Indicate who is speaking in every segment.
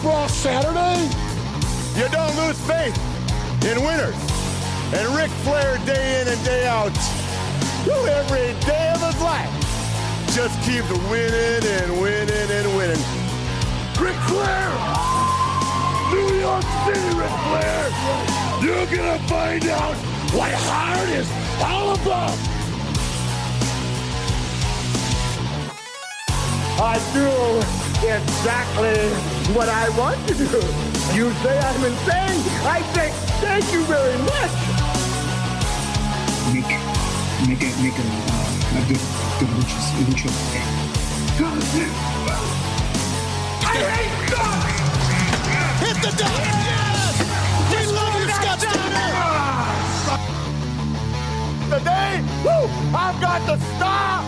Speaker 1: Super Saturday?
Speaker 2: You don't lose faith in winners. And Ric Flair, day in and day out, every day of his life, just keeps winning and winning and winning.
Speaker 3: Ric Flair! New York City, Ric Flair! You're gonna find out what hard is all about! I do exactly what I want to do. You say I'm insane. I say thank you very much.
Speaker 4: make make a make a, uh, a good good lucha lucha thing.
Speaker 3: I hate God!
Speaker 2: Hit the deck! Yes! We love you, Scott Steiner!
Speaker 3: Today, woo, I've got the style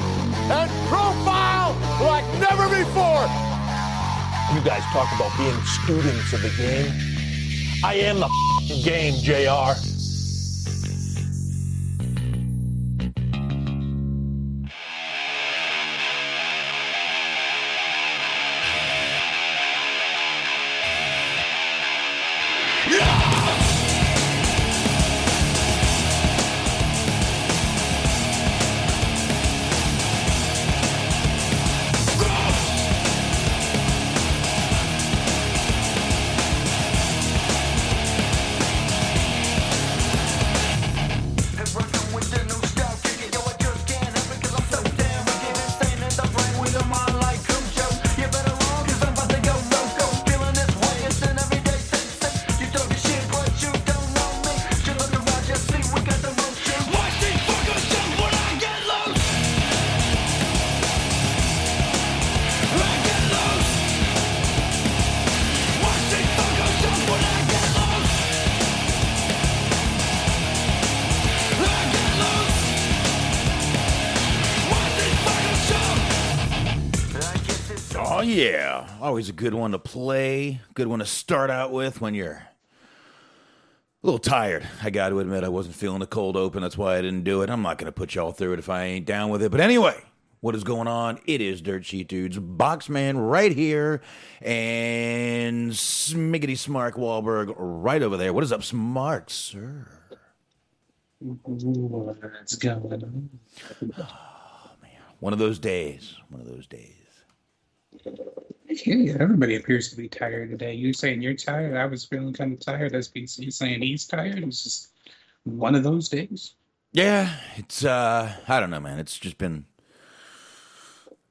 Speaker 3: and profile like never before.
Speaker 5: You guys talk about being students of the game. I am the game, JR.
Speaker 6: always a good one to play. Good one to start out with when you're a little tired. I got to admit, I wasn't feeling the cold open. That's why I didn't do it. I'm not going to put y'all through it if I ain't down with it. But anyway, what is going on? It is Dirt Sheet Dudes, Boxman right here, and Smiggity Smark Wahlberg right over there. What is up, Smark, sir?
Speaker 4: What's going on? Oh, man.
Speaker 6: One of those days. One of those days.
Speaker 4: You. Everybody appears to be tired today. You saying you're tired? I was feeling kind of tired. That's BC saying he's tired. It's just one of those days.
Speaker 6: Yeah, it's uh I don't know, man. It's just been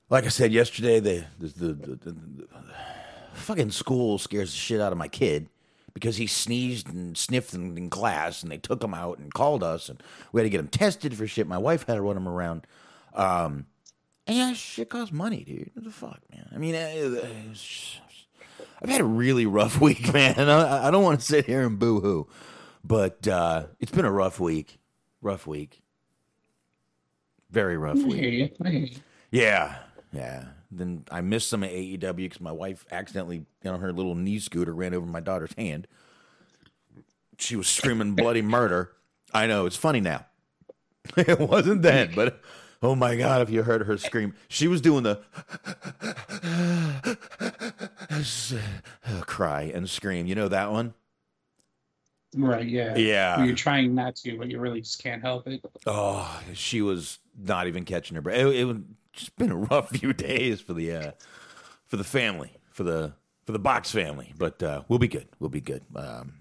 Speaker 6: like I said yesterday, the the the, the, the, the fucking school scares the shit out of my kid because he sneezed and sniffed in, in class and they took him out and called us and we had to get him tested for shit. My wife had to run him around. Um and yeah, shit costs money, dude. What the fuck, man? I mean, it's just- I've had a really rough week, man. I, I don't want to sit here and boo hoo, but uh, it's been a rough week. Rough week. Very rough
Speaker 4: I
Speaker 6: week.
Speaker 4: hear you. I hear you.
Speaker 6: Yeah, yeah. Then I missed some of AEW because my wife accidentally, you know, her little knee scooter ran over my daughter's hand. She was screaming bloody murder. I know it's funny now. it wasn't then, but oh my god, if you heard her scream, she was doing the cry and scream. You know that one?
Speaker 4: Right, yeah.
Speaker 6: Yeah.
Speaker 4: You're trying not to, but you really just can't help it.
Speaker 6: Oh, she was not even catching her breath. It, it was just been a rough few days for the uh, for the family, for the for the box family. But uh, we'll be good. We'll be good. Um,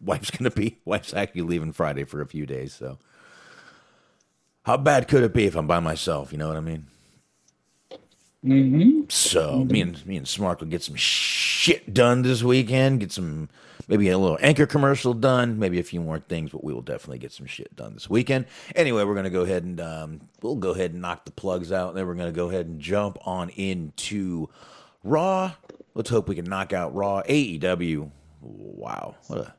Speaker 6: wife's gonna be wife's actually leaving Friday for a few days. So how bad could it be if I'm by myself? You know what I mean?
Speaker 4: Mm-hmm.
Speaker 6: So me and me and Smart will get some shit done this weekend. Get some maybe a little anchor commercial done. Maybe a few more things, but we will definitely get some shit done this weekend. Anyway, we're gonna go ahead and um, we'll go ahead and knock the plugs out. And then we're gonna go ahead and jump on into Raw. Let's hope we can knock out Raw. AEW. Wow, what a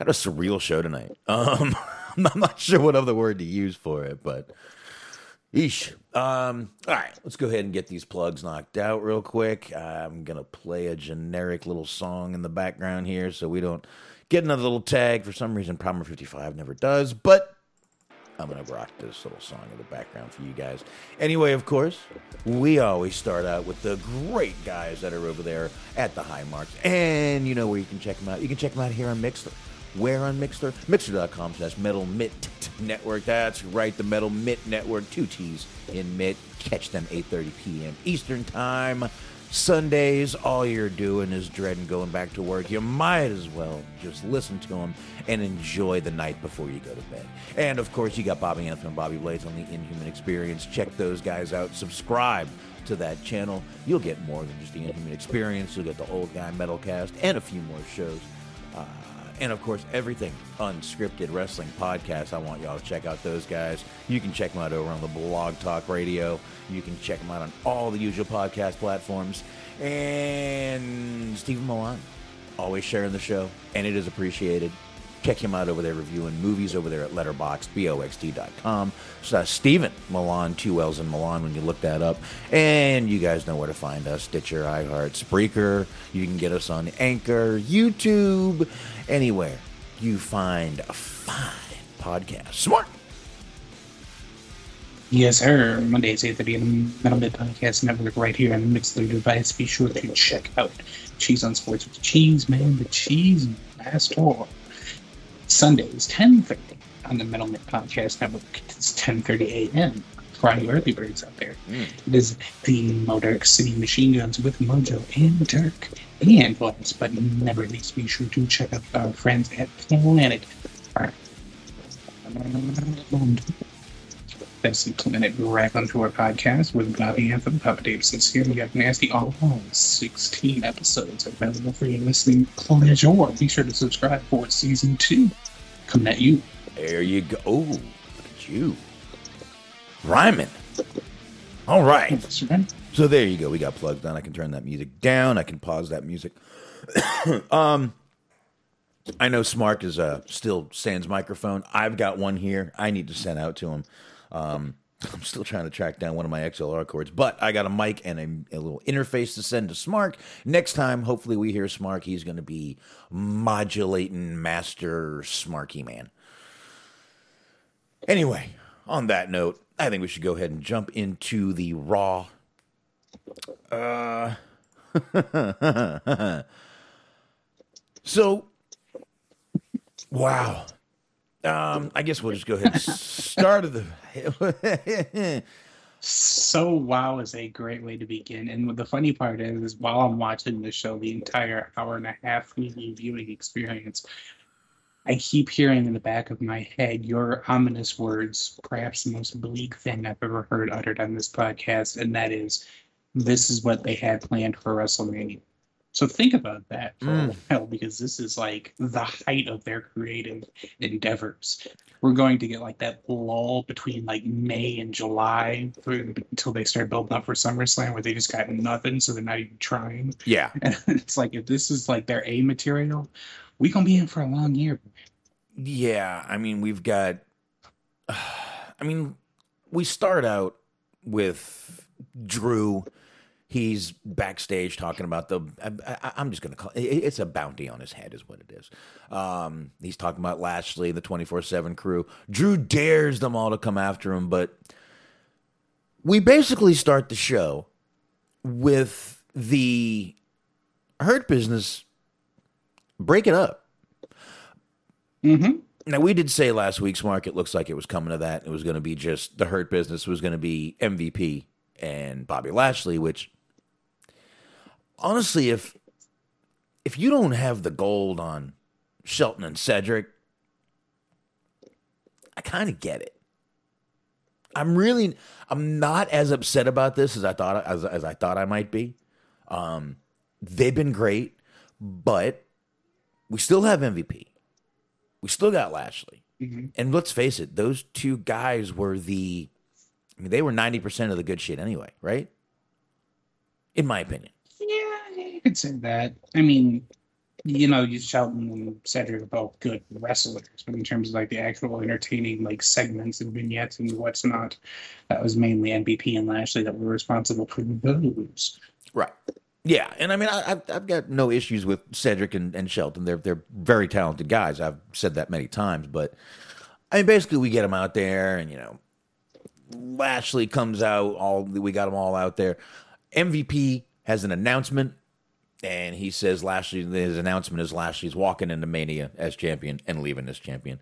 Speaker 6: of a surreal show tonight. Um, I'm not sure what other word to use for it, but Eesh. Um, all right, let's go ahead and get these plugs knocked out real quick. I'm gonna play a generic little song in the background here, so we don't get another little tag. For some reason, Primer 55 never does, but I'm gonna rock this little song in the background for you guys. Anyway, of course, we always start out with the great guys that are over there at the High Marks, and you know where you can check them out. You can check them out here on Mixlr. Where on Mixlr? Mixlr.com slash Metal Mitt Network. That's right, the Metal Mitt Network. Two T's in Mitt. Catch them 8.30 p.m. Eastern Time. Sundays, all you're doing is dreading going back to work. You might as well just listen to them and enjoy the night before you go to bed. And of course, you got Bobby Anthony and Bobby Blades on the Inhuman Experience. Check those guys out. Subscribe to that channel. You'll get more than just the Inhuman Experience. You'll get the Old Guy Metalcast and a few more shows. Uh, and of course, everything unscripted wrestling podcast. I want y'all to check out those guys. You can check them out over on the Blog Talk Radio. You can check them out on all the usual podcast platforms. And Stephen Millan, always sharing the show, and it is appreciated. Check him out over there reviewing movies over there at letterboxboxt.com. So that's uh, Stephen Millan, two L's in Millan when you look that up. And you guys know where to find us Stitcher, iHeart, Spreaker. You can get us on Anchor, YouTube, anywhere you find a fine podcast. Smart.
Speaker 4: Yes, sir. Mondays, 8.30 on the Metal Mitt Podcast Network right here on the Mixlr device. Be sure to check out Cheese on Sports with Cheese Man, the Cheese Master. Sundays, 10.30 on the Metal Mitt Podcast Network. It's 10.30 a.m. you early birds out there. Hmm. It is the Motor City Machine Guns with Mojo and Dirk. And last but never least, be sure to check out our friends at Planet. That's the Planet Raglan Tour podcast with Bobby Anthem, Papa Davison's here. We have Nasty All Along, 16 episodes available for your listening pleasure. Be sure to subscribe for season two. Coming at you.
Speaker 6: There you go. Oh, look at you. Rhyming. All right. So there you go. We got plugged on. I can turn that music down. I can pause that music. um, I know Smart is uh, still Sans microphone. I've got one here. I need to send out to him. Um, I'm still trying to track down one of my XLR cords, but I got a mic and a, a little interface to send to Smart. Next time, hopefully, we hear Smart. He's going to be modulating master Smarky Man. Anyway, on that note, I think we should go ahead and jump into the Raw uh, so, wow. Um, I guess we'll just go ahead and start of the.
Speaker 4: So wow is a great way to begin. And the funny part is, is while I'm watching the show, the entire hour and a half viewing experience, I keep hearing in the back of my head your ominous words, perhaps the most bleak thing I've ever heard uttered on this podcast, and that is, this is what they had planned for WrestleMania. So think about that for a hmm. while, because this is like the height of their creative endeavors. We're going to get like that lull between like May and July through, until they start building up for SummerSlam, where they just got nothing, so they're not even trying.
Speaker 6: yeah.
Speaker 4: And it's like if this is like their A material, we gonna be in for a long year.
Speaker 6: Yeah. I mean, we've got. I mean, we start out with Drew. He's backstage talking about the. I, I'm just to call it, it's a bounty on his head, is what it is. Um, he's talking about Lashley, the 24 7 crew. Drew dares them all to come after him, but we basically start the show with the Hurt Business break it up.
Speaker 4: Mm-hmm.
Speaker 6: Now we did say last week's market looks like it was coming to that. It was going to be just the hurt business was going to be MVP and Bobby Lashley, which honestly, if if you don't have the gold on Shelton and Cedric, I kind of get it. I'm really I'm not as upset about this as I thought as, as I thought I might be. Um, they've been great, but we still have MVP. We still got Lashley. Mm-hmm. And let's face it, those two guys were the I mean, they were 90% of the good shit anyway, right? In my opinion.
Speaker 4: Yeah, you could say that. I mean, you know, you Shelton and Cedric are both good wrestlers, but in terms of like the actual entertaining like segments and vignettes and what's not, that was mainly MVP and Lashley that were responsible for those.
Speaker 6: Right. Yeah, and I mean, I, I've, I've got no issues with Cedric and, and Shelton. They're they're very talented guys. I've said that many times, but I mean, basically, we get them out there, and you know, Lashley comes out. All we got them all out there. MVP has an announcement, and he says Lashley. His announcement is Lashley's walking into Mania as champion and leaving as champion.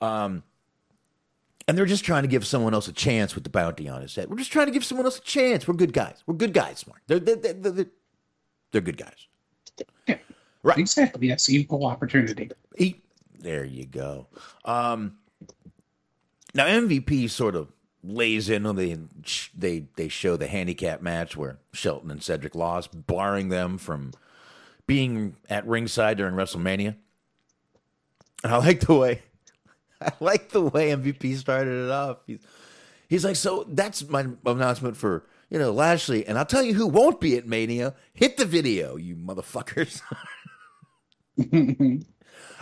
Speaker 6: Um, and they're just trying to give someone else a chance with the bounty on his head. We're just trying to give someone else a chance. We're good guys. We're good guys, Mark. They're they're, they're, they're, good guys.
Speaker 4: Yeah.
Speaker 6: Right.
Speaker 4: Exactly. Yes, equal opportunity.
Speaker 6: There you go. Um, now MVP sort of lays in on the they they show the handicap match where Shelton and Cedric lost, barring them from being at ringside during WrestleMania. And I like the way I like the way MVP started it off. He's he's like, so that's my announcement for you know Lashley, and I'll tell you who won't be at Mania. Hit the video, you motherfuckers.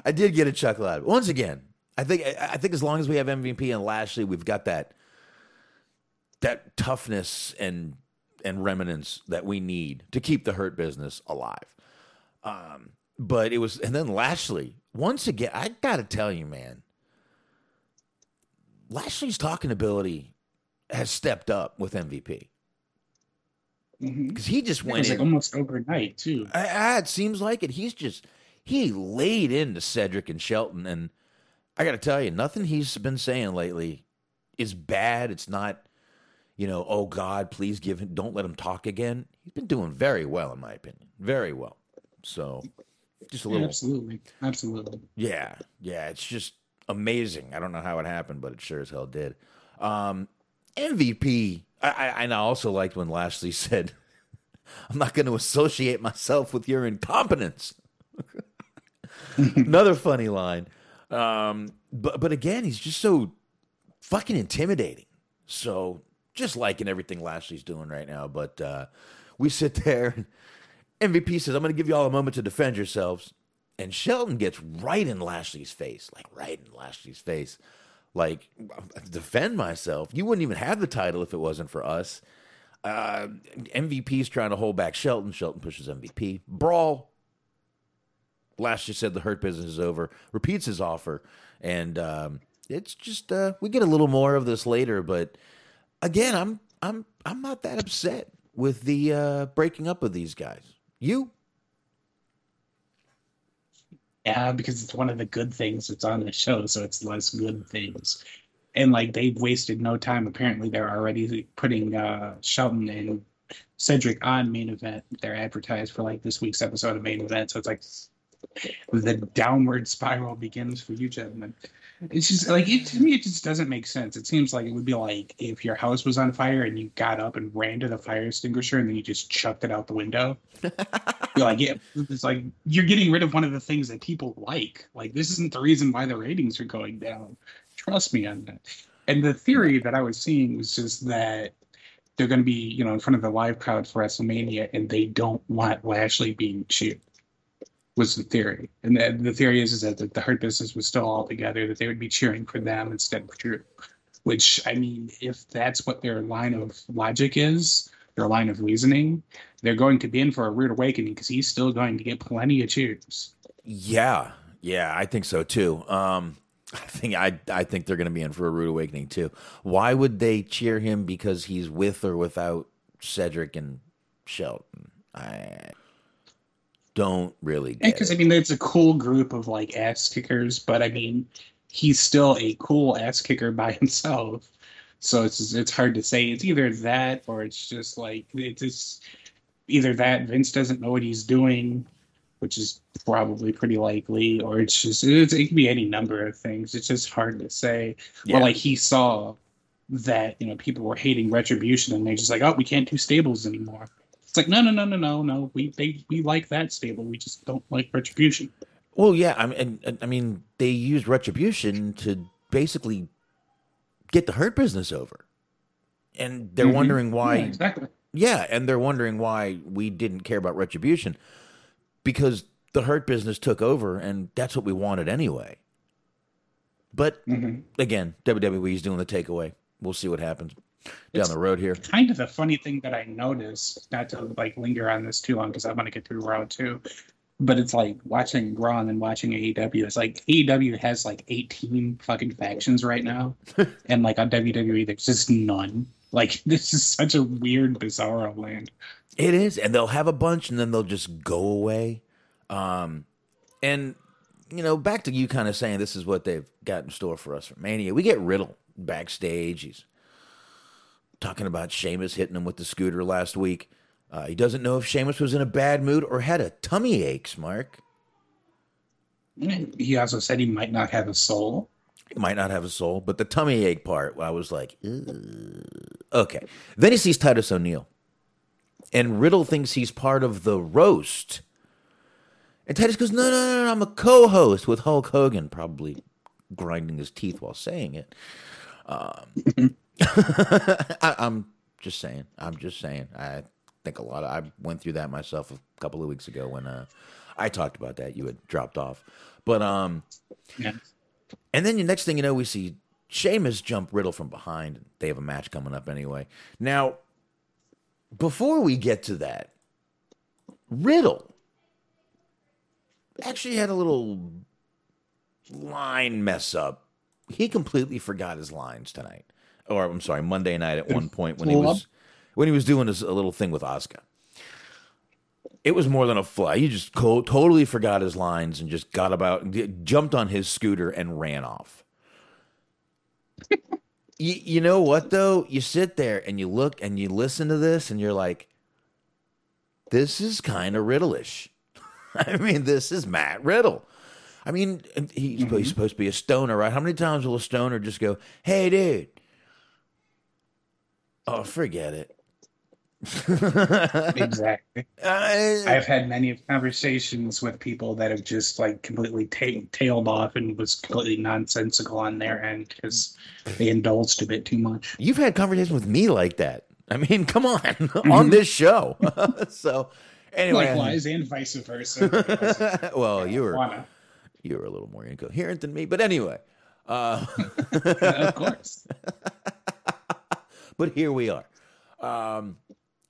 Speaker 6: I did get a chuckle out of it. Once again, I think I think as long as we have MVP and Lashley, we've got that that toughness and and remnants that we need to keep the hurt business alive. Um, but it was, and then Lashley once again. I got to tell you, man, Lashley's talking ability has stepped up with MVP because he just
Speaker 4: It
Speaker 6: went
Speaker 4: like almost overnight too.
Speaker 6: It seems like it. He's just he laid into Cedric and Shelton, and I got to tell you, nothing he's been saying lately is bad. It's not, you know, oh God, please give him, don't let him talk again. He's been doing very well, in my opinion, very well. So, just a
Speaker 4: Yeah,
Speaker 6: little,
Speaker 4: absolutely, absolutely.
Speaker 6: yeah, yeah. It's just amazing. I don't know how it happened, but it sure as hell did. Um, MVP. I, and I also liked when Lashley said, "I'm not going to associate myself with your incompetence." Another funny line. Um, but but again, he's just so fucking intimidating. So just liking everything Lashley's doing right now. But uh, we sit there and MVP says, I'm going to give you all a moment to defend yourselves. And Shelton gets right in Lashley's face, like right in Lashley's face. Like, defend myself. You wouldn't even have the title if it wasn't for us. Uh, MVP's trying to hold back Shelton. Shelton pushes MVP. Brawl. Lashley said the hurt business is over. Repeats his offer, and um, it's just uh, we get a little more of this later. But again, I'm I'm I'm not that upset with the uh, breaking up of these guys. You?
Speaker 4: Yeah, because it's one of the good things that's on the show, so it's less good things. And like they've wasted no time. Apparently, they're already putting uh, Shelton and Cedric on main event. They're advertised for like this week's episode of main event, so it's like the downward spiral begins for you gentlemen. It's just like it, to me, it just doesn't make sense. It seems like it would be like if your house was on fire and you got up and ran to the fire extinguisher and then you just chucked it out the window. you're like, yeah, it's like you're getting rid of one of the things that people like. Like this isn't the reason why the ratings are going down. Trust me on that. And the theory that I was seeing was just that they're going to be, you know, in front of the live crowd for WrestleMania, and they don't want Lashley being cheered. Was the theory, and the, the theory is, is that the, the Hurt Business was still all together, that they would be cheering for them instead of Drew. Which I mean, if that's what their line of logic is, their line of reasoning, they're going to be in for a rude awakening because he's still going to get plenty of cheers.
Speaker 6: Yeah, yeah, I think so too. Um, I think I I think they're going to be in for a rude awakening too. Why would they cheer him because he's with or without Cedric and Shelton? I don't really get
Speaker 4: Because I mean, it's a cool group of like ass kickers, but I mean, he's still a cool ass kicker by himself. So it's it's hard to say. It's either that or it's just like it's just either that Vince doesn't know what he's doing, which is probably pretty likely, or it's just it's, it can be any number of things. It's just hard to say.
Speaker 6: Yeah.
Speaker 4: Or like he saw that you know people were hating retribution and they're just like, oh, we can't do stables anymore. It's like no, no, no, no, no, no. We they we like that stable. We just don't like retribution.
Speaker 6: Well, yeah, I mean, I mean, they used retribution to basically get the hurt business over, and they're
Speaker 4: Mhm.
Speaker 6: wondering why.
Speaker 4: Yeah, exactly.
Speaker 6: Yeah, and they're wondering why we didn't care about retribution because the hurt business took over, and that's what we wanted anyway. But
Speaker 4: Mhm.
Speaker 6: again, WWE's doing the takeaway. We'll see what happens down the road here.
Speaker 4: Kind of the funny thing that I noticed, not to like linger on this too long because I want to get through Raw too, but it's like watching Raw and then watching AEW. It's like AEW has like 18 fucking factions right now, and like on WWE, there's just none. Like this is such a weird, bizarre land.
Speaker 6: It is, and they'll have a bunch, and then they'll just go away. Um, and you know, back to you kind of saying this is what they've got in store for us for Mania. We get Riddle backstage. He's talking about Sheamus hitting him with the scooter last week. Uh, he doesn't know if Sheamus was in a bad mood or had a tummy aches. Mark
Speaker 4: He also said he might not have a soul.
Speaker 6: he might not have a soul, but the tummy ache part, I was like, okay. Then he sees Titus O'Neil, and Riddle thinks he's part of the roast. And Titus goes, no, no, no, no, I'm a co-host with Hulk Hogan, probably grinding his teeth while saying it. Um, I, I'm just saying. I'm just saying. I think a lot of I went through that myself a couple of weeks ago when uh, I talked about that. You had dropped off, but um,
Speaker 4: Yeah.
Speaker 6: and then the next thing you know, we see Sheamus jump Riddle from behind. They have a match coming up anyway. Now, before we get to that, Riddle actually had a little line mess up. He completely forgot his lines tonight, or I'm sorry, Monday night at one point when he was when he was doing his, a little thing with Asuka. It was more than a fly. He just co- totally forgot his lines and just got about, jumped on his scooter and ran off. you, you know what though? You sit there and you look and you listen to this and you're like, this is kind of riddleish. I mean, this is Matt Riddle. I mean, he's, mm-hmm. he's supposed to be a stoner, right? How many times will a stoner just go, "Hey, dude"? Oh, forget it.
Speaker 4: Exactly.
Speaker 6: I-
Speaker 4: I've had many conversations with people that have just like completely ta- tailed off and was completely nonsensical on their end because they indulged a bit too much.
Speaker 6: You've had conversations with me like that. I mean, come on, on this show. so, anyway,
Speaker 4: Likewise, and vice versa.
Speaker 6: well, you were
Speaker 4: Wanna.
Speaker 6: you were a little more incoherent than me, but anyway. Uh,
Speaker 4: of course.
Speaker 6: But here we are. Um,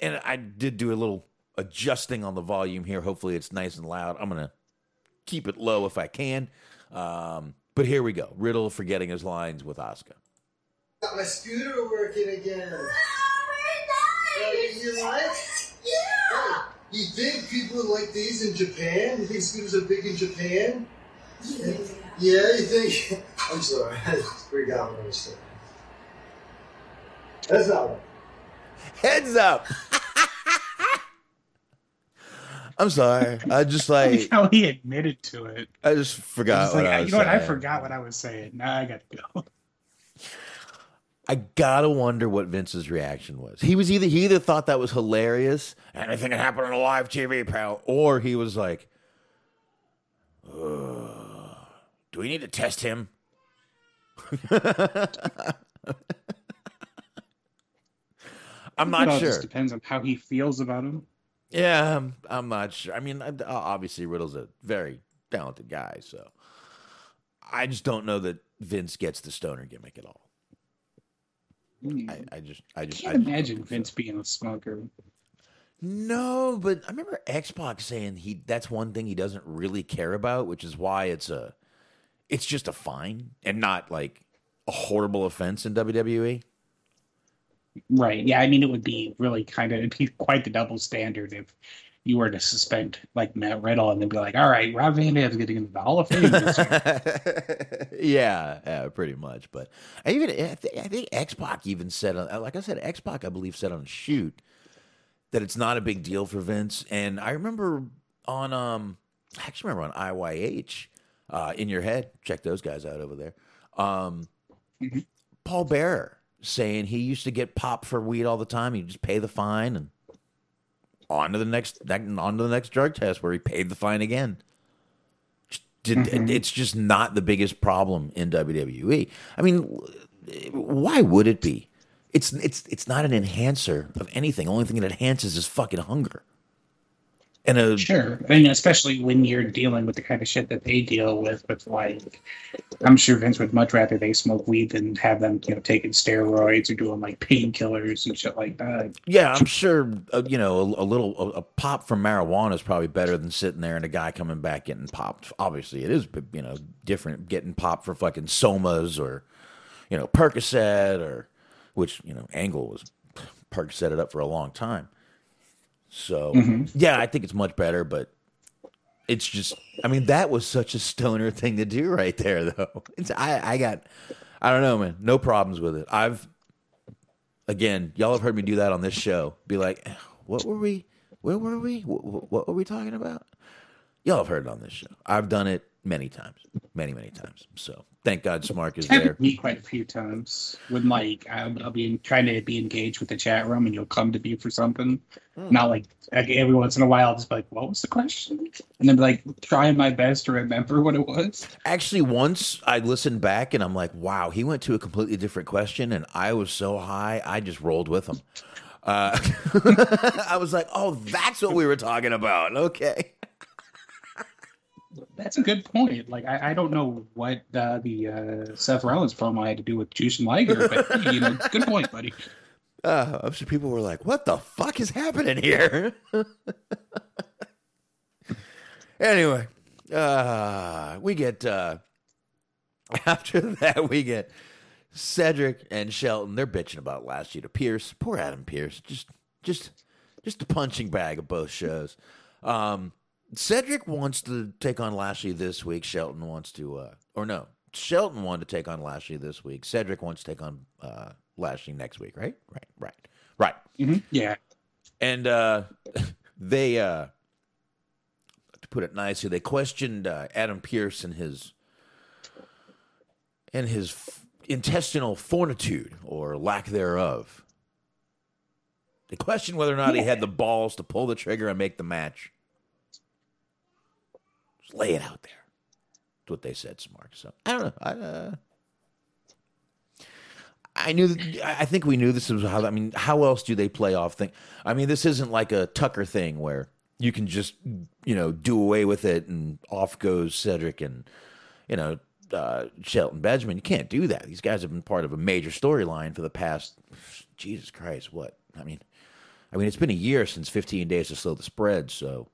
Speaker 6: and I did do a little adjusting on the volume here. Hopefully, it's nice and loud. I'm gonna keep it low if I can. Um, but here we go. Riddle forgetting his lines with Asuka.
Speaker 7: Got my scooter working again. You like? Yeah. You think people like these in Japan? You think scooters are big in Japan? Yeah. Yeah, you think? I'm sorry. I forgot what I was saying. That's up.
Speaker 6: Heads up. I'm sorry. I just like
Speaker 4: like how he admitted to it.
Speaker 6: I just forgot
Speaker 4: It's
Speaker 6: what
Speaker 4: like,
Speaker 6: I
Speaker 4: I-
Speaker 6: was
Speaker 4: you know what? I forgot what I was saying. Now I got to go.
Speaker 6: I gotta wonder what Vince's reaction was. He was either he either thought that was hilarious, anything can happen on a live TV, pal, or he was like, "Ugh, "Do we need to test him?" I'm not sure.
Speaker 4: just depends on how he feels about him.
Speaker 6: Yeah, I'm, I'm not sure. I mean, uh, obviously Riddle's a very talented guy, so I just don't know that Vince gets the stoner gimmick at all. I, hmm. I just, I
Speaker 4: I
Speaker 6: just,
Speaker 4: can't
Speaker 6: I just don't
Speaker 4: imagine
Speaker 6: think so.
Speaker 4: Vince being a smoker.
Speaker 6: No, but I remember X-Pac saying he that's one thing he doesn't really care about, which is why it's a it's just a fine and not like a horrible offense in. WWE.
Speaker 4: Right. Yeah. I mean, it would be really kind of it'd be quite the double standard if you were to suspend like Matt Riddle and then be like, all right, Rob Van Dam's getting into the Hall of Fame.
Speaker 6: Yeah, yeah, pretty much. But I even I, th- I think X Pac even said, like I said, X Pac I believe said on shoot that it's not a big deal for Vince. And I remember on um, I actually remember on IYH, uh, in your head, check those guys out over there. Um, Paul Bearer saying he used to get popped for weed all the time. He'd just pay the fine and on to the next on to the next drug test where he paid the fine again. Did- mm-hmm. It's just not the biggest problem in WWE. I mean, why would it be? It's it's it's not an enhancer of anything. The only thing it enhances is fucking hunger. And a
Speaker 4: Sure. I mean, especially when you're dealing with the kind of shit that they deal with, with like, I'm sure Vince would much rather they smoke weed than have them, you know, taking steroids or doing like painkillers and shit like that.
Speaker 6: Yeah, I'm sure. Uh, you know, a, a little a, a pop from marijuana is probably better than sitting there and a guy coming back getting popped. Obviously, it is. You know, different getting popped for fucking somas or you know Percocet or which you know Angle was Percocet it up for a long time. So mm-hmm. yeah, I think it's much better, but it's just. I mean, that was such a stoner thing to do right there, though. It's, I I got. I don't know, man. No problems with it. I've again, y'all have heard me do that on this show. Be like, what were we? Where were we? What, what were we talking about? Y'all have heard it on this show. I've done it many times, many, many times. So thank God Smark is there.
Speaker 4: Me quite a few times when like I'll, I'll be trying to be engaged with the chat room and you'll come to me for something. Not like like, every once in a while, I'll just be like, "What was the question?" And then be like trying my best to remember what it was.
Speaker 6: Actually, once I listened back and I'm like, wow, he went to a completely different question, and I was so high, I just rolled with him. Uh, I was like, oh, that's what we were talking about. Okay.
Speaker 4: That's a good point. Like I, I don't know what uh, the uh, Seth Rollins promo had to do with Juice and Liger, but you know, good point, buddy.
Speaker 6: Uh, I'm sure people were like, what the fuck is happening here? anyway, uh, we get, uh, after that, we get Cedric and Shelton. They're bitching about last year to Pearce. Poor Adam Pearce. Just, just, just a punching bag of both shows. Um, Cedric wants to take on Lashley this week. Shelton wants to, uh, or no, Shelton wanted to take on Lashley this week. Cedric wants to take on uh, Lashley next week, right? Right, right, right.
Speaker 4: Yeah,
Speaker 6: And uh, they, uh, to put it nicely, they questioned uh, Adam Pearce and his and his f- intestinal fortitude or lack thereof. They questioned whether or not he had the balls to pull the trigger and make the match. Lay it out there. That's what they said, Smart. So I don't know. I, uh, I knew. That, I think we knew this was how. I mean, how else do they play off thing? I mean, this isn't like a Tucker thing where you can just you know do away with it and off goes Cedric and you know uh, Shelton Benjamin. You can't do that. These guys have been part of a major storyline for the past. Jesus Christ, what? I mean, I mean, it's been a year since 15 days to slow the spread, so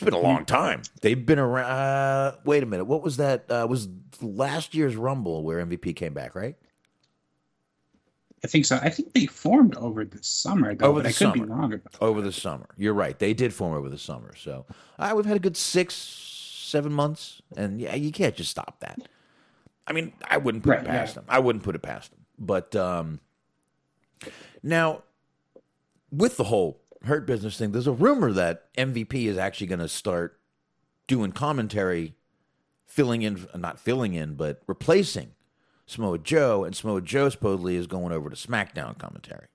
Speaker 6: it's been a long time. They've been around. Uh, wait a minute, what was that? Uh, was last year's Rumble where MVP came back, right?
Speaker 4: I think so. I think they formed over the summer, though.
Speaker 6: Over
Speaker 4: but
Speaker 6: the
Speaker 4: I could be
Speaker 6: summer.
Speaker 4: wrong about that.
Speaker 6: over the summer. You're right. They did form over the summer. So uh, we've had a good six, seven months, and yeah, you can't just stop that. I mean, I wouldn't put
Speaker 4: Right,
Speaker 6: it past
Speaker 4: yeah.
Speaker 6: them. I wouldn't put it past them. But um, now, with the whole hurt business thing, there's a rumor that MVP is actually going to start doing commentary, filling in, not filling in, but replacing Samoa Joe, and Samoa Joe supposedly is going over to SmackDown commentary.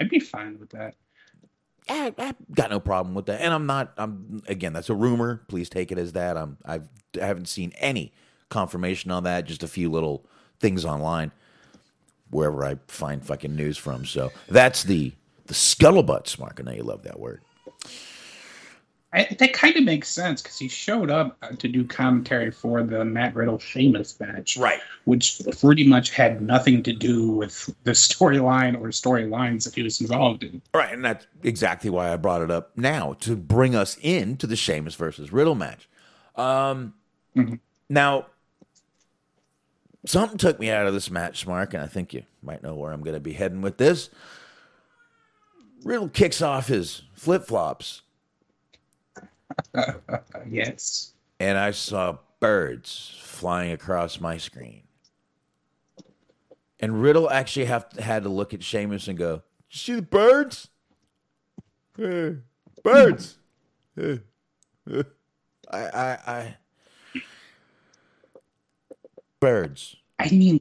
Speaker 4: I'd be fine with that.
Speaker 6: I, got no problem with that, and I'm not. I'm again. That's a rumor. Please take it as that. I'm. I've. I haven't seen any confirmation on that. Just a few little things online, wherever I find fucking news from. So that's the the scuttlebutt. Mark, I know you love that word.
Speaker 4: I, that kind of makes sense because he showed up to do commentary for the Matt Riddle Sheamus match,
Speaker 6: Right.
Speaker 4: Which pretty much had nothing to do with the storyline or storylines that he was involved in.
Speaker 6: Right, and that's exactly why I brought it up now to bring us into the Sheamus versus Riddle match. Um, Now, something took me out of this match, Mark, and I think you might know where I'm going to be heading with this. Riddle kicks off his flip flops,
Speaker 4: yes.
Speaker 6: and I saw birds flying across my screen. And Riddle actually have had to look at Sheamus and go, "You see the birds? Birds." Eh, eh." I, I, I, birds,
Speaker 4: I mean,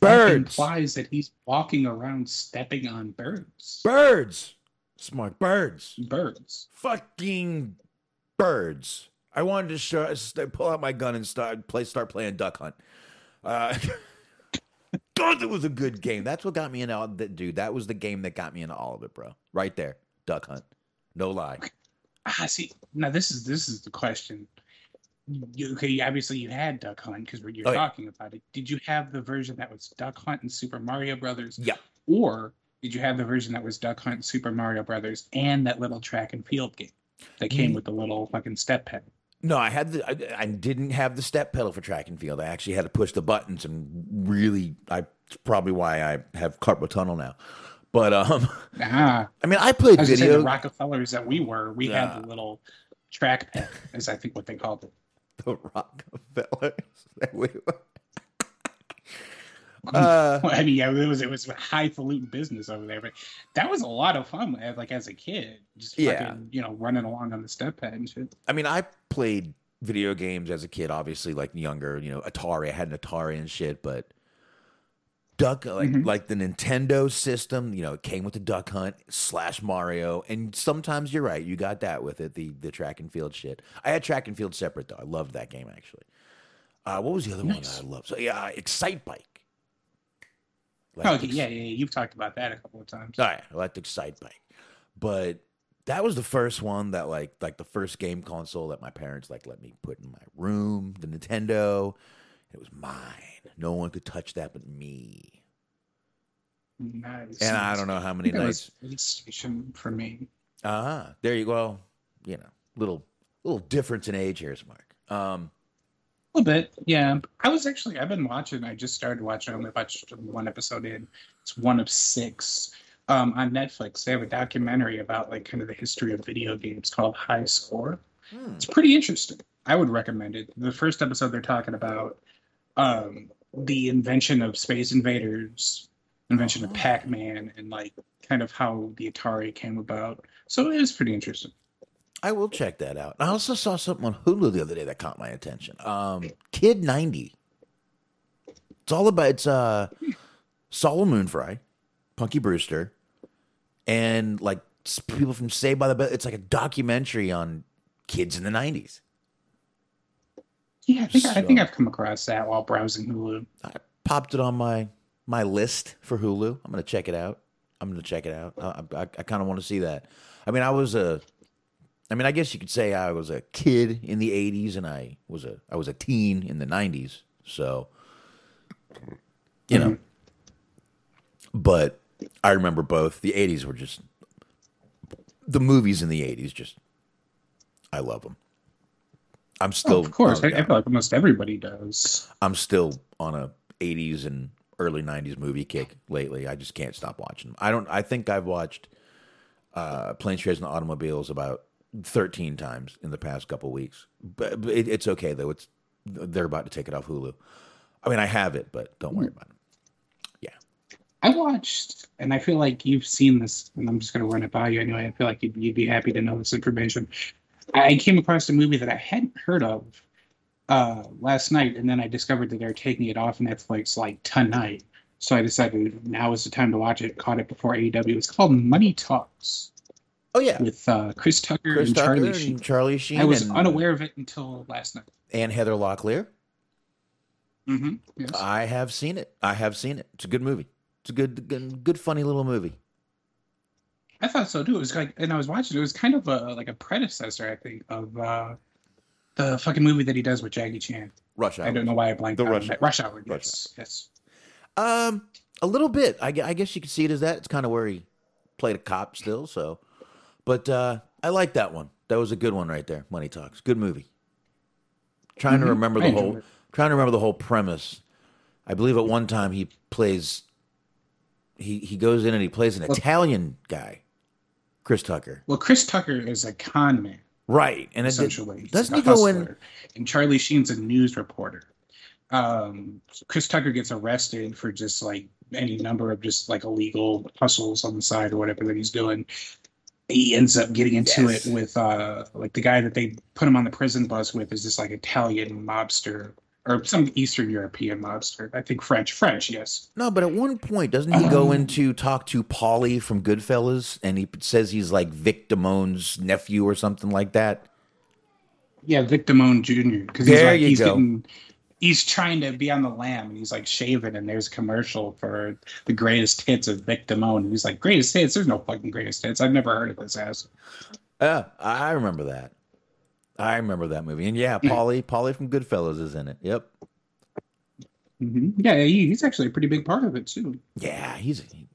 Speaker 6: birds,
Speaker 4: implies that he's walking around stepping on birds.
Speaker 6: birds, smart birds,
Speaker 4: Birds.
Speaker 6: fucking birds. I wanted to show, pull out my gun and start play, start playing Duck Hunt. Uh, God, that was a good game. That's what got me into all that, dude. That was the game that got me into all of it, bro. Right there, Duck Hunt. No lie.
Speaker 4: Ah, see, now this is this is the question. You, okay, obviously you had Duck Hunt because you're
Speaker 6: Oh, yeah.
Speaker 4: talking about it. Did you have the version that was Duck Hunt and Super Mario Brothers?
Speaker 6: Yeah.
Speaker 4: Or did you have the version that was Duck Hunt and Super Mario Brothers and that little track and field game that came
Speaker 6: Mm.
Speaker 4: with the little fucking step pad?
Speaker 6: No, I had the. I, I didn't have the step pedal for track and field. I actually had to push the buttons and really. I it's probably why I have carpal tunnel now. But um,
Speaker 4: Ah,
Speaker 6: I mean, I played
Speaker 4: I gonna say
Speaker 6: video.
Speaker 4: the Rockefellers that we were, we
Speaker 6: Yeah.
Speaker 4: had the little track pad, is I think what they called it.
Speaker 6: The Rockefellers. Wait, what? uh,
Speaker 4: I mean, yeah, it was it was highfalutin business over there, but that was a lot of fun. Like as a kid, just
Speaker 6: Yeah.
Speaker 4: you know, running along on the step pad and shit.
Speaker 6: I mean, I played video games as a kid, obviously, like younger, you know, Atari. I had an Atari and shit, but Duck, like,
Speaker 4: Mhm.
Speaker 6: like the Nintendo system, you know, it came with the Duck Hunt slash Mario, and sometimes you're right, you got that with it, the the track and field shit. I had track and field separate though. I loved that game actually. Uh, what was the other
Speaker 4: Nice.
Speaker 6: one I loved? So yeah, Excite Bike. Like
Speaker 4: Oh, yeah, yeah, yeah, you've talked about that a couple of times.
Speaker 6: all right, I liked Excite Bike, but that was the first one that like like the first game console that my parents like let me put in my room. The Nintendo, it was mine. No one could touch that but me.
Speaker 4: Nice.
Speaker 6: And I don't know how many
Speaker 4: think it was
Speaker 6: nights.
Speaker 4: PlayStation for me.
Speaker 6: Uh huh. There you go. You know, little little difference in age here, Mark. Um,
Speaker 4: A little bit, yeah. I was actually I've been watching. I just started watching. I only watched one episode in. It's one of six. Um, on Netflix, they have a documentary about like kind of the history of video games called High Score.
Speaker 6: hmm.
Speaker 4: It's pretty interesting. I would recommend it. The first episode they're talking about um, the invention of Space Invaders, invention of
Speaker 6: Oh.
Speaker 4: Pac-Man, and like kind of how the Atari came about. So it is pretty interesting.
Speaker 6: I will check that out. I also saw something on Hulu the other day that caught my attention. Um, Kid ninety. It's all about it's uh, Soleil Moon Frye, Punky Brewster, and like people from Saved by the Bell. It's like a documentary on kids in the nineties.
Speaker 4: Yeah, I think I think I've come across that while browsing Hulu.
Speaker 6: I popped it on my my list for Hulu. I'm gonna check it out. I'm gonna check it out. I I, I kind of want to see that. I mean, I was a, I mean, I guess you could say I was a kid in the '80s, and I was a I was a teen in the '90s. So, you know, mm-hmm. but I remember both. The '80s were just the movies in the '80s. Just I love them. I'm still,
Speaker 4: Oh, of course,
Speaker 6: oh,
Speaker 4: I, I feel like almost everybody does.
Speaker 6: I'm still on a 80s and early 90s movie kick lately. I just can't stop watching. them. I don't. I think I've watched uh, Planes, Trains, and Automobiles about 13 times in the past couple weeks. But, but it, it's okay though. It's they're about to take it off Hulu. I mean, I have it, but don't worry about it.
Speaker 4: Yeah, I watched, and I feel like you've seen this, and I'm just going to run it by you anyway. I feel like you'd, you'd be happy to know this information. I came across a movie that I hadn't heard of uh, last night, and then I discovered that they're taking it off Netflix like tonight. So I decided now is the time to watch it. Caught it before AEW. It's called Money Talks
Speaker 6: Oh yeah,
Speaker 4: with uh, Chris Tucker
Speaker 6: Chris
Speaker 4: and
Speaker 6: Tucker
Speaker 4: Charlie
Speaker 6: and
Speaker 4: Sheen.
Speaker 6: Charlie Sheen.
Speaker 4: I was
Speaker 6: and,
Speaker 4: unaware of it until last night.
Speaker 6: and Heather Locklear.
Speaker 4: Mm-hmm. Yes.
Speaker 6: I have seen it. I have seen it. It's a good movie. It's a good, good, good funny little movie.
Speaker 4: I thought so too. It was like, and I was watching. It was kind of a like a predecessor, I think, of uh, the fucking movie that he does with Jackie Chan.
Speaker 6: Rush Hour.
Speaker 4: I don't know why I blanked
Speaker 6: The Rush. Hour.
Speaker 4: Rush Hour.
Speaker 6: Rush
Speaker 4: Yes, yes.
Speaker 6: Um, a little bit. I, I guess you could see it as that. It's kind of where he played a cop still. So, but uh, I like that one. That was a good one right there. Money Talks. Good movie. Trying to
Speaker 4: Mhm.
Speaker 6: remember the whole.
Speaker 4: it.
Speaker 6: Trying to remember the whole premise. I believe at one time he plays. He he goes in and he plays an
Speaker 4: Well-
Speaker 6: Italian guy. Chris Tucker.
Speaker 4: Well, Chris Tucker is a con man,
Speaker 6: Right. And
Speaker 4: essentially. He's
Speaker 6: doesn't
Speaker 4: a
Speaker 6: he go in.
Speaker 4: And Charlie Sheen's a news reporter. Um, Chris Tucker gets arrested for just like any number of just like illegal hustles on the side or whatever that he's doing. He ends up getting into
Speaker 6: Yes.
Speaker 4: it with uh like the guy that they put him on the prison bus with is this like Italian mobster or some Eastern European mobster. I think French. French, yes.
Speaker 6: No, but at one point, doesn't he go
Speaker 4: Um,
Speaker 6: in to talk to Paulie from Goodfellas, and he says he's like Vic Damone's nephew or something like that?
Speaker 4: Yeah, Vic Damone Jr. Because he's
Speaker 6: There
Speaker 4: like he's
Speaker 6: go.
Speaker 4: getting he's trying to be on the lam and he's like shaving and there's a commercial for the greatest hits of Vic Damone. And he's like, Greatest hits? There's no fucking greatest hits. I've never heard of this ass.
Speaker 6: Yeah, I remember that. I remember that movie, and yeah, Paulie, Paulie from Goodfellas is in it. Yep.
Speaker 4: hmm Yeah, he, he's actually a pretty big part of it too.
Speaker 6: Yeah, he's he-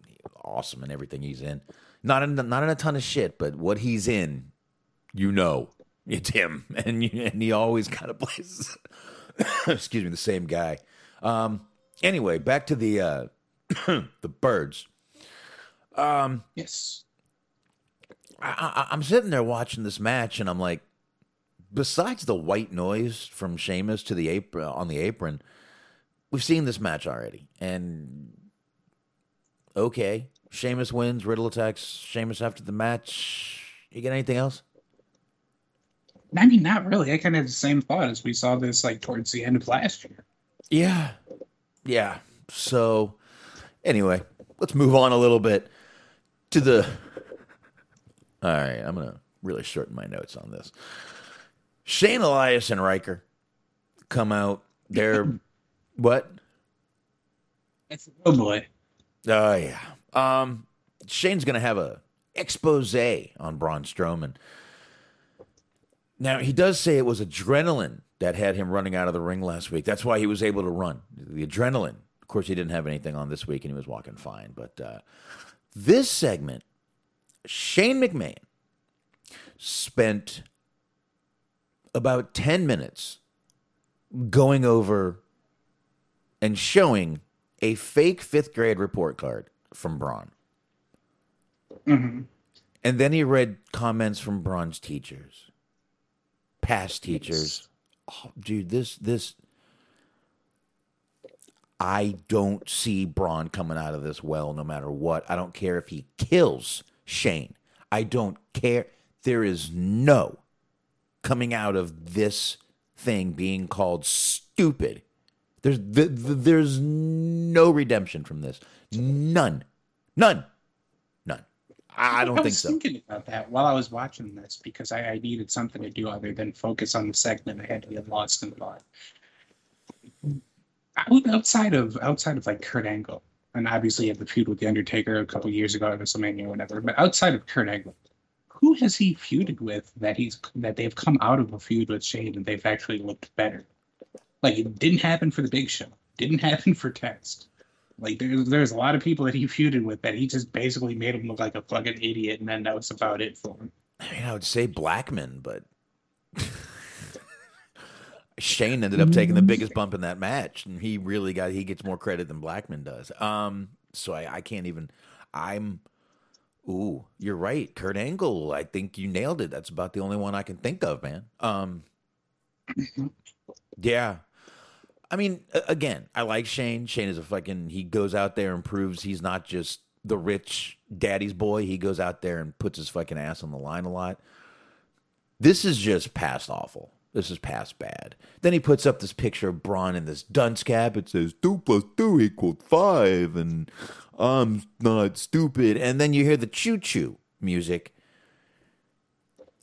Speaker 6: awesome in everything he's in. Not in not in a ton of shit, but what he's in, you know, it's him, and you, and he always kind of plays. excuse me, the same guy. Um. Anyway, back to the uh, the birds. Um,
Speaker 4: Yes.
Speaker 6: I, I, I'm sitting there watching this match, and I'm like, besides the white noise from Sheamus to the apron on the apron, we've seen this match already, and okay, Sheamus wins, Riddle attacks Sheamus after the match. You get anything else?
Speaker 4: I mean, not really. I kind of had the same thought as we saw this like towards the end of last year.
Speaker 6: Yeah, yeah. So, anyway, let's move on a little bit to the. All right, I'm gonna really shorten my notes on this. Shane Elias and Ryker come out. They're what?
Speaker 4: It's oh boy.
Speaker 6: Oh yeah. Um, Shane's gonna have a expose on Braun Strowman. Now he does say it was adrenaline that had him running out of the ring last week. That's why he was able to run. The adrenaline. Of course, he didn't have anything on this week, and he was walking fine. But uh, this segment, Shane McMahon spent about ten minutes going over and showing a fake fifth grade report card from Braun.
Speaker 4: hmm
Speaker 6: And then he read comments from Braun's teachers, past teachers. Oh, dude, this this I don't see Braun coming out of this well no matter what. I don't care if he kills Shane. I don't care. There is no coming out of this thing being called stupid. There's th- th- there's no redemption from this. None. None. None. I don't
Speaker 4: I
Speaker 6: think
Speaker 4: was
Speaker 6: so.
Speaker 4: thinking about that while I was watching this because I, I needed something to do other than focus on the segment. I had to get lost in thought. Out- Outside of outside of like Kurt Angle, and obviously had the feud with the Undertaker a couple years ago at WrestleMania or whatever. But outside of Kurt Angle, who has he feuded with that he's that they've come out of a feud with Shane and they've actually looked better? Like it didn't happen for the Big Show, didn't happen for Test. Like there's there's a lot of people that he feuded with that he just basically made him look like a fucking idiot, and then that was about it for him.
Speaker 6: I mean, I would say Blackman, but Shane ended up taking the biggest bump in that match, and he really got he gets more credit than Blackman does. Um, so I, I can't even. I'm. Ooh, you're right, Kurt Angle. I think you nailed it. That's about the only one I can think of, man. Um, yeah. I mean, again, I like Shane. Shane is a fucking. He goes out there and proves he's not just the rich daddy's boy. He goes out there and puts his fucking ass on the line a lot. This is just past awful. This is past bad. Then he puts up this picture of Braun in this dunce cap. It says two plus two equals five, and I'm not stupid. And then you hear the choo choo music,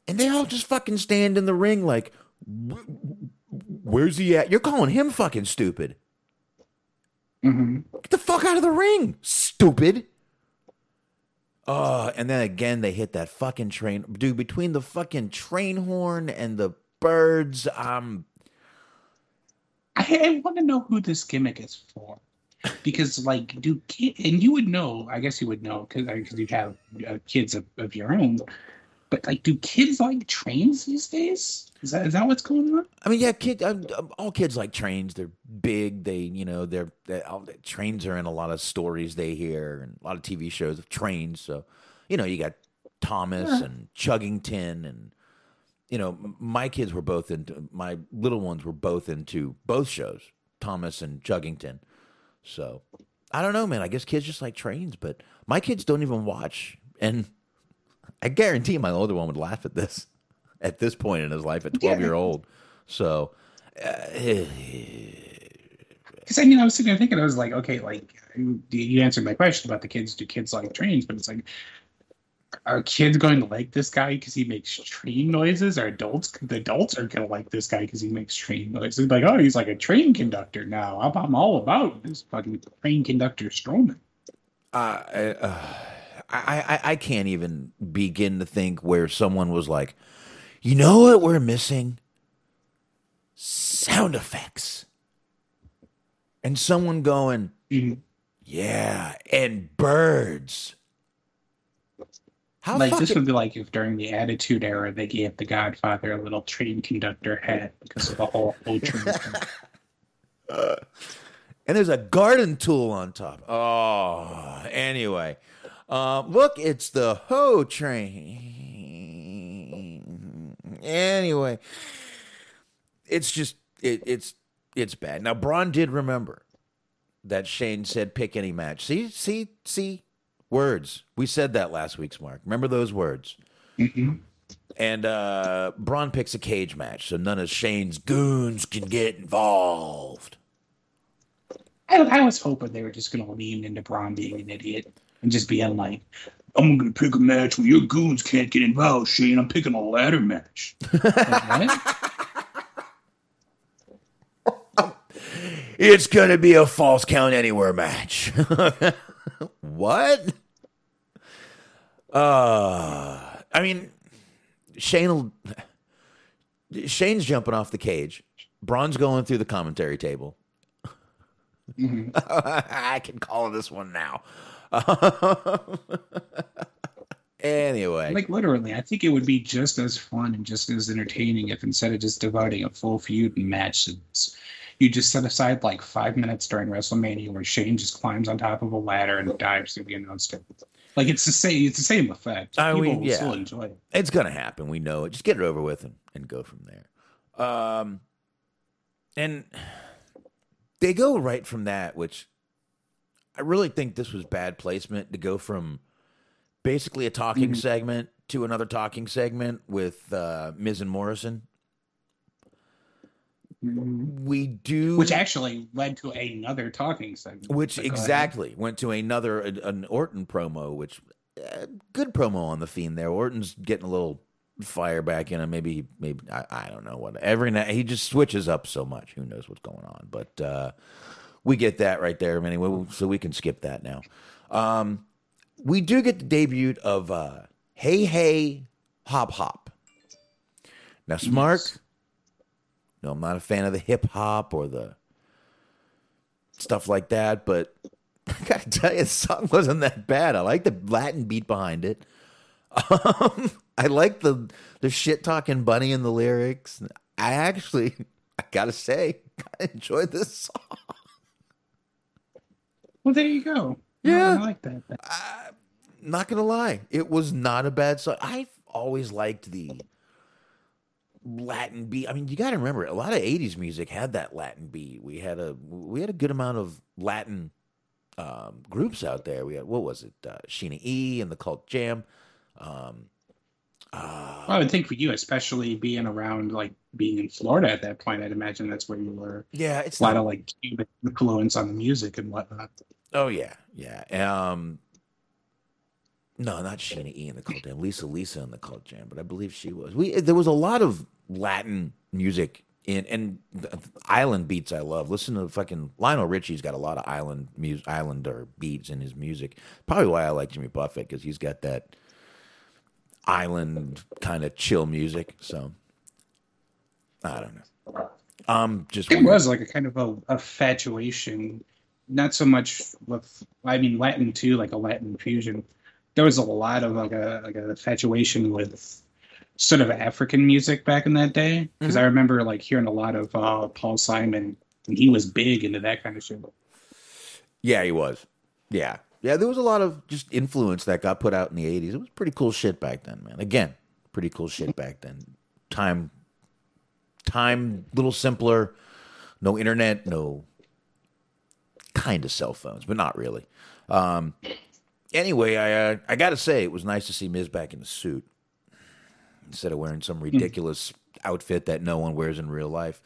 Speaker 6: and they all just fucking stand in the ring like, "Where's he at?" You're calling him fucking stupid.
Speaker 4: Mm-hmm.
Speaker 6: Get the fuck out of the ring, stupid. Uh, and then again they hit that fucking train. Dude, between the fucking train horn and the birds, um
Speaker 4: I, I want to know who this gimmick is for, because like, do kid and you would know. I guess you would know because because you have uh, kids of, of your own. But like, do kids like trains these days? Is that is that what's going on?
Speaker 6: I mean, yeah, kid, um, um, all kids like trains. They're big. They, you know, they're, they all, trains are in a lot of stories they hear and a lot of TV shows of trains. So, you know, you got Thomas and Chuggington and you know my kids were both into my little ones were both into both shows, Thomas and Chuggington. So I don't know, man. I guess kids just like trains, but my kids don't even watch. And I guarantee my older one would laugh at this at this point in his life at twelve year old. So. Uh,
Speaker 4: Because I mean, I was sitting there thinking, I was like, okay, like you answered my question about the kids. Do kids like trains? But it's like, are kids going to like this guy because he makes train noises? Or adults? The adults are going to like this guy because he makes train noises. Like, oh, he's like a train conductor now. I'm, I'm all about this fucking train conductor Strowman.
Speaker 6: uh, uh, I, I I can't even begin to think where someone was like, you know what we're missing? Sound effects. And someone going,
Speaker 4: Mhm.
Speaker 6: yeah, and birds. How
Speaker 4: Like this would be like if during the Attitude Era they gave the Godfather a little train conductor hat because of the whole whole train. thing.
Speaker 6: and there's a garden tool on top. Oh, anyway, uh, look, it's the hoe train. Anyway, it's just it, it's it's bad. Now, Braun did remember that Shane said pick any match. See, see, see, words. We said that last week's mark. Remember those words. And uh, Braun picks a cage match, so none of Shane's goons can get involved.
Speaker 4: I, I was hoping they were just going to lean into Braun being an idiot and just being like, I'm going to pick a match where your goons can't get involved, Shane. I'm picking a ladder match. Like.
Speaker 6: It's gonna be a false count anywhere match. what? Uh, I mean, Shane. Shane's jumping off the cage. Braun's going through the commentary table. I can call this one now. anyway,
Speaker 4: Like, literally, I think it would be just as fun and just as entertaining if instead of just devoting a full feud and match, it's- you just set aside like five minutes during WrestleMania where Shane just climbs on top of a ladder and dives through the announce table. Like, it's the same, it's the same effect.
Speaker 6: I
Speaker 4: People
Speaker 6: mean,
Speaker 4: will
Speaker 6: yeah.
Speaker 4: still enjoy it.
Speaker 6: it's gonna happen. We know it. Just get it over with and, and go from there. Um, and they go right from that, which I really think this was bad placement to go from basically a talking segment to another talking segment with uh, Miz and Morrison. We do,
Speaker 4: Which actually led to another talking segment.
Speaker 6: which
Speaker 4: ahead.
Speaker 6: exactly went to another an Orton promo, which uh, good promo on the Fiend there. Orton's getting a little fire back in him. Maybe maybe I, I don't know what. Every night he just switches up so much. Who knows what's going on? But uh, we get that right there anyway, so we can skip that now. Um, we do get the debut of uh, Hey Hey Hop Hop. Now, Smart. No, I'm not a fan of the hip hop or the stuff like that, but I gotta tell you, the song wasn't that bad. I like the Latin beat behind it. Um, I like the the shit talking bunny in the lyrics. I actually, I gotta say, I enjoyed this song.
Speaker 4: Well, there you go.
Speaker 6: Yeah.
Speaker 4: I like that.
Speaker 6: I, Not gonna lie, it was not a bad song. I've always liked the Latin beat. I mean, you got to remember, a lot of '80s music had that Latin beat. We had a we had a good amount of Latin um, groups out there. We had what was it, uh, Sheena E and the Cult Jam. Um, uh,
Speaker 4: Well, I would think for you, especially being around, like being in Florida at that point, I'd imagine that's where you were.
Speaker 6: yeah, it's
Speaker 4: A lot
Speaker 6: not,
Speaker 4: of like Cuban influence on the music and whatnot.
Speaker 6: oh yeah, yeah. Um, no, not Sheena E and the Cult Jam. Lisa Lisa and the Cult Jam, but I believe she was. We there was a lot of Latin music in and island beats. I love. Listen to fucking Lionel Richie's got a lot of island music, islander beats in his music. Probably why I like Jimmy Buffett because he's got that island kind of chill music. So I don't know. I'm just
Speaker 4: It was like a kind of a, a fatuation, not so much with, I mean, Latin too, like a Latin fusion. There was a lot of like a like a fatuation with sort of African music back in that day because I remember like hearing a lot of uh, Paul Simon, and he was big into that kind of shit.
Speaker 6: Yeah, he was. Yeah. Yeah, there was a lot of just influence that got put out in the 80s. It was pretty cool shit back then, man. Again, pretty cool shit back then. Time time little simpler, no internet, no kind of cell phones, but not really. Um anyway, I uh, I got to say it was nice to see Miz back in the suit instead of wearing some ridiculous outfit that no one wears in real life.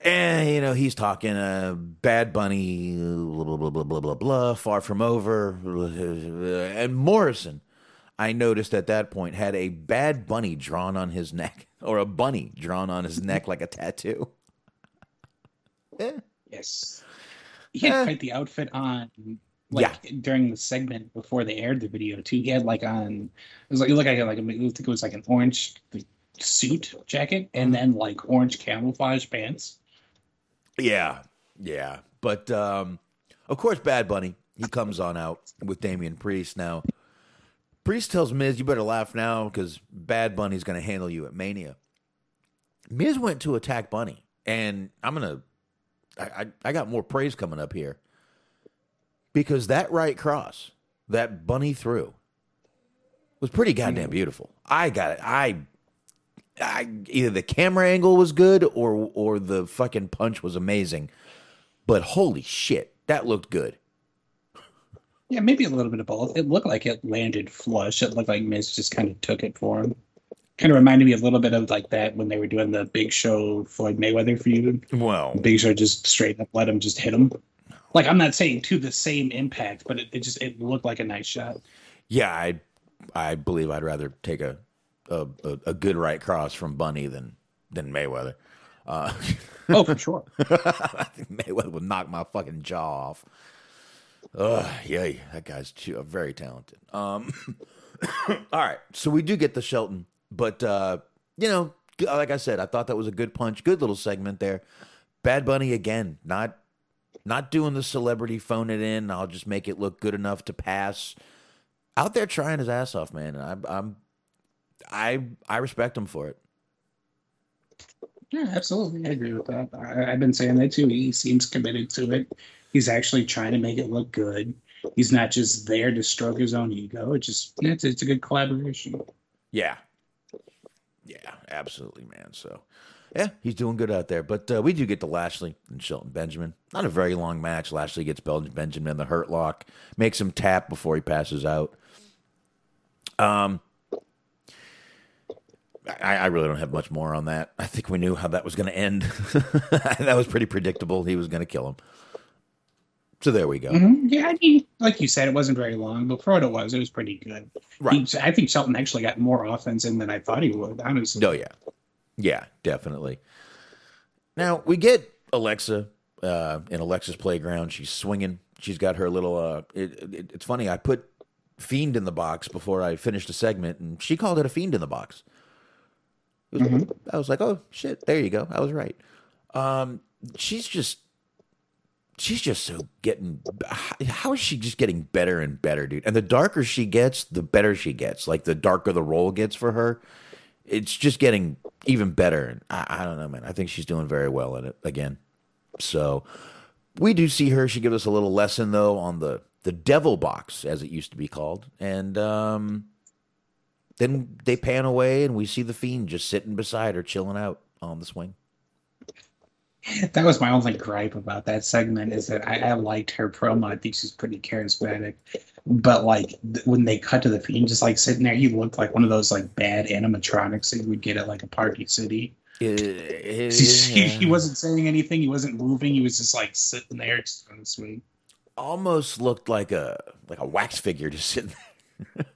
Speaker 6: And you know he's talking uh, Bad Bunny, blah blah blah blah blah blah blah. Far from over, and Morrison. I noticed at that point had a Bad Bunny drawn on his neck, or a bunny drawn on his neck like a tattoo. yeah.
Speaker 4: Yes. He had
Speaker 6: Eh.
Speaker 4: quite the outfit on. Like during the segment before they aired the video too, he had like on it was like it looked like like I think it was like an orange suit jacket and then like orange camouflage pants.
Speaker 6: Yeah, yeah. But um, of course, Bad Bunny he comes on out with Damian Priest. Now, Priest tells Miz, "You better laugh now because Bad Bunny's going to handle you at Mania." Miz went to attack Bunny, and I'm gonna, I, I, I got more praise coming up here because that right cross that Bunny threw was pretty goddamn beautiful. I got it. I I, either the camera angle was good or or the fucking punch was amazing. But holy shit, that looked good.
Speaker 4: Yeah, maybe a little bit of both. It looked like it landed flush. It looked like Miz just kind of took it for him. Kind of reminded me a little bit of like that when they were doing the Big Show Floyd Mayweather feud.
Speaker 6: Well,
Speaker 4: Big Show just straight up let him just hit him. Like I'm not saying to the same impact, but it, it just it looked like a nice shot.
Speaker 6: yeah, I I believe I'd rather take a a, a, a good right cross from Bunny than than Mayweather. Uh,
Speaker 4: Oh, for sure.
Speaker 6: I think Mayweather would knock my fucking jaw off. Ugh, yeah, that guy's too, very talented. Um, all right, so we do get the Shelton, but uh, you know, like I said, I thought that was a good punch, good little segment there. Bad Bunny again, not not doing the celebrity phone it in. I'll just make it look good enough to pass. Out there trying his ass off, man. And I'm, I'm I I respect him for it.
Speaker 4: Yeah, absolutely. I agree with that. I, I've been saying that too. He seems committed to it. He's actually trying to make it look good. He's not just there to stroke his own ego. It's just it's, it's a good collaboration.
Speaker 6: Yeah. Yeah, absolutely, man. So, yeah, he's doing good out there. But uh, we do get to Lashley and Shelton Benjamin. Not a very long match. Lashley gets Benjamin in the hurt lock, makes him tap before he passes out. Um, I, I really don't have much more on that. I think we knew how that was going to end. that was pretty predictable. He was going to kill him. So there we go.
Speaker 4: Mhm. Yeah, I mean, like you said, it wasn't very long, but for what it was, it was pretty good.
Speaker 6: Right.
Speaker 4: He- I think Shelton actually got more offense in than I thought he would. Honestly.
Speaker 6: Oh yeah, yeah, definitely. Now we get Alexa uh, in Alexa's playground. She's swinging. She's got her little. Uh, it, it, it's funny. I put fiend in the box before I finished a segment, and she called it a fiend in the box. Was- I was like, oh shit, there you go. I was right. Um, she's just. She's just so getting. How is she just getting better and better, dude? And the darker she gets, the better she gets. Like the darker the role gets for her, it's just getting even better. And I, I don't know, man. I think she's doing very well in it again. So we do see her. She gives us a little lesson though on the the devil box, as it used to be called, and um, then they pan away and we see the fiend just sitting beside her, chilling out on the swing.
Speaker 4: That was my only gripe about that segment is that I, I liked her promo. I think she's pretty charismatic, but like th- when they cut to the fiend, just like sitting there, he looked like one of those like bad animatronics that you would get at like a Party City. He, he, he wasn't saying anything. He wasn't moving. He was just like sitting there, just on the swing.
Speaker 6: almost looked like a like a wax figure just sitting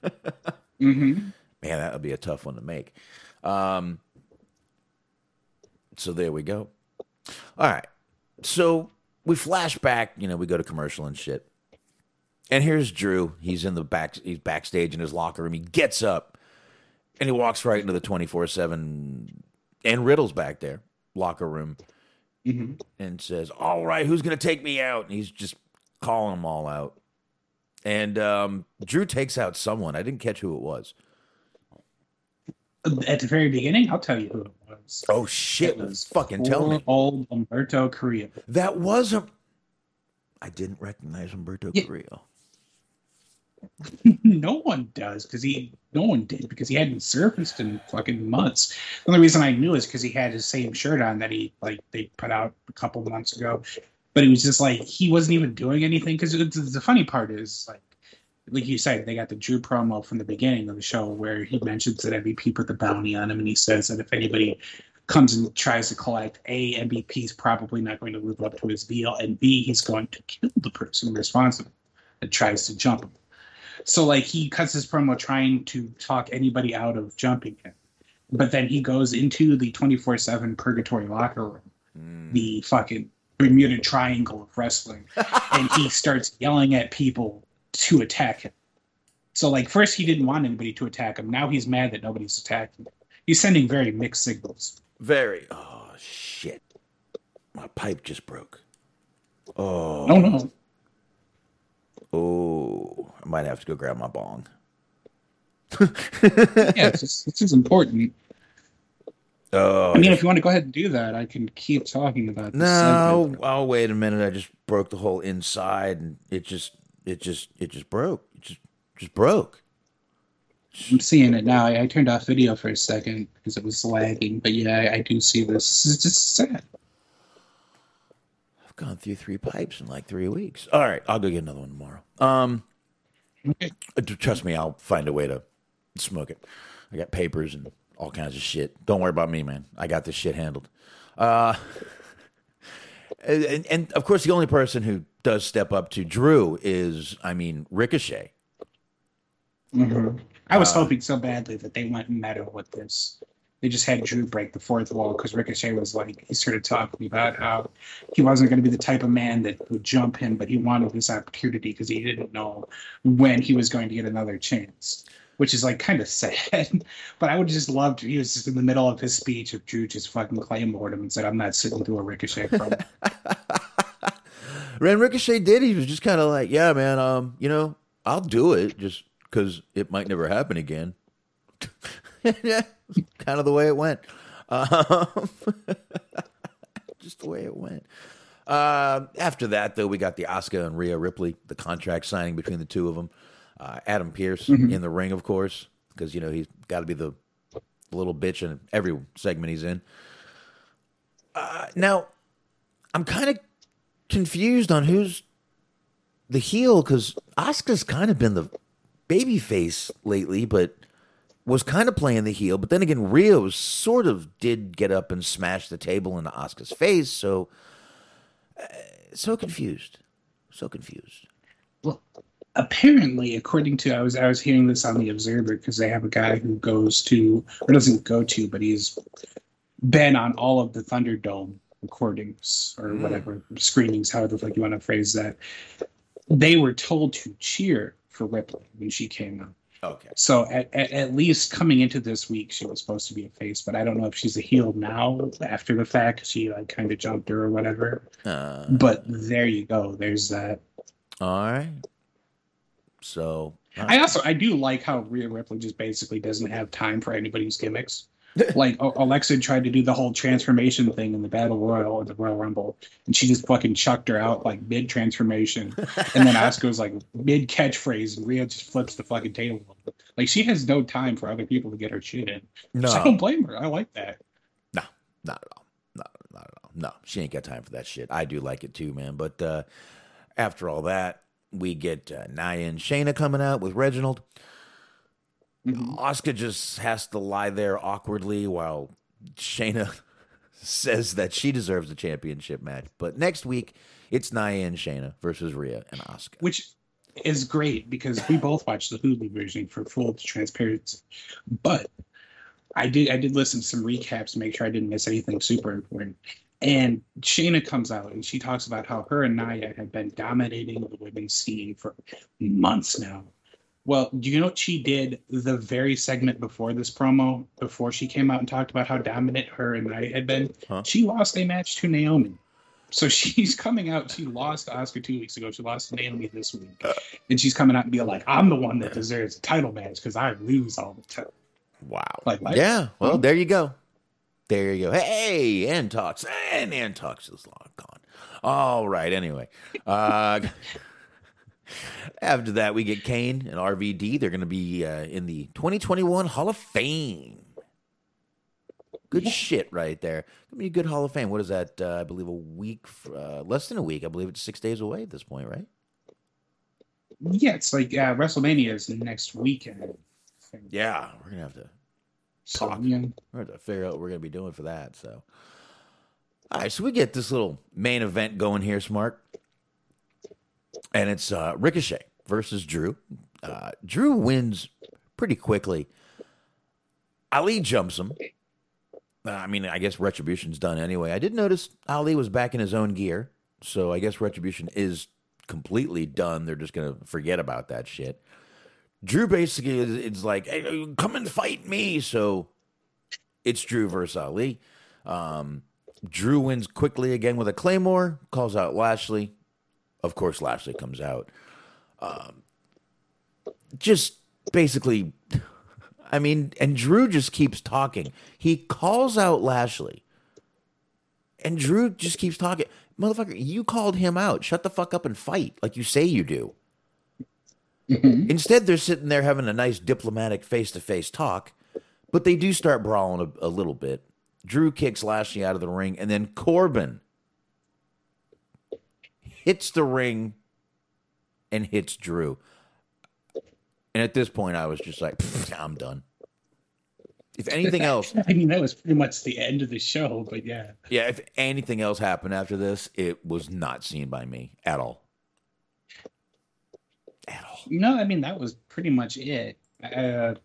Speaker 6: there.
Speaker 4: Mm-hmm.
Speaker 6: Man, that would be a tough one to make. Um, so there we go. All right. So we flash back, you know, we go to commercial and shit. And here's Drew. He's in the back he's backstage in his locker room. He gets up and he walks right into the 24/7 and Riddle's back there, locker room,
Speaker 4: Mm-hmm.
Speaker 6: and says, "All right, who's going to take me out?" And he's just calling them all out. And um, Drew takes out someone. I didn't catch who it was.
Speaker 4: At the very beginning, I'll tell you who it was.
Speaker 6: Oh shit!
Speaker 4: It was
Speaker 6: fucking tell me.
Speaker 4: Old Humberto Carrillo.
Speaker 6: That was a. I didn't recognize Humberto
Speaker 4: Yeah.
Speaker 6: Carrillo.
Speaker 4: no one does because he no one did because he hadn't surfaced in fucking months. The only reason I knew is because he had his same shirt on that he like they put out a couple months ago. But it was just like he wasn't even doing anything because the funny part is like like you said, they got the Drew promo from the beginning of the show where he mentions that MVP put the bounty on him, and he says that if anybody comes and tries to collect A, MVP is probably not going to live up to his deal, and B, he's going to kill the person responsible that tries to jump him. So like he cuts his promo trying to talk anybody out of jumping him, but then he goes into the twenty four seven purgatory locker room, mm. the fucking Bermuda Triangle of wrestling, and he starts yelling at people to attack him. So like first he didn't want anybody to attack him. Now he's mad that nobody's attacking him. He's sending very mixed signals.
Speaker 6: Very. Oh shit! My pipe just broke. Oh.
Speaker 4: No, no.
Speaker 6: Oh, I might have to go grab my bong.
Speaker 4: yeah, this is important.
Speaker 6: Oh,
Speaker 4: I mean, if you want to go ahead and do that, I can keep talking about.
Speaker 6: This no, segment. oh, wait a minute. I just broke the whole inside, and it just, it just, it just broke. It just, just broke.
Speaker 4: I'm seeing it now. I, I turned off video for a second because it was lagging, but yeah, I, I do see this. It's just sad.
Speaker 6: I've gone through three pipes in like three weeks. All right, I'll go get another one tomorrow. Um. Trust me, I'll find a way to smoke it. I got papers and all kinds of shit. Don't worry about me, man. I got this shit handled. Uh, and, and of course, the only person who does step up to Drew is, I mean, Ricochet.
Speaker 4: Mm-hmm. I was uh, hoping so badly that they went meta with this. They just had Drew break the fourth wall because Ricochet was like, he started talking about how he wasn't going to be the type of man that would jump him, but he wanted this opportunity because he didn't know when he was going to get another chance, which is like kind of sad. but I would just love to. He was just in the middle of his speech if Drew just fucking claymored him and said, I'm not sitting through a Ricochet promo.
Speaker 6: Ren Ricochet did. He was just kind of like, yeah, man, um, you know, I'll do it. Just because it might never happen again. yeah, kind of the way it went. Um, just the way it went. Uh, after that, though, we got the Asuka and Rhea Ripley, the contract signing between the two of them. Uh, Adam Pearce mm-hmm. in the ring, of course, because you know he's got to be the little bitch in every segment he's in. Uh, now, I'm kind of confused on who's the heel because Asuka's kind of been the babyface lately, but was kind of playing the heel. But then again, Rhea sort of did get up and smash the table into Asuka's face. So, uh, so confused, so confused.
Speaker 4: Well, apparently, according to I was I was hearing this on the Observer because they have a guy who goes to or doesn't go to, but he's been on all of the Thunderdome recordings or mm. whatever screenings, however like you want to phrase that. They were told to cheer for Ripley when she came out.
Speaker 6: Okay.
Speaker 4: So at, at, at, least coming into this week, she was supposed to be a face, but I don't know if she's a heel now after the fact. She like kind of jumped her or whatever. Uh, but there you go. There's that.
Speaker 6: All right. So
Speaker 4: I also I do like how Rhea Ripley just basically doesn't have time for anybody's gimmicks. like Alexa tried to do the whole transformation thing in the Battle Royal or the Royal Rumble, and she just fucking chucked her out like mid transformation, and then Asuka's like mid catchphrase, and Rhea just flips the fucking table. Like she has no time for other people to get her shit in. No, so I don't blame her. I like that.
Speaker 6: No, not at all. No, not at all. No, she ain't got time for that shit. I do like it too, man. But uh, after all that, we get uh, Nia and Shayna coming out with Reginald. Mm-hmm. Asuka just has to lie there awkwardly while Shayna says that she deserves a championship match. But next week, it's Nia and Shayna versus Rhea and Asuka,
Speaker 4: Which is great because we both watched the Hulu version for full transparency. But I did I did listen to some recaps to make sure I didn't miss anything super important. And Shayna comes out and she talks about how her and Nia have been dominating the women's scene for months now. Well, do you know what she did the very segment before this promo, before she came out and talked about how dominant her and I had been? Huh? She lost a match to Naomi. So she's coming out. She lost to Asuka two weeks ago. She lost to Naomi this week. Uh, and she's coming out and being like, I'm the one that deserves a title match because I lose all the time.
Speaker 6: Wow. Like, like yeah. Well, there you go. There you go. Hey, and talks. And and talks is long gone. All right. Anyway. Uh After that, we get Kane and RVD. They're going to be uh, in the 2021 Hall of Fame. Good shit right there. Gonna be a good Hall of Fame. What is that? Uh, I believe a week, uh, less than a week. I believe it's six days away at this point, right?
Speaker 4: Yeah, it's like uh, WrestleMania is next weekend.
Speaker 6: Yeah, we're gonna have to
Speaker 4: So,
Speaker 6: Talk.
Speaker 4: yeah.
Speaker 6: we're gonna have to figure out what we're gonna be doing for that. So, all right, so we get this little main event going here, Smart, and it's uh, Ricochet versus Drew. Uh, Drew wins pretty quickly. Ali jumps him. Uh, I mean, I guess Retribution's done anyway. I did notice Ali was back in his own gear, so I guess Retribution is completely done. They're just gonna forget about that shit. Drew basically is it's like, hey, come and fight me. So it's Drew versus Ali. Um, Drew wins quickly again with a claymore, calls out Lashley. Of course, Lashley comes out. Um, just basically, I mean, and Drew just keeps talking. He calls out Lashley, and Drew just keeps talking. Motherfucker, you called him out. Shut the fuck up and fight like you say you do. Instead, they're sitting there having a nice diplomatic face to face talk, but they do start brawling a, a little bit. Drew kicks Lashley out of the ring, and then Corbin hits the ring and hits Drew. And at this point, I was just like, I'm done. If anything else,
Speaker 4: I mean, that was pretty much the end of the show, but yeah.
Speaker 6: yeah, if anything else happened after this, it was not seen by me at all. At all.
Speaker 4: No, I mean, that was pretty much it. Uh,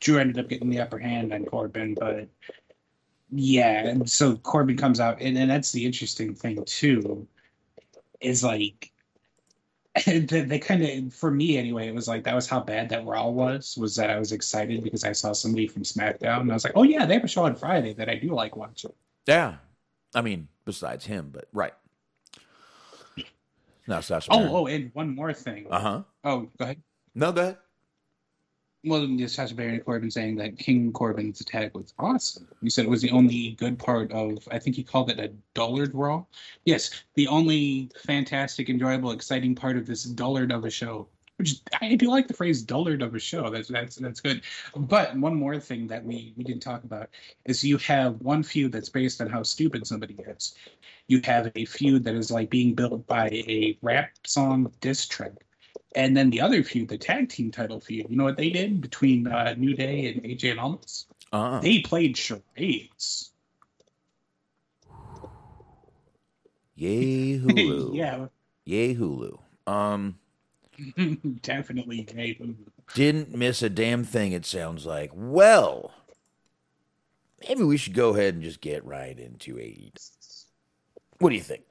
Speaker 4: Drew ended up getting the upper hand on Corbin, but yeah, and so Corbin comes out, and, and that's the interesting thing, too, is like, they, they kind of, for me anyway, it was like that was how bad that Raw was, was that I was excited because I saw somebody from SmackDown, and I was like, oh yeah, they have a show on Friday that I do like watching.
Speaker 6: Yeah. I mean, besides him, but right. Now Sasha.
Speaker 4: Oh, oh, and one more thing.
Speaker 6: Uh huh.
Speaker 4: Oh, go ahead.
Speaker 6: No, go ahead.
Speaker 4: Well, just Sasha Baron Corbin saying that King Corbin's attack was awesome. You said it was the only good part of, I think he called it a dullard Raw. Yes, the only fantastic, enjoyable, exciting part of this dullard of a show. Which I do like the phrase dullard of a show. That's that's that's good. But one more thing that we we didn't talk about is you have one feud that's based on how stupid somebody is. You have a feud that is like being built by a rap song diss track. And then the other feud, the tag team title feud, you know what they did between uh, New Day and AJ and Omos?
Speaker 6: Uh
Speaker 4: They played charades.
Speaker 6: Yay Hulu.
Speaker 4: yeah,
Speaker 6: Yay Hulu. Um,
Speaker 4: definitely. Hey,
Speaker 6: didn't miss a damn thing. It sounds like. Well, maybe we should go ahead and just get right into AEW. What do you think?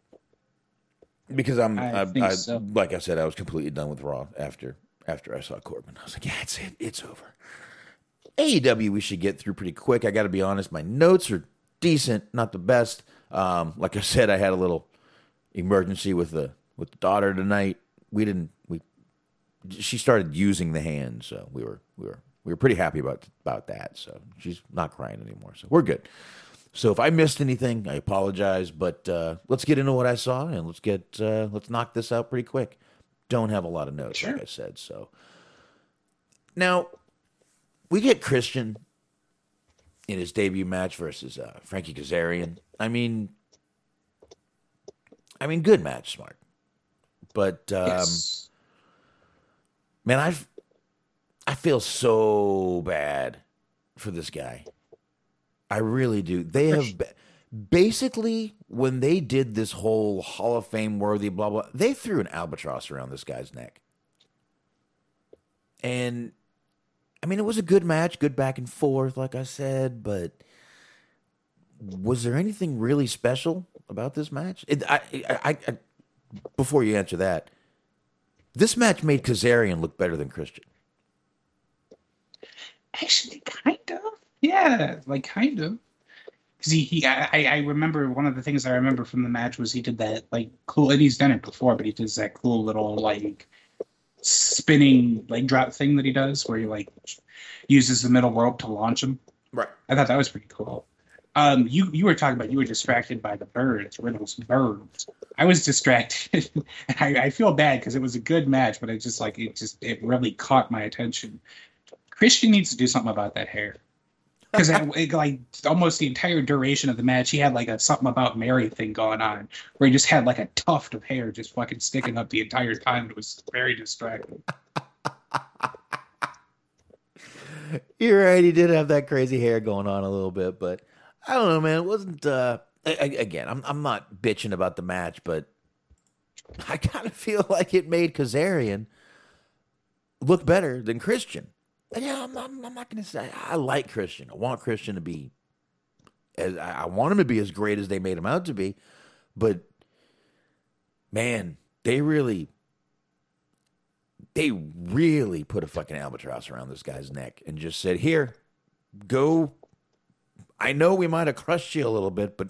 Speaker 6: Because I'm,
Speaker 4: I
Speaker 6: I, I,
Speaker 4: so.
Speaker 6: like I said, I was completely done with Raw after after I saw Corbin. I was like, yeah, it's it, it's over. AEW, we should get through pretty quick. I got to be honest, my notes are decent, not the best. Um, like I said, I had a little emergency with the with the daughter tonight. We didn't we she started using the hand, so we were we were we were pretty happy about about that. So she's not crying anymore, so we're good. So if I missed anything, I apologize. But uh, let's get into what I saw and let's get uh, let's knock this out pretty quick. Don't have a lot of notes,
Speaker 4: Sure.
Speaker 6: like I said. So now we get Christian in his debut match versus uh, Frankie Kazarian. I mean, I mean, good match, smart. But um,
Speaker 4: yes.
Speaker 6: man, I've I feel so bad for this guy. I really do. They have ba- basically when they did this whole Hall of Fame worthy blah blah. They threw an albatross around this guy's neck, and I mean it was a good match, good back and forth, like I said. But was there anything really special about this match? It, I, I, I, before you answer that, this match made Kazarian look better than Christian.
Speaker 4: Actually, kind. Yeah, like kind of. Because he, he I, I- remember one of the things I remember from the match was he did that like cool, and he's done it before, but he does that cool little like spinning like drop thing that he does, where he like uses the middle rope to launch him.
Speaker 6: Right.
Speaker 4: I thought that was pretty cool. Um, you you were talking about you were distracted by the birds, Riddle's birds. I was distracted. I, I feel bad because it was a good match, but it just like it just it really caught my attention. Christian needs to do something about that hair because like almost the entire duration of the match, he had like a something about Mary thing going on, where he just had like a tuft of hair just fucking sticking up the entire time. It was very distracting.
Speaker 6: You're right. He did have that crazy hair going on a little bit, but I don't know, man. It wasn't. uh a- Again, I'm I'm not bitching about the match, but I kind of feel like it made Kazarian look better than Christian. And yeah, I'm, I'm, I'm not going to say I like Christian. I want Christian to be as I I want him to be as great as they made him out to be, but man, they really they really put a fucking albatross around this guy's neck and just said, "Here, go. I know we might have crushed you a little bit, but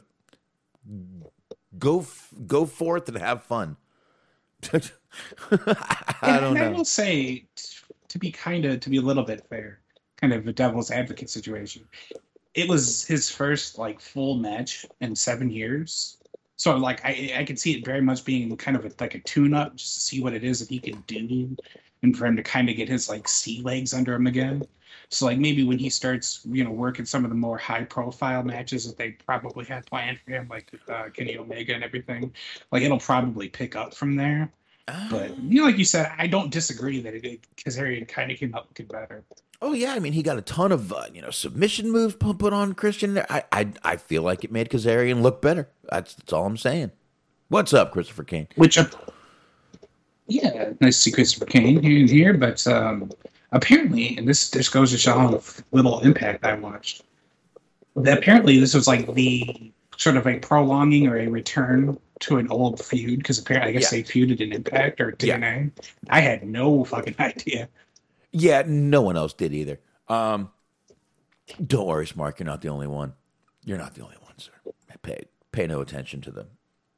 Speaker 6: go f- go forth and have fun." I don't
Speaker 4: and I
Speaker 6: know.
Speaker 4: will say, to be kind of to be a little bit fair, kind of a devil's advocate situation. It was his first like full match in seven years, so like I I could see it very much being kind of a, like a tune up just to see what it is that he can do, and for him to kind of get his like sea legs under him again. So like maybe when he starts you know working some of the more high profile matches that they probably had planned for him, like uh, Kenny Omega and everything, like it'll probably pick up from there. But you know, like you said, I don't disagree that it Kazarian kind of came out looking better.
Speaker 6: Oh yeah, I mean he got a ton of uh, you know submission moves pu- put on Christian. I I I feel like it made Kazarian look better. That's that's all I'm saying. What's up, Christopher Kane?
Speaker 4: Which, uh, yeah, nice to see Christopher Kane here and here, but um, apparently, and this this goes to show how little impact I watched. That apparently this was like the sort of a prolonging or a return to an old feud because apparently I guess
Speaker 6: Yeah.
Speaker 4: they feuded in Impact or
Speaker 6: Yeah.
Speaker 4: I had no fucking idea.
Speaker 6: Yeah, no one else did either. Um, don't worry, Mark. You're not the only one. You're not the only one, sir. Pay pay no attention to the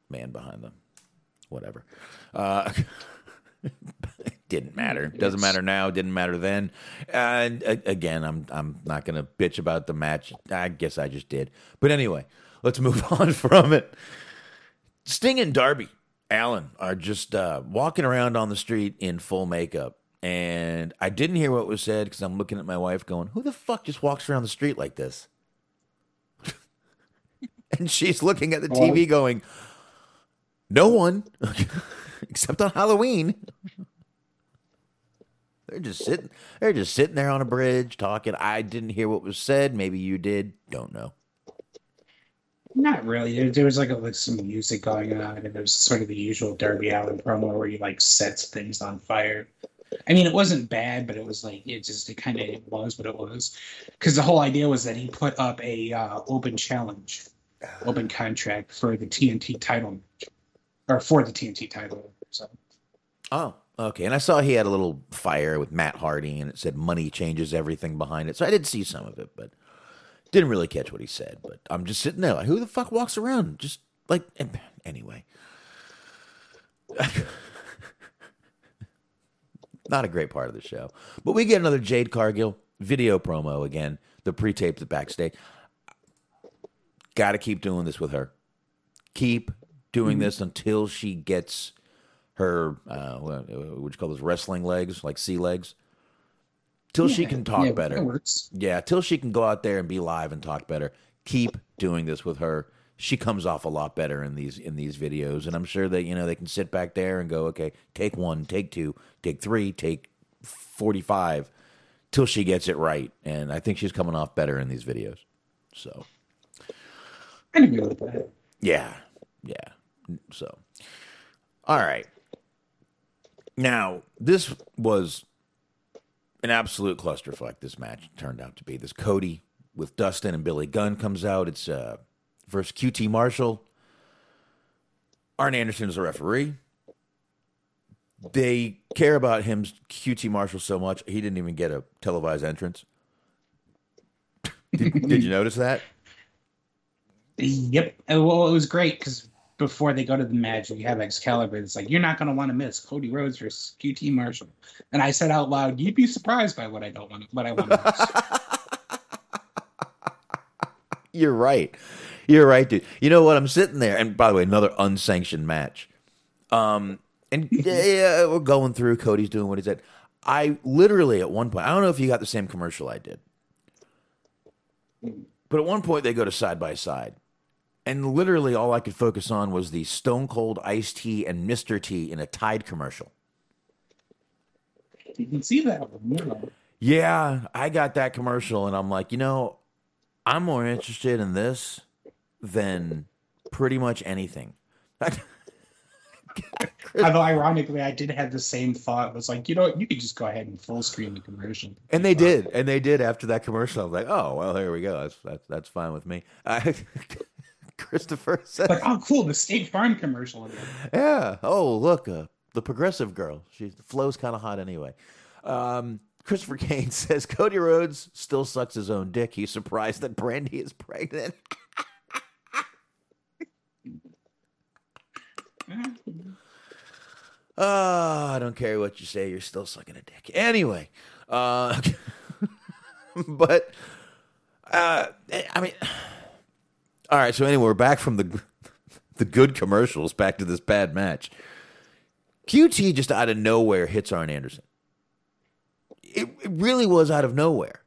Speaker 6: man behind them. Whatever. Uh, it didn't matter. Doesn't matter now. Didn't matter then. And uh, again, I'm I'm not gonna bitch about the match. I guess I just did. But anyway, let's move on from it. Sting and Darby Allin are just uh, walking around on the street in full makeup. And I didn't hear what was said because I'm looking at my wife going, Who the fuck just walks around the street like this? and she's looking at the TV going, No one, except on Halloween. They're just sitting. They're just sitting there on a bridge talking. I didn't hear what was said. Maybe you did. Don't know.
Speaker 4: Not really. There, there was like, a, like some music going on, and there was sort of the usual Darby Allin promo where he like sets things on fire. I mean, it wasn't bad, but it was like it just it kind of it was what it was. Because the whole idea was that he put up a uh, open challenge, open contract for the TNT title, or for the TNT title. So
Speaker 6: Oh, okay. And I saw he had a little fire with Matt Hardy, and it said "money changes everything" behind it. So I did see some of it, but didn't really catch what he said. But I'm just sitting there like, who the fuck walks around? Just like anyway. Not a great part of the show, but we get another Jade Cargill video promo again. The pre-taped the backstage. Got to keep doing this with her. Keep doing this until she gets her uh, what would you call those wrestling legs, like sea legs, till she can talk
Speaker 4: yeah,
Speaker 6: better. Yeah, till she can go out there and be live and talk better. Keep doing this with her. She comes off a lot better in these in these videos, and I'm sure that you know they can sit back there and go, okay, take one, take two, take three, take forty five, till she gets it right. And I think she's coming off better in these videos. So
Speaker 4: I agree with that.
Speaker 6: yeah, yeah. So all right. Now this was an absolute clusterfuck. This match turned out to be. This Cody with Dustin and Billy Gunn comes out. It's uh, versus QT Marshall. Arn Anderson is a referee. They care about him, QT Marshall, so much he didn't even get a televised entrance. did, did you notice that?
Speaker 4: Yep. Well, it was great because before they go to the match, you have Excalibur. It's like you're not going to want to miss Cody Rhodes versus QT Marshall. And I said out loud, "You'd be surprised by what I don't want. What I want to miss."
Speaker 6: You're right. You're right, dude. You know what? I'm sitting there, and by the way, another unsanctioned match. Um, and yeah, yeah, we're going through. Cody's doing what he said. I literally at one point, I don't know if you got the same commercial I did, but at one point they go to side by side, and literally all I could focus on was the Stone Cold Ice Tea and Mister T in a Tide commercial.
Speaker 4: You can see that one. Yeah.
Speaker 6: Yeah, I got that commercial, and I'm like, you know, I'm more interested in this than pretty much anything.
Speaker 4: Although ironically, I did have the same thought. It was like, you know, what? you could just go ahead and full screen the commercial.
Speaker 6: And they did, and they did after that commercial. I was like, oh well, here we go. That's that's, that's fine with me. I, Christopher says,
Speaker 4: Like, oh, cool, the State Farm commercial again.
Speaker 6: yeah. Oh look, uh, the progressive girl. She flows kind of hot anyway. Um, Christopher Kane says Cody Rhodes still sucks his own dick. He's surprised that Brandi is pregnant. Oh, I don't care what you say. You're still sucking a dick. Anyway, uh, but uh, I mean, all right. So anyway, we're back from the the good commercials back to this bad match. QT just out of nowhere hits Arn Anderson. It, it really was out of nowhere.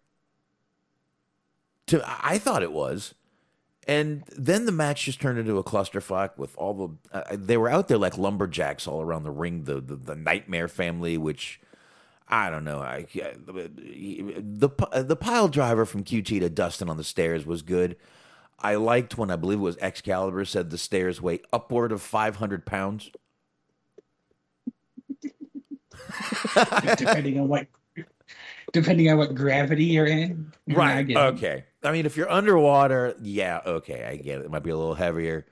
Speaker 6: To I thought it was. And then the match just turned into a clusterfuck with all the. Uh, they were out there like lumberjacks all around the ring. The the, the Nightmare family, which I don't know. I the the pile driver from QT to Dustin on the stairs was good. I liked when I believe it was Excalibur said the stairs weigh upward of five hundred pounds.
Speaker 4: depending on what depending on what gravity you're in. You're
Speaker 6: Right. Okay. I mean, if you're underwater, yeah, okay, I get it. It might be a little heavier.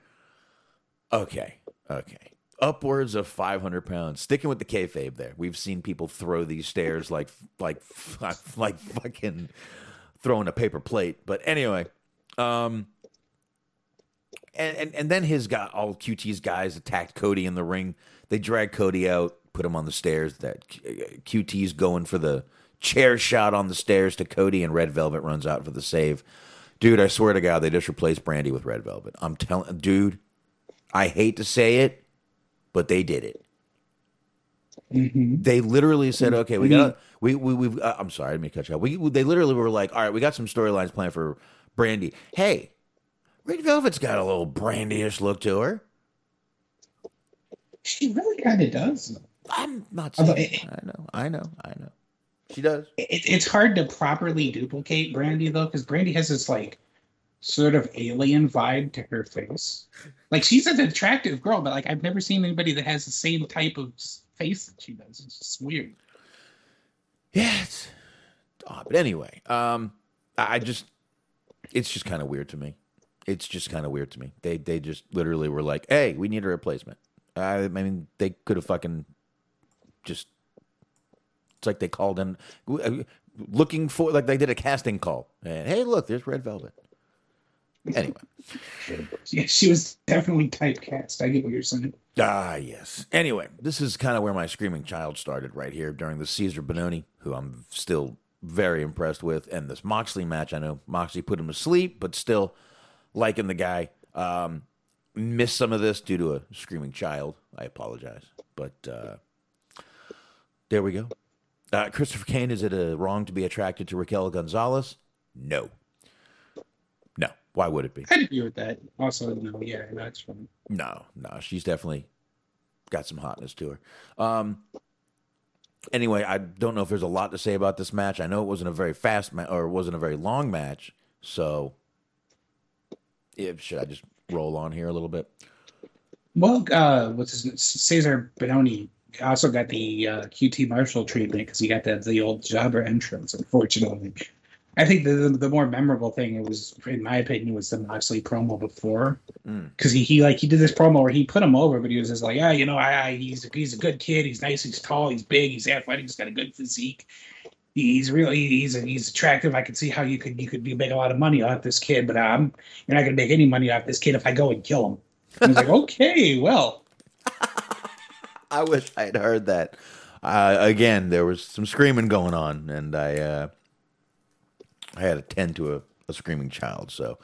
Speaker 6: Okay. Okay. Upwards of 500 pounds. Sticking with the kayfabe there. We've seen people throw these stairs like, like, like fucking throwing a paper plate. But anyway, um, and, and, and then his guy, all QT's guys attacked Cody in the ring. They drag Cody out, put him on the stairs. That QT's going for the chair shot on the stairs to Cody, and Red Velvet runs out for the save. Dude, I swear to God, they just replaced Brandi with Red Velvet. I'm telling, dude, I hate to say it, but they did it. They literally said, "Okay, we got we we we uh, I'm sorry, let me cut you off. We they literally were like, "All right, we got some storylines planned for Brandi. Hey, Red Velvet's got a little Brandi-ish look to her.
Speaker 4: She really kind of does.
Speaker 6: I'm not saying.
Speaker 4: it-
Speaker 6: I know, I know, I know. She does.
Speaker 4: It, it's hard to properly duplicate Brandi though, because Brandi has this like sort of alien vibe to her face. Like she's an attractive girl, but like I've never seen anybody that has the same type of face that she does. It's just weird.
Speaker 6: Yeah, it's odd. But anyway, um, I I just, it's just kind of weird to me. It's just kind of weird to me. They they just literally were like, "Hey, we need a replacement." I, I mean, they could have fucking just. It's like they called in, uh, looking for like they did a casting call. And hey, look, there's Red Velvet. Anyway,
Speaker 4: Yeah, she was definitely typecast. I get what you're saying.
Speaker 6: Ah, yes. Anyway, this is kind of where my screaming child started right here during the Cesar Bononi, who I'm still very impressed with, and this Moxley match. I know Moxley put him to sleep, but still liking the guy. Um, missed some of this due to a screaming child. I apologize, but uh, there we go. Uh, Christopher Kane, is it uh, wrong to be attracted to Raquel Gonzalez? No. No. Why would it be?
Speaker 4: I'd agree with that. Also, no, yeah, that's fine.
Speaker 6: No, no, she's definitely got some hotness to her. Um, anyway, I don't know if there's a lot to say about this match. I know it wasn't a very fast ma- or it wasn't a very long match, so if should I just roll on here a little bit?
Speaker 4: Well, uh, what's his name? Cesar Bononi also got the uh, QT Marshall treatment because he got the the old jobber entrance. Unfortunately, I think the, the the more memorable thing it was, in my opinion, was the Moxley promo before because he, he like he did this promo where he put him over, but he was just like, yeah, you know, I, I he's he's a good kid. He's nice. He's tall. He's big. He's athletic. He's got a good physique. He's really he's he's attractive. I can see how you could you could make a lot of money off this kid, but I'm you're not gonna make any money off this kid if I go and kill him. I was like, okay, well,
Speaker 6: I wish I had heard that. Uh, again, there was some screaming going on, and I uh, I had to tend to a, a screaming child. So,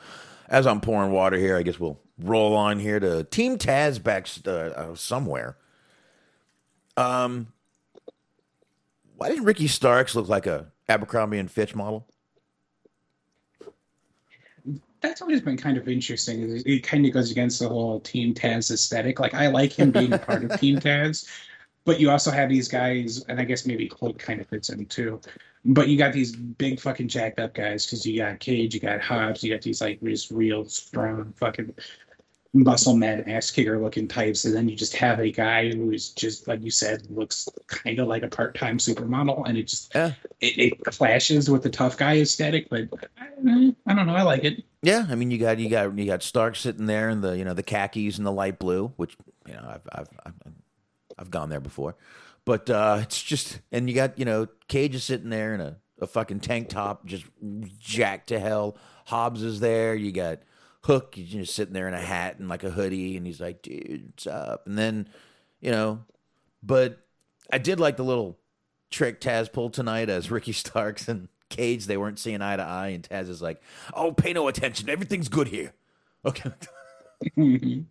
Speaker 6: as I'm pouring water here, I guess we'll roll on here to Team Taz back uh, somewhere. Um, why didn't Ricky Starks look like a Abercrombie and Fitch model?
Speaker 4: That's always been kind of interesting. It kind of goes against the whole Team Taz aesthetic. Like I like him being a part of Team Taz, but you also have these guys, and I guess maybe Cloak kind of fits in too. But you got these big fucking jacked up guys because you got Cage, you got Hobbs, you got these like just real strong fucking muscle man ass kicker looking types, and then you just have a guy who is just like you said looks kind of like a part time supermodel, and it just
Speaker 6: Yeah.
Speaker 4: it, it clashes with the tough guy aesthetic. But I, I don't know, I like it.
Speaker 6: Yeah, I mean you got you got you got Stark sitting there in the you know the khakis and the light blue, which you know I've I've I've, I've gone there before, but uh, it's just and you got you know Cage is sitting there in a, a fucking tank top, just jacked to hell. Hobbs is there. You got Hook, he's just sitting there in a hat and like a hoodie, and he's like, "Dude, what's up?" And then you know, but I did like the little trick Taz pulled tonight as Ricky Starks and Cage they weren't seeing eye to eye, and Taz is like, "Oh, pay no attention. Everything's good here." Okay.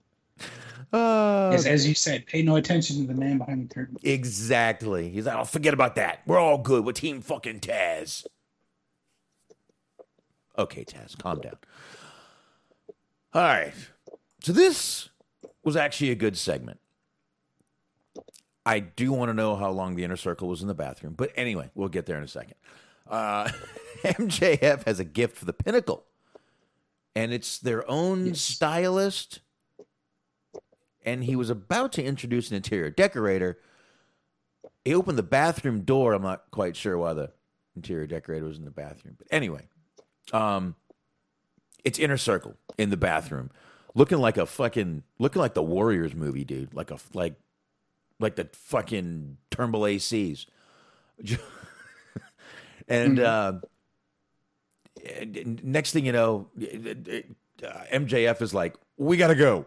Speaker 6: Uh,
Speaker 4: as, as you said, pay no attention to the man behind the curtain.
Speaker 6: exactly. He's like, "Oh, forget about that. We're all good. We're team fucking Taz." Okay, Taz, calm down. All right. So this was actually a good segment. I do want to know how long the inner circle was in the bathroom, but anyway, we'll get there in a second. Uh, MJF has a gift for the pinnacle, and it's their own stylist. And he was about to introduce an interior decorator. He opened the bathroom door. I'm not quite sure why the interior decorator was in the bathroom, but anyway, um, it's inner circle in the bathroom, looking like a fucking looking like the Warriors movie, dude. Like a like like the fucking Turnbull ACs. and uh, next thing you know, uh, MJF is like, "We gotta go."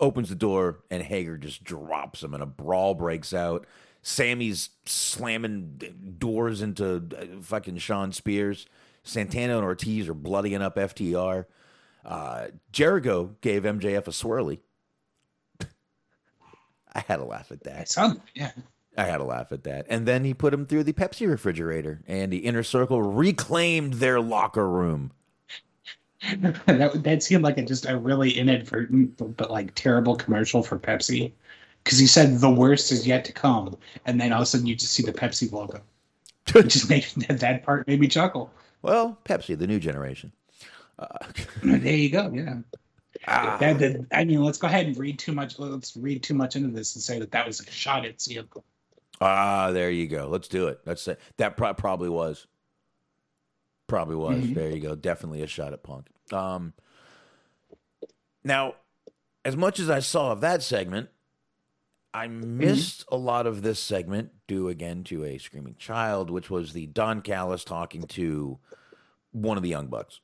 Speaker 6: Opens the door and Hager just drops him, and a brawl breaks out. Sammy's slamming doors into uh, fucking Shawn Spears. Santana and Ortiz are bloodying up FTR. Uh, Jericho gave MJF a swirly. I had to laugh at that.
Speaker 4: Sounds, yeah.
Speaker 6: I had to laugh at that. And then he put him through the Pepsi refrigerator, and the inner circle reclaimed their locker room.
Speaker 4: that that seemed like a, just a really inadvertent but, but like terrible commercial for Pepsi because he said the worst is yet to come, and then all of a sudden you just see the Pepsi logo. It just made that part made me chuckle.
Speaker 6: Well, Pepsi, the new generation.
Speaker 4: There you go. Yeah.
Speaker 6: Ah.
Speaker 4: That, that- I mean, let's go ahead and read too much. Let's read too much into this and say that that was a shot at. Punk.
Speaker 6: Ah, there you go. Let's do it. That's it. That pro- probably was. Probably was. There you go. Definitely a shot at Punk. Um, now, as much as I saw of that segment, I missed a lot of this segment due again to a screaming child, which was the Don Callis talking to one of the Young Bucks.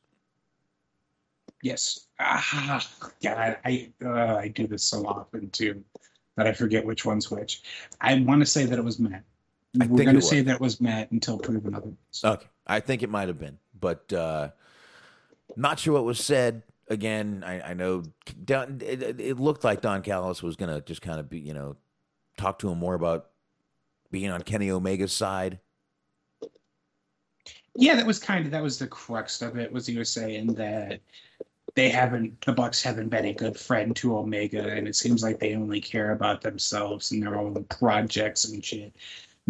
Speaker 4: Yes. Ah, God, I uh, I do this so often too that I forget which one's which. I want to say that it was Matt.
Speaker 6: I
Speaker 4: We're going to say that it was Matt until proven otherwise.
Speaker 6: Okay, I think it might have been, but uh, not sure what was said. Again, I, I know Don, it, it- looked like Don Callis was gonna just kind of be, you know, talk to him more about being on Kenny Omega's side.
Speaker 4: Yeah, that was kind of that was the crux of it. Was he was saying that they haven't the Bucks haven't been a good friend to Omega, and it seems like they only care about themselves and their own projects and shit.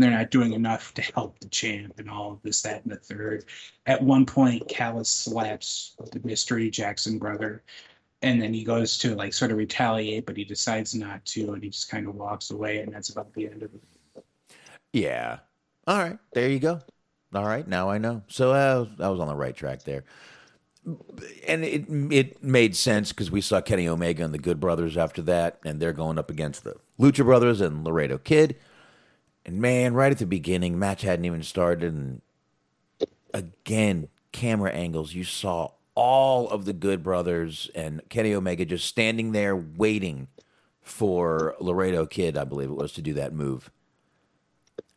Speaker 4: And they're not doing enough to help the champ and all of this, that, and the third. At one point, Callis slaps the mystery Jackson brother, and then he goes to like sort of retaliate, but he decides not to, and he just kind of walks away, and that's about the end of it.
Speaker 6: Yeah. All right, there you go. All right, now I know. So uh, I was on the right track there, and it it made sense because we saw Kenny Omega and the Good Brothers after that, and they're going up against the Lucha Brothers and Laredo Kid. And man, right at the beginning, match hadn't even started, and again, camera angles. You saw all of the Good Brothers and Kenny Omega just standing there waiting for Laredo Kid, I believe it was, to do that move.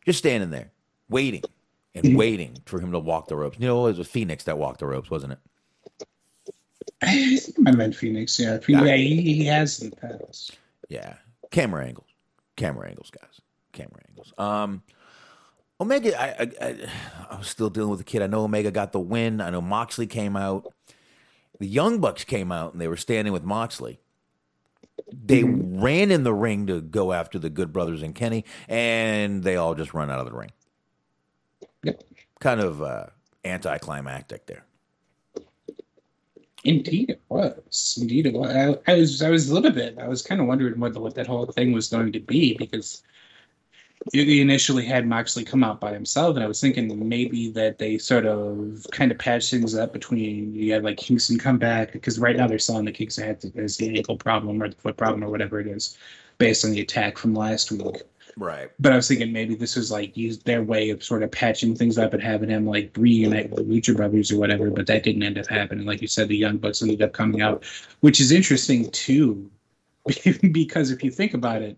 Speaker 6: Just standing there, waiting and mm-hmm. waiting for him to walk the ropes. You know, it was Fenix that walked the ropes, wasn't it?
Speaker 4: I think have been Fenix. Yeah, Fenix, yeah he, he has in the past.
Speaker 6: Yeah, camera angles, camera angles, guys, camera angles. Um, Omega, I, I, I, I was still dealing with the kid. I know Omega got the win. I know Moxley came out. The Young Bucks came out and they were standing with Moxley. They ran in the ring to go after the Good Brothers and Kenny, and they all just run out of the ring.
Speaker 4: Yep.
Speaker 6: Kind of uh, anticlimactic there.
Speaker 4: Indeed, it was. Indeed, it was. I, I was. I was a little bit. I was kind of wondering what the, what that whole thing was going to be because he initially had Moxley come out by himself, and I was thinking maybe that they sort of kind of patched things up between you had like Kingston come back because right now they're selling the Kingston had as the ankle problem or the foot problem or whatever it is, based on the attack from last week.
Speaker 6: Right.
Speaker 4: But I was thinking maybe this was like used their way of sort of patching things up and having him like reunite with the Lucha Brothers or whatever. But that didn't end up happening. Like you said, the Young Bucks ended up coming out, which is interesting too, because if you think about it,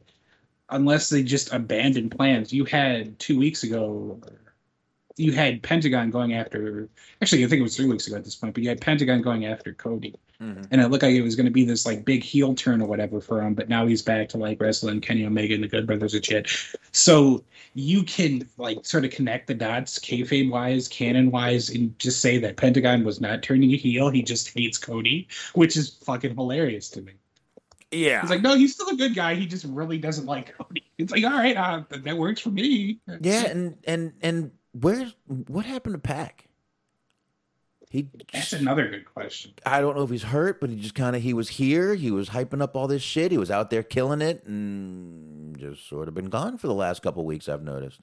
Speaker 4: unless they just abandoned plans, you had two weeks ago. You had Pentagon going after. Actually, I think it was three weeks ago at this point. But you had Pentagon going after Cody, mm-hmm. and it looked like it was going to be this like big heel turn or whatever for him. But now he's back to like wrestling Kenny Omega and the Good Brothers and shit. So you can like sort of connect the dots, kayfabe wise, canon wise, and just say that Pentagon was not turning a heel. He just hates Cody, which is fucking hilarious to me.
Speaker 6: Yeah.
Speaker 4: It's like, no, he's still a good guy. He just really doesn't like Cody. It's like, all right, uh, that works for me.
Speaker 6: Yeah, and and and where's what happened to Pac? He
Speaker 4: That's another good question.
Speaker 6: I don't know if he's hurt, but he just kind of he was here. He was hyping up all this shit. He was out there killing it, and just sort of been gone for the last couple of weeks. I've noticed.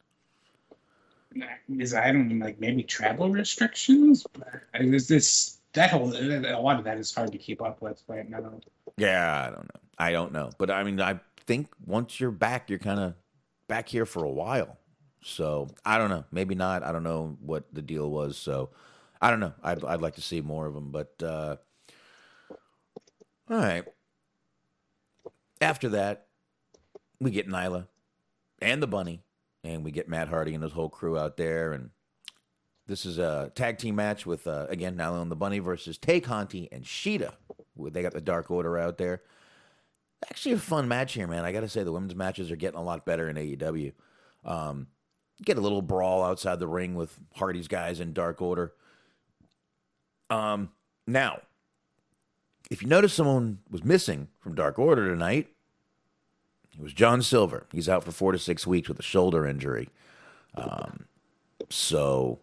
Speaker 4: Is I don't like maybe travel restrictions. Is this that whole a lot of that is hard to keep up with right now.
Speaker 6: Yeah, I don't know. I don't know, but I mean, I think once you're back, you're kind of back here for a while. So I don't know. Maybe not. I don't know what the deal was. So I don't know. I'd I'd like to see more of them, but uh, all right. After that, we get Nyla and the Bunny, and we get Matt Hardy and his whole crew out there, and this is a tag team match with uh, again Nyla and the Bunny versus Tay Conti and Shida. They got the Dark Order out there. Actually, a fun match here, man. I got to say the women's matches are getting a lot better in AEW. Um, get a little brawl outside the ring with Hardy's guys in Dark Order. Um, now, if you notice someone was missing from Dark Order tonight, it was John Silver. He's out for four to six weeks with a shoulder injury. Um, so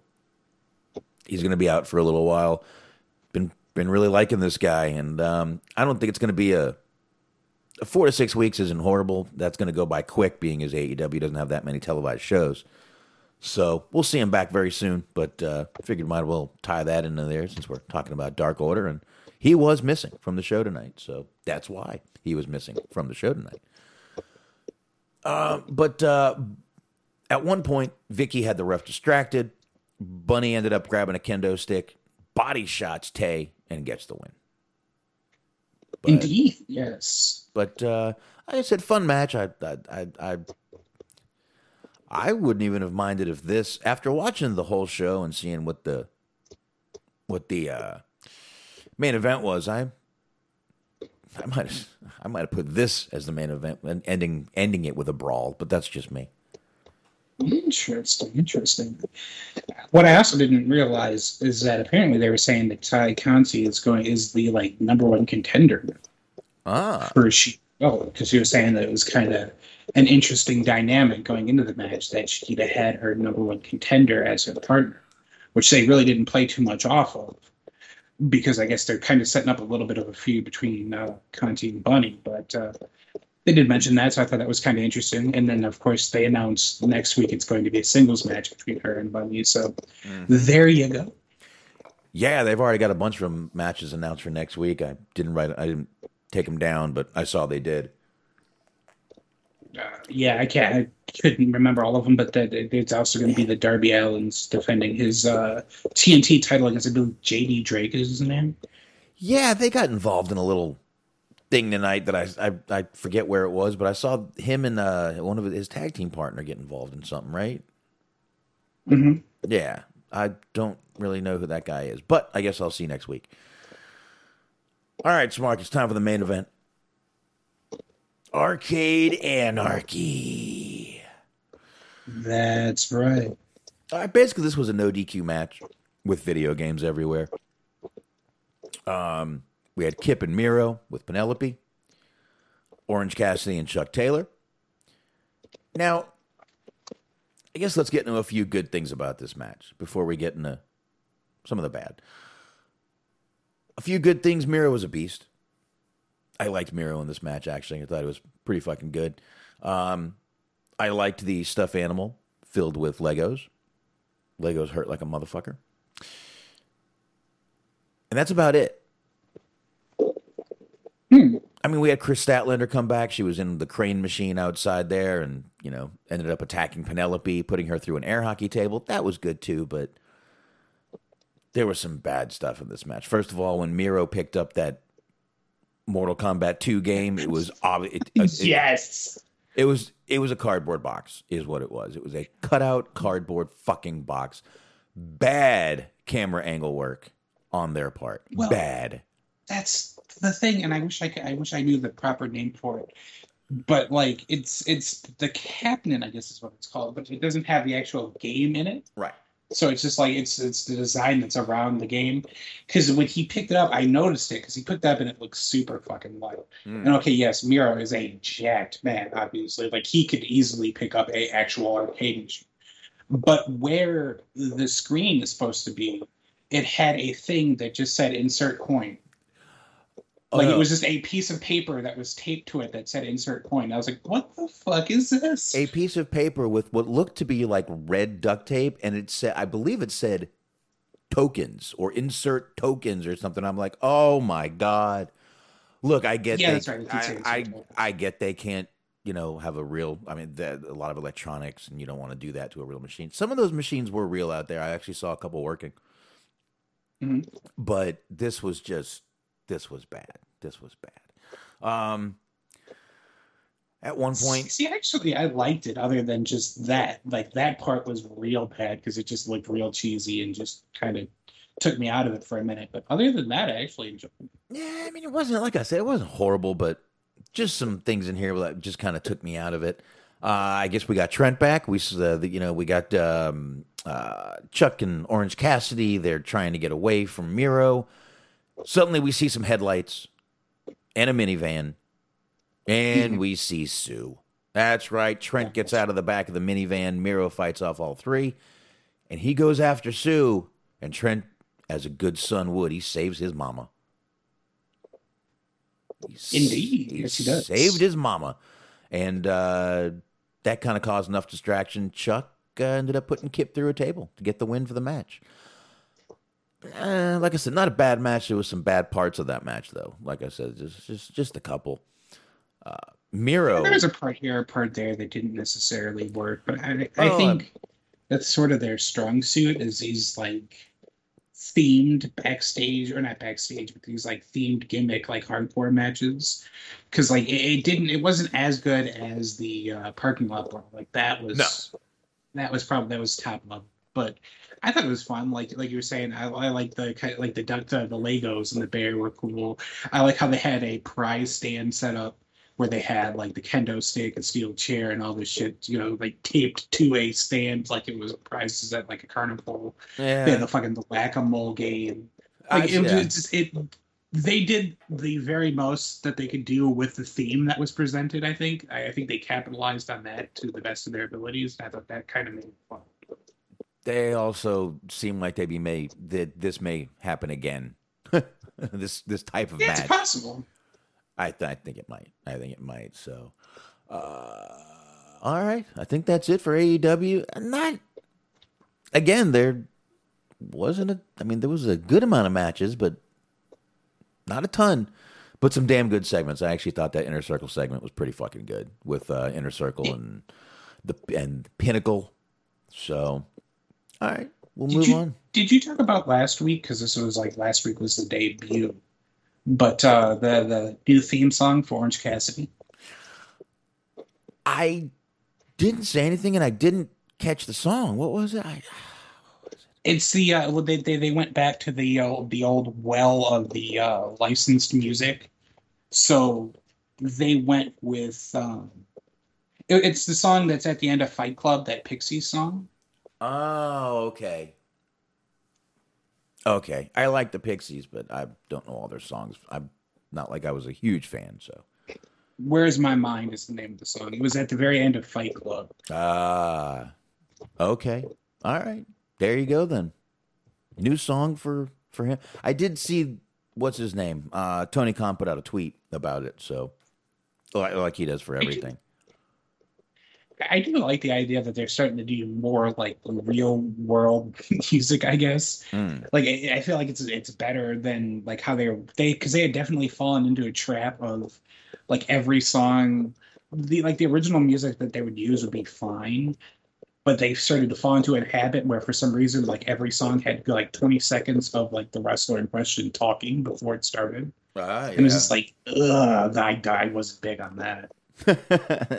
Speaker 6: he's going to be out for a little while. Been been really liking this guy, and um, I don't think it's going to be a, a four to six weeks isn't horrible. That's going to go by quick, being as AEW doesn't have that many televised shows. So we'll see him back very soon. But uh, figured might as well tie that into there since we're talking about Dark Order, and he was missing from the show tonight, so that's why he was missing from the show tonight. Uh, but uh, at one point, Vickie had the ref distracted. Bunny ended up grabbing a kendo stick, body shots Tay, and gets the win. But,
Speaker 4: Indeed, yes.
Speaker 6: But uh, like I said, fun match. I, I, I, I, I wouldn't even have minded if this, after watching the whole show and seeing what the, what the uh, main event was, I, I might, have, I might have put this as the main event and ending, ending it with a brawl. But that's just me.
Speaker 4: Interesting, interesting. What I also didn't realize is that apparently they were saying that Tay Conti is going is the like number one contender
Speaker 6: Ah,
Speaker 4: for she. Oh, because he was saying that it was kind of an interesting dynamic going into the match that Shida had her number one contender as her partner, which they really didn't play too much off of because I guess they're kind of setting up a little bit of a feud between uh, Conti and Bunny, but. Uh, they did mention that, so I thought that was kind of interesting. And then, of course, they announced next week it's going to be a singles match between her and Bunny. So there you go.
Speaker 6: yeah, they've already got a bunch of them matches announced for next week. I didn't write, I didn't take them down, but I saw they did.
Speaker 4: Uh, yeah, I can't. I couldn't remember all of them, but that it's also going to be the Darby Allin's defending his uh, TNT title against I believe JD Drake is his name.
Speaker 6: Yeah, they got involved in a little thing tonight that I I, I forget where it was, but I saw him and uh, one of his tag team partner get involved in something, right?
Speaker 4: Mm-hmm.
Speaker 6: Yeah, I don't really know who that guy is, but I guess I'll see you next week. All right, Smark, it's time for the main event. Arcade Anarchy.
Speaker 4: That's right.
Speaker 6: All right, basically, this was a no DQ match with video games everywhere. Um, we had Kip and Miro with Penelope, Orange Cassidy and Chuck Taylor. Now, I guess let's get into a few good things about this match before we get into some of the bad. A few good things. Miro was a beast. I liked Miro in this match. Actually, I thought it was pretty fucking good. Um, I liked the stuffed animal filled with Legos. Legos hurt like a motherfucker. And that's about it. Hmm. I mean, we had Kris Statlander come back. She was in the crane machine outside there and, you know, ended up attacking Penelope, putting her through an air hockey table. That was good too, but there was some bad stuff in this match. First of all, when Miro picked up that Mortal Kombat 2 game, it was obvious. It, uh, it-
Speaker 4: yes.
Speaker 6: it was it was a cardboard box, is what it was. It was a cutout cardboard fucking box. Bad camera angle work on their part.
Speaker 4: Well-
Speaker 6: Bad.
Speaker 4: That's the thing, and I wish I could, I wish I knew the proper name for it. But like, it's it's the cabinet, I guess is what it's called, but it doesn't have the actual game in it.
Speaker 6: Right.
Speaker 4: So it's just like it's it's the design that's around the game. Because when he picked it up, I noticed it because he picked it up and it looks super fucking light.
Speaker 6: Mm.
Speaker 4: And okay, yes, Miro is a jacked man, obviously. Like he could easily pick up a actual arcade machine. But where the screen is supposed to be, it had a thing that just said insert coin. Like
Speaker 6: Oh,
Speaker 4: it was just a piece of paper that was taped to it that said insert coin. I was like, what the fuck is this?
Speaker 6: a piece of paper with what looked to be like red duct tape, and it said, I believe it said tokens or insert tokens or something. I'm like, oh my god! Look, I get
Speaker 4: Yeah,
Speaker 6: they,
Speaker 4: that's right. It did say
Speaker 6: I, I. I get they can't, you know, have a real. I mean, that, a lot of electronics, and you don't want to do that to a real machine. Some of those machines were real out there. I actually saw a couple working,
Speaker 4: Mhm.
Speaker 6: but this was just, this was bad. This was bad. Um, at one point,
Speaker 4: See, actually, I liked it. Other than just that, like that part was real bad because it just looked real cheesy and just kind of took me out of it for a minute. But other than that, I actually enjoyed. it.
Speaker 6: Yeah, I mean, it wasn't like I said, it wasn't horrible, but just some things in here that just kind of took me out of it. Uh, I guess we got Trent back. We, s- uh, the, you know, we got um, uh, Chuck and Orange Cassidy. They're trying to get away from Miro. Suddenly, we see some headlights and a minivan, and we see Sue. That's right. Trent gets out of the back of the minivan. Miro fights off all three, and he goes after Sue. And Trent, as a good son would, he saves his mama. He
Speaker 4: Indeed. Yes, he does.
Speaker 6: Saved his mama. And uh, that kind of caused enough distraction. Chuck uh, ended up putting Kip through a table to get the win for the match. Uh, like I said, not a bad match. There was some bad parts of that match, though. Like I said, just just just a couple. Uh, Miro.
Speaker 4: There was a part here, a part there that didn't necessarily work, but I, I
Speaker 6: Oh,
Speaker 4: think that's sort of their strong suit is these like themed backstage or not backstage, but these like themed gimmick like hardcore matches. Because like it, it didn't, it wasn't as good as the uh, parking lot. Like that was
Speaker 6: No.
Speaker 4: that was probably that was top level, but. I thought it was fun, like like you were saying. I, I like the kind of, like the duck, the, the Legos and the bear were cool. I like how they had a prize stand set up where they had like the kendo stick and steel chair and all this shit, you know, like taped to a stand like it was prizes at like a carnival. They had
Speaker 6: yeah,
Speaker 4: the fucking the whack a mole game.
Speaker 6: I-
Speaker 4: Like it, was
Speaker 6: yeah.
Speaker 4: just it. They did the very most that they could do with the theme that was presented. I think. I, I think they capitalized on that to the best of their abilities. I thought that kind of made it fun.
Speaker 6: They also seem like they be may that this may happen again. this this type of
Speaker 4: Yeah,
Speaker 6: match.
Speaker 4: it's possible.
Speaker 6: I, th- I think it might. I think it might. So, uh, all right. I think that's it for AEW. Not again. There wasn't a. I mean, there was a good amount of matches, but not a ton. But some damn good segments. I actually thought that Inner Circle segment was pretty fucking good with uh, Inner Circle and the and Pinnacle. So, all right, we'll
Speaker 4: Did
Speaker 6: move
Speaker 4: you,
Speaker 6: on.
Speaker 4: Did you talk about last week? Because this was like last week was the debut, but uh, the the new theme song for Orange Cassidy.
Speaker 6: I didn't say anything, and I didn't catch the song. What was it? I, what was it?
Speaker 4: It's the uh, well, they, they they went back to the uh, the old well of the uh, licensed music, so they went with um, it- it's the song that's at the end of Fight Club, that Pixie song.
Speaker 6: Oh, okay. Okay. I like the Pixies, but I don't know all their songs. I'm not like I was a huge fan, so.
Speaker 4: Where's My Mind is the name of the song. It was at the very end of Fight Club.
Speaker 6: Ah. okay. All right. There you go then. New song for for him. I did see what's his name? Uh Tony Khan put out a tweet about it, so like, like he does for everything.
Speaker 4: I do like the idea that they're starting to do more like real world music. I guess
Speaker 6: Mm.
Speaker 4: like I, I feel like it's it's better than like how they were they because they had definitely fallen into a trap of like every song the like the original music that they would use would be fine but they started to fall into a habit where for some reason like every song had like 20 seconds of like the wrestler in question talking before it started
Speaker 6: Ah,
Speaker 4: and it was just like ugh I, I wasn't big on that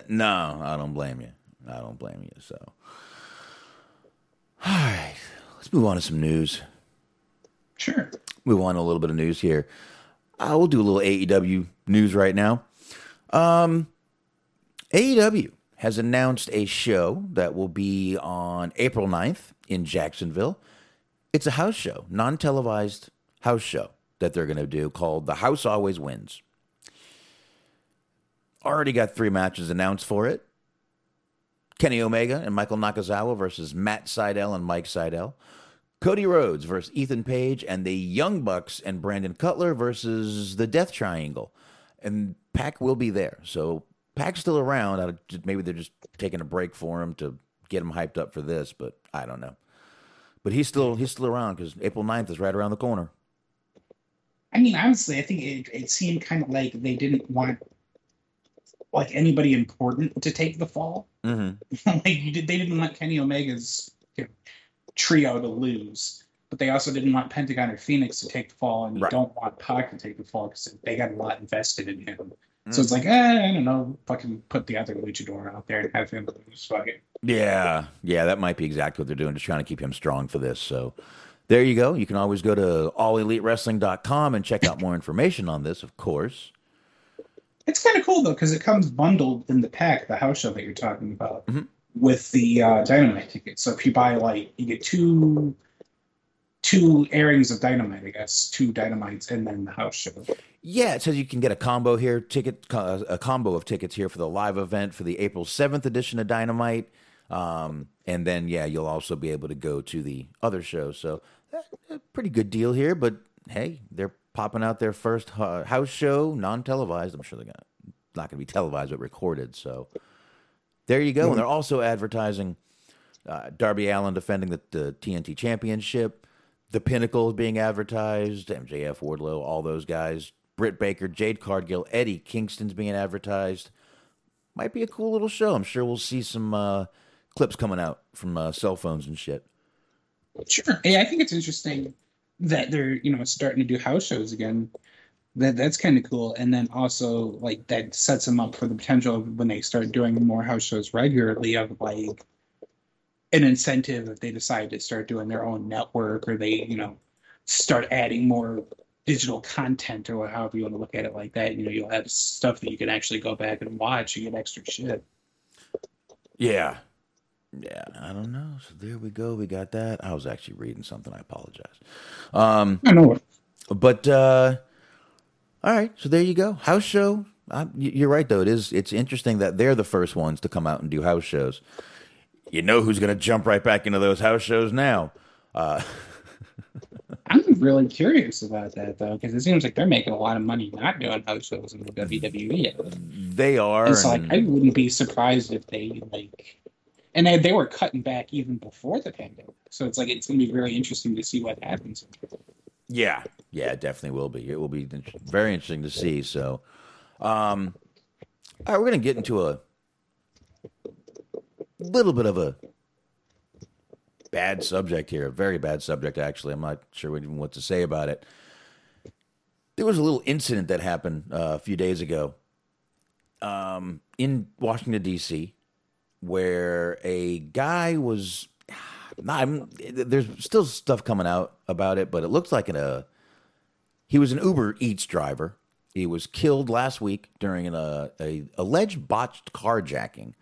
Speaker 6: no, I don't blame you. I don't blame you. So, all right, let's move on to some news.
Speaker 4: sure
Speaker 6: Move on to a little bit of news here. I will do a little AEW news right now. Um, AEW has announced a show that will be on April 9th in Jacksonville. It's a house show, non televised house show that they're going to do called The House Always Wins. Already got three matches announced for it Kenny Omega and Michael Nakazawa versus Matt Sydal and Mike Sydal. Cody Rhodes versus Ethan Page, and the Young Bucks and Brandon Cutler versus the Death Triangle. And Pac will be there. So Pac's still around. Maybe they're just taking a break for him to get him hyped up for this, but I don't know. But he's still he's still around because April 9th is right around the corner.
Speaker 4: I mean, honestly, I think it, it seemed kind of like they didn't want like anybody important to take the fall.
Speaker 6: Mm-hmm.
Speaker 4: like you did, they didn't want Kenny Omega's you know, trio to lose, but they also didn't want Pentagon or Fenix to take the fall, and you don't want Pac to take the fall because they got a lot invested in him.
Speaker 6: Mm.
Speaker 4: So it's like, eh, I don't know, fucking put the other luchador out there and have him lose. Fuck it.
Speaker 6: Yeah, yeah, that might be exactly what they're doing, just trying to keep him strong for this. So there you go. You can always go to allelitewrestling.com and check out more information on this, of course.
Speaker 4: It's kind of cool though because it comes bundled in the pack, the house show that you're talking about,
Speaker 6: Mhm.
Speaker 4: with the uh, Dynamite ticket. So if you buy like, you get two two airings of Dynamite, I guess, two Dynamites, and then the house show.
Speaker 6: Yeah, it says you can get a combo here, ticket a combo of tickets here for the live event for the April 7th edition of Dynamite. Um, and then yeah, you'll also be able to go to the other shows. So eh, pretty good deal here, but hey, they're popping out their first house show, non-televised. I'm sure they're gonna not going to be televised but recorded. So there you go. And they're also advertising uh, Darby Allin defending the, the TNT Championship. The Pinnacle being advertised. MJF, Wardlow, all those guys. Britt Baker, Jade Cargill, Eddie Kingston's being advertised. Might be a cool little show. I'm sure we'll see some uh, clips coming out from uh, cell phones and shit.
Speaker 4: Sure. Yeah, I think it's interesting that they're you know starting to do house shows again. That that's kind of cool, and then also like that sets them up for the potential of when they start doing more house shows regularly of like an incentive if they decide to start doing their own network or they you know start adding more digital content or however you want to look at it like that. You know, you'll have stuff that you can actually go back and watch. You get extra shit.
Speaker 6: Yeah. Yeah, I don't know. So there we go. We got that. I was actually reading something. I apologize. Um,
Speaker 4: I know.
Speaker 6: But uh, all right, so there you go. House show. Y- you're right though. It is. It's interesting that they're the first ones to come out and do house shows. You know who's going to jump right back into those house shows now? Uh,
Speaker 4: I'm really curious about that though, because it seems like they're making a lot of money not doing house shows in the WWE.
Speaker 6: they are.
Speaker 4: And so, like, I wouldn't be surprised if they like, and they, they were cutting back even before the pandemic. So it's like it's gonna be very interesting to see what happens.
Speaker 6: Yeah, yeah, it definitely will be. It will be very interesting to see. So, um, all right, we're gonna get into a little bit of a bad subject here, a very bad subject actually. I'm not sure even what to say about it. There was a little incident that happened uh, a few days ago um, in Washington D.C. where a guy was nah, I'm, there's still stuff coming out about it, but it looks like an, uh, he was an Uber Eats driver. He was killed last week during an, uh, a alleged botched carjacking.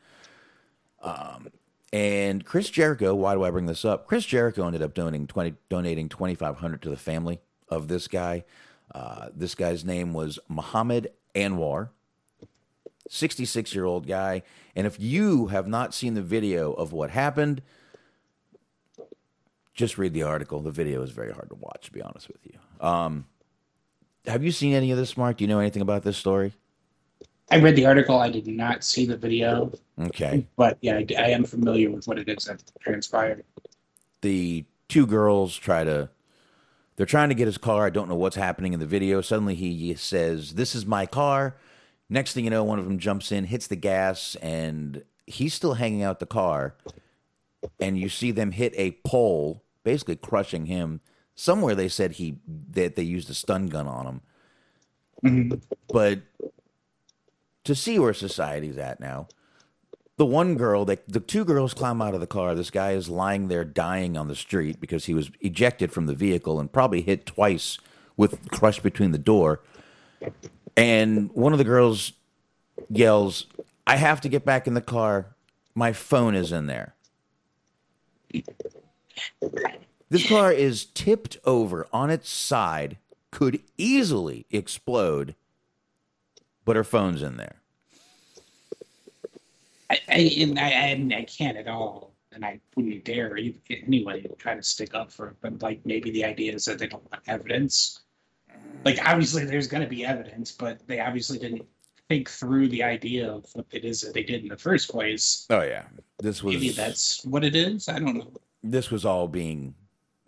Speaker 6: Um, and Chris Jericho, why do I bring this up? Chris Jericho ended up donating twenty donating twenty five hundred to the family of this guy. Uh, this guy's name was Muhammad Anwar, sixty six year old guy. And if you have not seen the video of what happened, just read the article. The video is very hard to watch, to be honest with you. Um, have you seen any of this, Mark? Do you know anything about this story?
Speaker 4: I read the article. I did not see the video,
Speaker 6: Okay.
Speaker 4: but yeah, I, I am familiar with what it is that transpired.
Speaker 6: the two girls try to they're trying to get his car i don't know what's happening in the video suddenly he says this is my car next thing you know one of them jumps in hits the gas and he's still hanging out the car and you see them hit a pole basically crushing him somewhere they said he that they used a stun gun on him mm-hmm. but to see where society's at now the one girl, they, the two girls climb out of the car. This guy is lying there dying on the street because he was ejected from the vehicle and probably hit twice with crushed between the door. And one of the girls yells, I have to get back in the car. My phone is in there. This car is tipped over on its side, could easily explode, but her phone's in there.
Speaker 4: I, I, I, I can't at all, and I wouldn't dare anyway try to stick up for it. But like maybe the idea is that they don't want evidence. Like obviously there's going to be evidence, but they obviously didn't think through the idea of what it is that they did in the first place.
Speaker 6: Oh yeah, this was
Speaker 4: Maybe that's what it is. I don't know.
Speaker 6: this was all being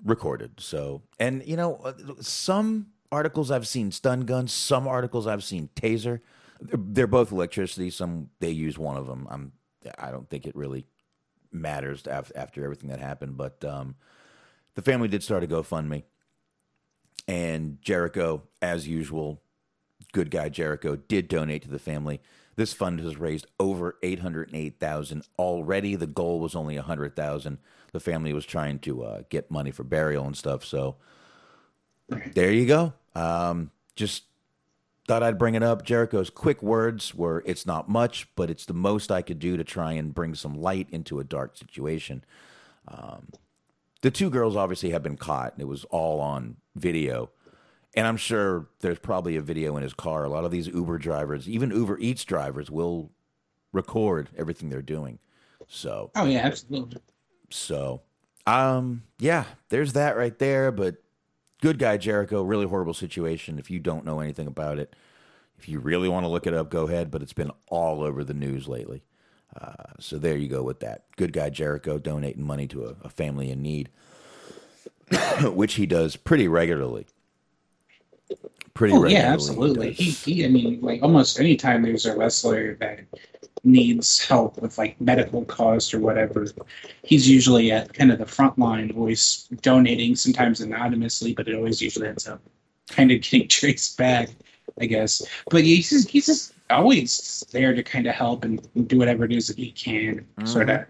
Speaker 6: recorded. So, and you know, uh, some articles I've seen stun guns, some articles I've seen taser. They're, they're both electricity. Some they use one of them. I'm I don't think it really matters after, after everything that happened. But um, the family did start a GoFundMe, and Jericho, as usual, good guy Jericho did donate to the family. This fund has raised over eight hundred eight thousand already. The goal was only a hundred thousand. The family was trying to uh, get money for burial and stuff. So there you go. Um, just thought I'd bring it up. Jericho's quick words were, "It's not much, but it's the most I could do to try and bring some light into a dark situation." Um, the two girls obviously have been caught. And it was all on video. And I'm sure there's probably a video in his car. A lot of these Uber drivers, even Uber Eats drivers, will record everything they're doing. So,
Speaker 4: Oh yeah, absolutely.
Speaker 6: so, um, yeah, there's that right there. But good guy Jericho, really horrible situation. If you don't know anything about it, if you really want to look it up, go ahead. But it's been all over the news lately. Uh, so there you go with that. Good guy Jericho donating money to a, a family in need, which he does pretty regularly. Pretty
Speaker 4: Oh
Speaker 6: regularly.
Speaker 4: yeah, absolutely.
Speaker 6: does.
Speaker 4: He, he, I mean, like almost any time there's a wrestler that needs help with like medical costs or whatever, he's usually at kind of the front line, always donating, sometimes anonymously, but it always usually ends up kind of getting traced back, I guess. But he's just, he's just always there to kind of help and do whatever it is that he can, sort of,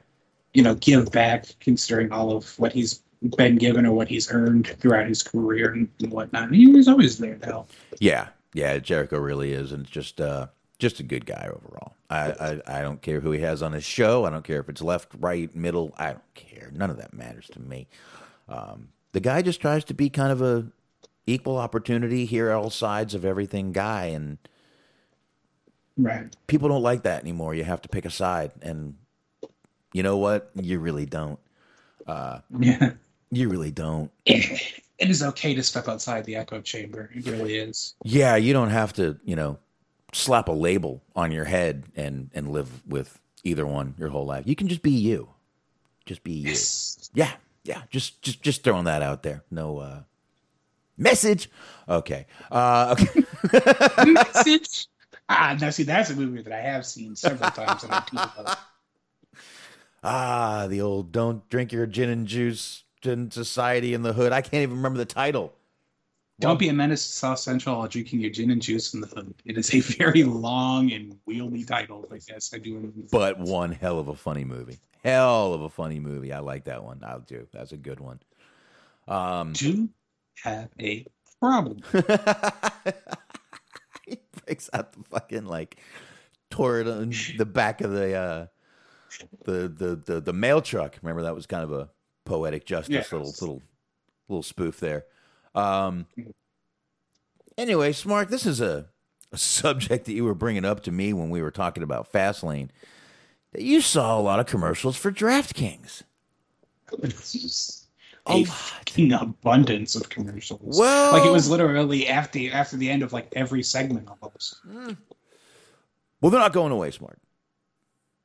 Speaker 4: you know, give back, considering all of what he's been given or what he's earned throughout his career and, and whatnot. And he was always there to help.
Speaker 6: Yeah, yeah, Jericho really is, and just uh, just a good guy overall. I, I I don't care who he has on his show. I don't care if it's left, right, middle. I don't care. None of that matters to me. Um, the guy just tries to be kind of a equal opportunity, hear all sides of everything guy, and
Speaker 4: Right.
Speaker 6: people don't like that anymore. You have to pick a side, and you know what? You really don't.
Speaker 4: Yeah.
Speaker 6: You really don't.
Speaker 4: It, it is okay to step outside the echo chamber. It really is.
Speaker 6: Yeah, you don't have to, you know, slap a label on your head and and live with either one your whole life. You can just be you. Just be you. Yeah, yeah. Just just just throwing that out there. No uh message. Okay. Uh okay.
Speaker 4: Message. Ah, now see, that's a movie that I have seen several times and I
Speaker 6: ah, the old don't drink your gin and juice in society in the hood. I can't even remember the title.
Speaker 4: Don't be a menace to South Central while drinking your gin and juice in the hood. It is a very long and wieldy title, I guess. I do.
Speaker 6: But one hell of a funny movie. hell of a funny movie. I like that one. I'll do. That's a good one. Um,
Speaker 4: Do have a problem.
Speaker 6: breaks out the fucking like tore it on the back of the uh the the the, the mail truck. Remember that was kind of a poetic justice
Speaker 4: Yes.
Speaker 6: little little little spoof there. Um anyway, Smart, this is a, a subject that you were bringing up to me when we were talking about Fastlane. That you saw a lot of commercials for DraftKings.
Speaker 4: A fucking abundance of commercials.
Speaker 6: Well-
Speaker 4: like it was literally after after the end of like every segment almost.
Speaker 6: Well, they're not going away, Smart.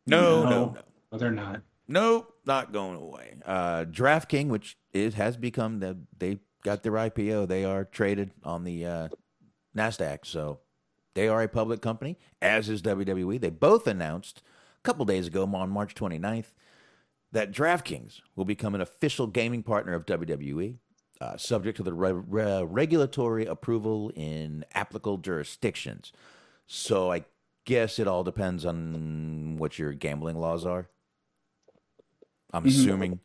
Speaker 6: No, no, no.
Speaker 4: no, they're not.
Speaker 6: Nope, not going away. Uh, DraftKings, which is has become the they got their IPO. They are traded on the uh, Nasdaq, so they are a public company. As is WWE. They both announced a couple days ago on March 29th that DraftKings will become an official gaming partner of WWE, uh, subject to the re- re- regulatory approval in applicable jurisdictions. So I guess it all depends on what your gambling laws are. I'm assuming.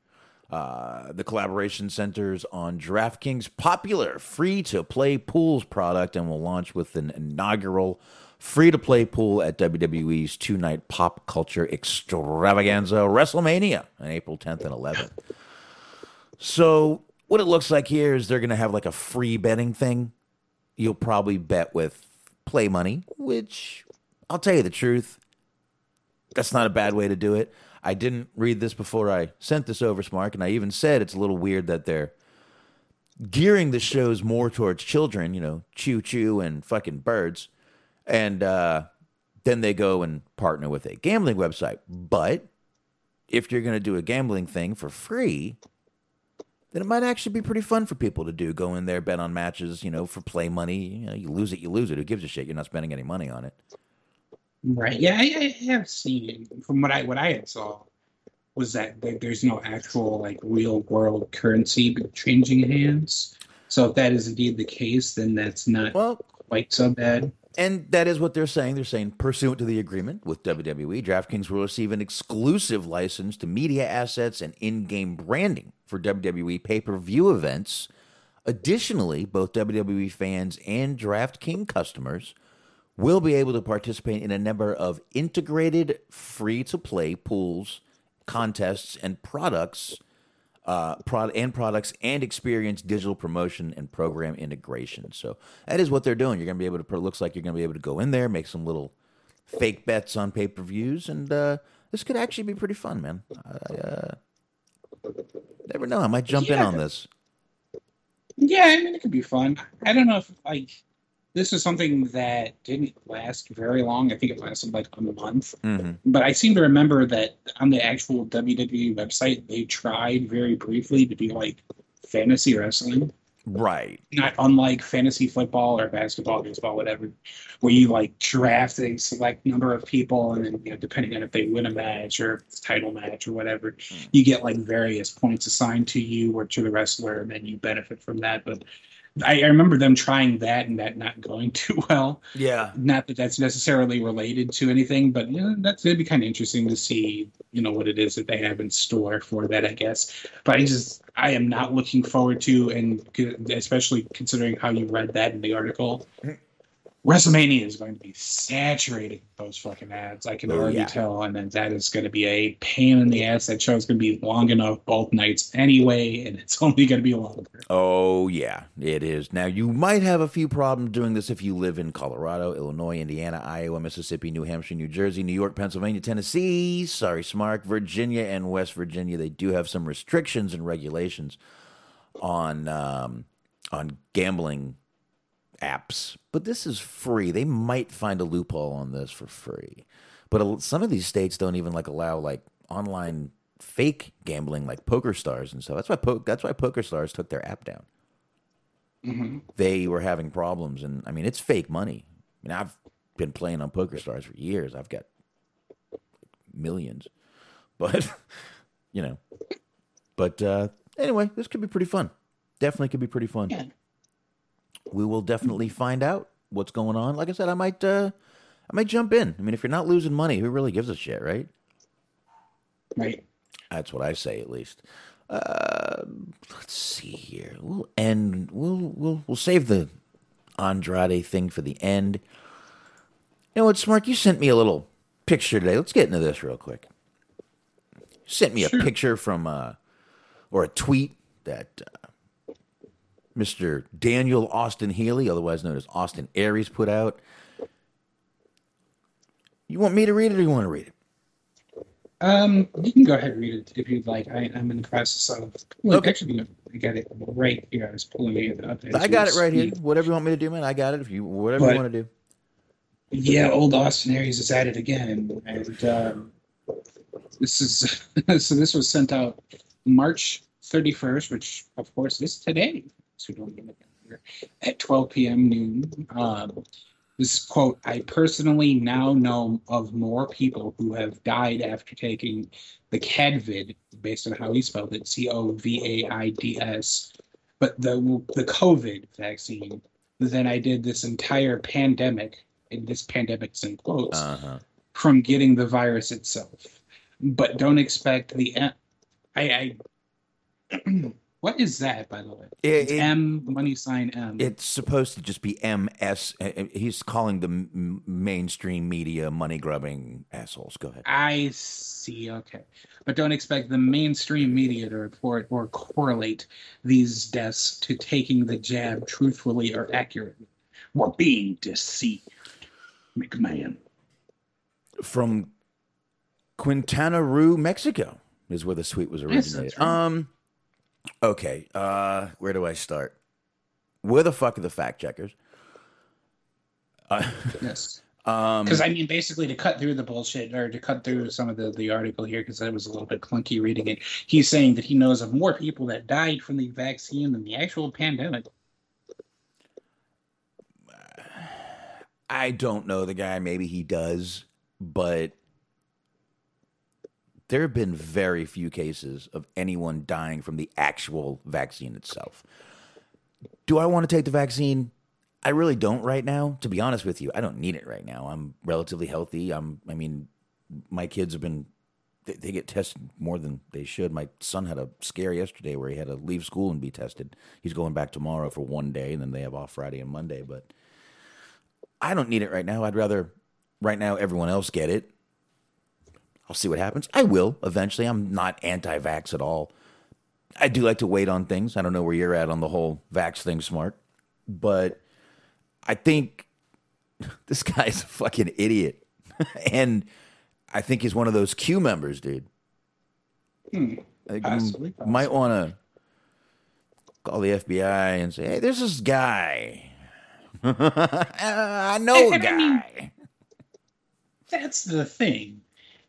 Speaker 6: Uh, the collaboration centers on DraftKings' popular free to play pools product and will launch with an inaugural free to play pool at WWE's two night pop culture extravaganza WrestleMania on April 10th and 11th. So, what it looks like here is they're going to have like a free betting thing. You'll probably bet with play money, which I'll tell you the truth, that's not a bad way to do it. I didn't read this before I sent this over, Smark, and I even said it's a little weird that they're gearing the shows more towards children, you know, choo choo and fucking birds. And uh, then they go and partner with a gambling website. But if you're going to do a gambling thing for free, then it might actually be pretty fun for people to do. Go in there, bet on matches, you know, for play money. You know, you lose it, you lose it. Who gives a shit? You're not spending any money on it.
Speaker 4: Right. Yeah, I, I have seen from what I what I had saw was that there- there's no actual like real world currency changing hands. So if that is indeed the case, then that's not
Speaker 6: Well,
Speaker 4: quite so bad.
Speaker 6: And that is what they're saying. They're saying, pursuant to the agreement with WWE, DraftKings will receive an exclusive license to media assets and in game branding for WWE pay per view events. Additionally, both WWE fans and DraftKings customers will be able to participate in a number of integrated free to play pools, contests, and products uh, prod- and products and experience digital promotion and program integration. So that is what they're doing. You're going to be able to. It looks like you're going to be able to go in there, make some little fake bets on pay per views, and uh, this could actually be pretty fun, man. I, uh, never know. I might jump in on this.
Speaker 4: Yeah, I mean it could be fun. I don't know if like this is something that didn't last very long. I think it lasted like a month.
Speaker 6: hmm
Speaker 4: But I seem to remember that on the actual WWE website, they tried very briefly to be like fantasy wrestling.
Speaker 6: Right.
Speaker 4: not unlike fantasy football or basketball, baseball, whatever, where you like draft a select number of people, and then you know, depending on if they win a match or if it's a title match or whatever, you get like various points assigned to you or to the wrestler, and then you benefit from that. But I, I remember them trying that and that not going too well.
Speaker 6: Yeah.
Speaker 4: Not that that's necessarily related to anything, but you know, that's it'd be kind of interesting to see, you know, what it is that they have in store for that, I guess. But I just, I am not looking forward to, and especially considering how you read that in the article, mm. WrestleMania is going to be saturated with those fucking ads. I can
Speaker 6: Oh,
Speaker 4: already
Speaker 6: yeah.
Speaker 4: tell, and then that is going to be a pain in the ass. That show is going to be long enough both nights anyway, and it's only going to be longer.
Speaker 6: Oh, yeah, it is. Now, you might have a few problems doing this if you live in Colorado, Illinois, Indiana, Iowa, Mississippi, New Hampshire, New Jersey, New York, Pennsylvania, Tennessee, sorry, Smart, Virginia, and West Virginia. They do have some restrictions and regulations on um, on gambling apps, but this is free. They might find a loophole on this for free. But some of these states don't even like allow like online fake gambling like Poker Stars and stuff. That's why po- that's why Poker Stars took their app down. They were having problems, and I mean it's fake money. I mean I've been playing on Poker Stars for years. I've got millions, but you know. But uh, anyway, this could be pretty fun. Definitely could be pretty fun.
Speaker 4: Yeah.
Speaker 6: We will definitely find out what's going on. Like I said, I might uh, I might jump in. I mean, if you're not losing money, who really gives a shit, right?
Speaker 4: Right.
Speaker 6: That's what I say, at least. Uh, let's see here. We'll end. We'll we'll we'll save the Andrade thing for the end. You know what, Smart? You sent me a little picture today. Let's get into this real quick. You sent me a picture from uh, or a tweet that uh, Mr. Daniel Austin Healy, otherwise known as Austin Aries, put out. You want me to read it, or you want to read it?
Speaker 4: Um, you can go ahead and read it if you'd like. I, I'm in the process of. Well,
Speaker 6: Okay.
Speaker 4: Actually, I got it right here. I was pulling it up.
Speaker 6: I got it right here. Whatever you want me to do, man, I got it. If you whatever you want to do.
Speaker 4: Yeah, old Austin Aries is at it again, and um, this is so. This was sent out March 31st, which of course is today. So don't get it here at 12 p.m. noon. Um, this quote: "I personally now know of more people who have died after taking the Cadvid, based on how he spelled it, C-O-V-A-I-D-S, but the the COVID vaccine." Than I did this entire pandemic and this pandemic's in quotes,
Speaker 6: Uh huh.
Speaker 4: from getting the virus itself. But don't expect the I, I what is that by the way?
Speaker 6: It-
Speaker 4: It's
Speaker 6: it-
Speaker 4: M money sign M.
Speaker 6: It's supposed to just be MS. uh, uh, He's calling the m- mainstream media money grubbing assholes. Go ahead.
Speaker 4: I see. Okay, but don't expect the mainstream media to report or correlate these deaths to taking the jab truthfully or accurately. We're being deceived, McMahon.
Speaker 6: From Quintana Roo, Mexico, is where the tweet was originated.
Speaker 4: Yes, right.
Speaker 6: Um. Okay. Uh. Where do I start? Where the fuck are the fact checkers? Uh,
Speaker 4: Yes.
Speaker 6: um.
Speaker 4: Because I mean, basically, to cut through the bullshit or to cut through some of the, the article here, because I was a little bit clunky reading it, he's saying that he knows of more people that died from the vaccine than the actual pandemic.
Speaker 6: I don't know the guy. Maybe he does, but there have been very few cases of anyone dying from the actual vaccine itself. Do I want to take the vaccine? I really don't right now. To be honest with you, I don't need it right now. I'm relatively healthy. I'm. I mean, my kids have been. They, they get tested more than they should. My son had a scare yesterday where he had to leave school and be tested. He's going back tomorrow for one day, and then they have off Friday and Monday. But I don't need it right now. I'd rather right now everyone else get it. I'll see what happens. I will eventually. I'm not anti-vax at all. I do like to wait on things. I don't know where you're at on the whole vax thing, smart, but I think this guy's a fucking idiot, and I think he's one of those Q members, dude.
Speaker 4: Hmm. Possibly,
Speaker 6: might want to call the FBI and say, "Hey, there's this guy. I know a
Speaker 4: And I mean-
Speaker 6: guy."
Speaker 4: That's the thing.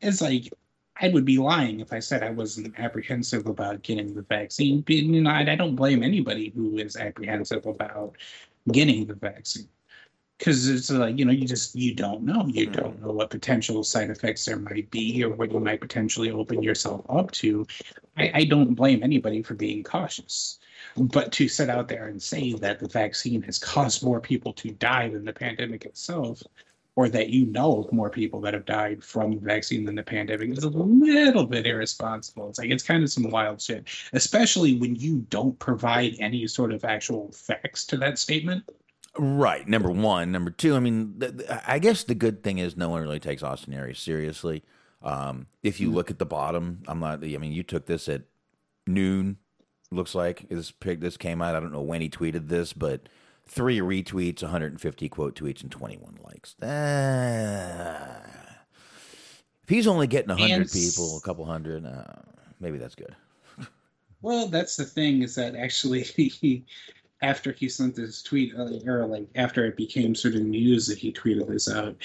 Speaker 4: It's like I would be lying if I said I wasn't apprehensive about getting the vaccine. But, You know, I, I don't blame anybody who is apprehensive about getting the vaccine. Because it's like you know you just you don't know. You mm-hmm. don't know what potential side effects there might be or what you might potentially open yourself up to. I, I don't blame anybody for being cautious. But to sit out there and say that the vaccine has caused more people to die than the pandemic itself or that you know of more people that have died from the vaccine than the pandemic is a little bit irresponsible. It's like it's kind of some wild shit, especially when you don't provide any sort of actual facts to that statement.
Speaker 6: Right. Number one. Number two. I mean, th- th- I guess the good thing is no one really takes Austin Aries seriously. Um, if you look at the bottom, I'm not. I mean, you took this at noon. Looks like this pic. This came out. I don't know when he tweeted this, but three retweets, 150 quote tweets, and 21 likes. Ah. if he's only getting 100
Speaker 4: And
Speaker 6: people, a couple hundred, uh, maybe that's good.
Speaker 4: Well, that's the thing is that actually he, after he sent this tweet, uh, or like after it became sort of news that he tweeted this out,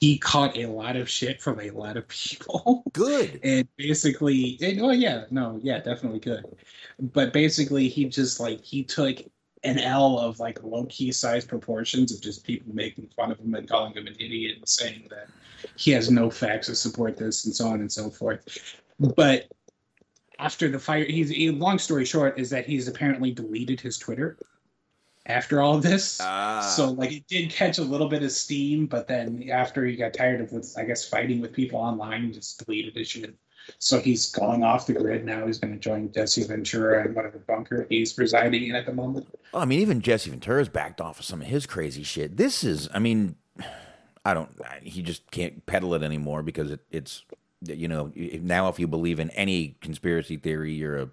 Speaker 4: he caught a lot of shit from a lot of people.
Speaker 6: Good.
Speaker 4: and basically and, oh yeah no yeah definitely good but basically he just like he took an l of like low-key size proportions of just people making fun of him and calling him an idiot and saying that he has no facts to support this and so on and so forth but after the fire he's he- long story short is that he's apparently deleted his twitter after all this
Speaker 6: Ah.
Speaker 4: so like it did catch a little bit of steam, but then after he got tired of, I guess, fighting with people online, just deleted his shit. So he's going off the grid now. He's going to join Jesse Ventura in whatever bunker he's residing in at the moment.
Speaker 6: Well, I mean, even Jesse Ventura's backed off of some of his crazy shit. This is, I mean, I don't. He just can't peddle it anymore because it, it's, you know, now if you believe in any conspiracy theory, you're a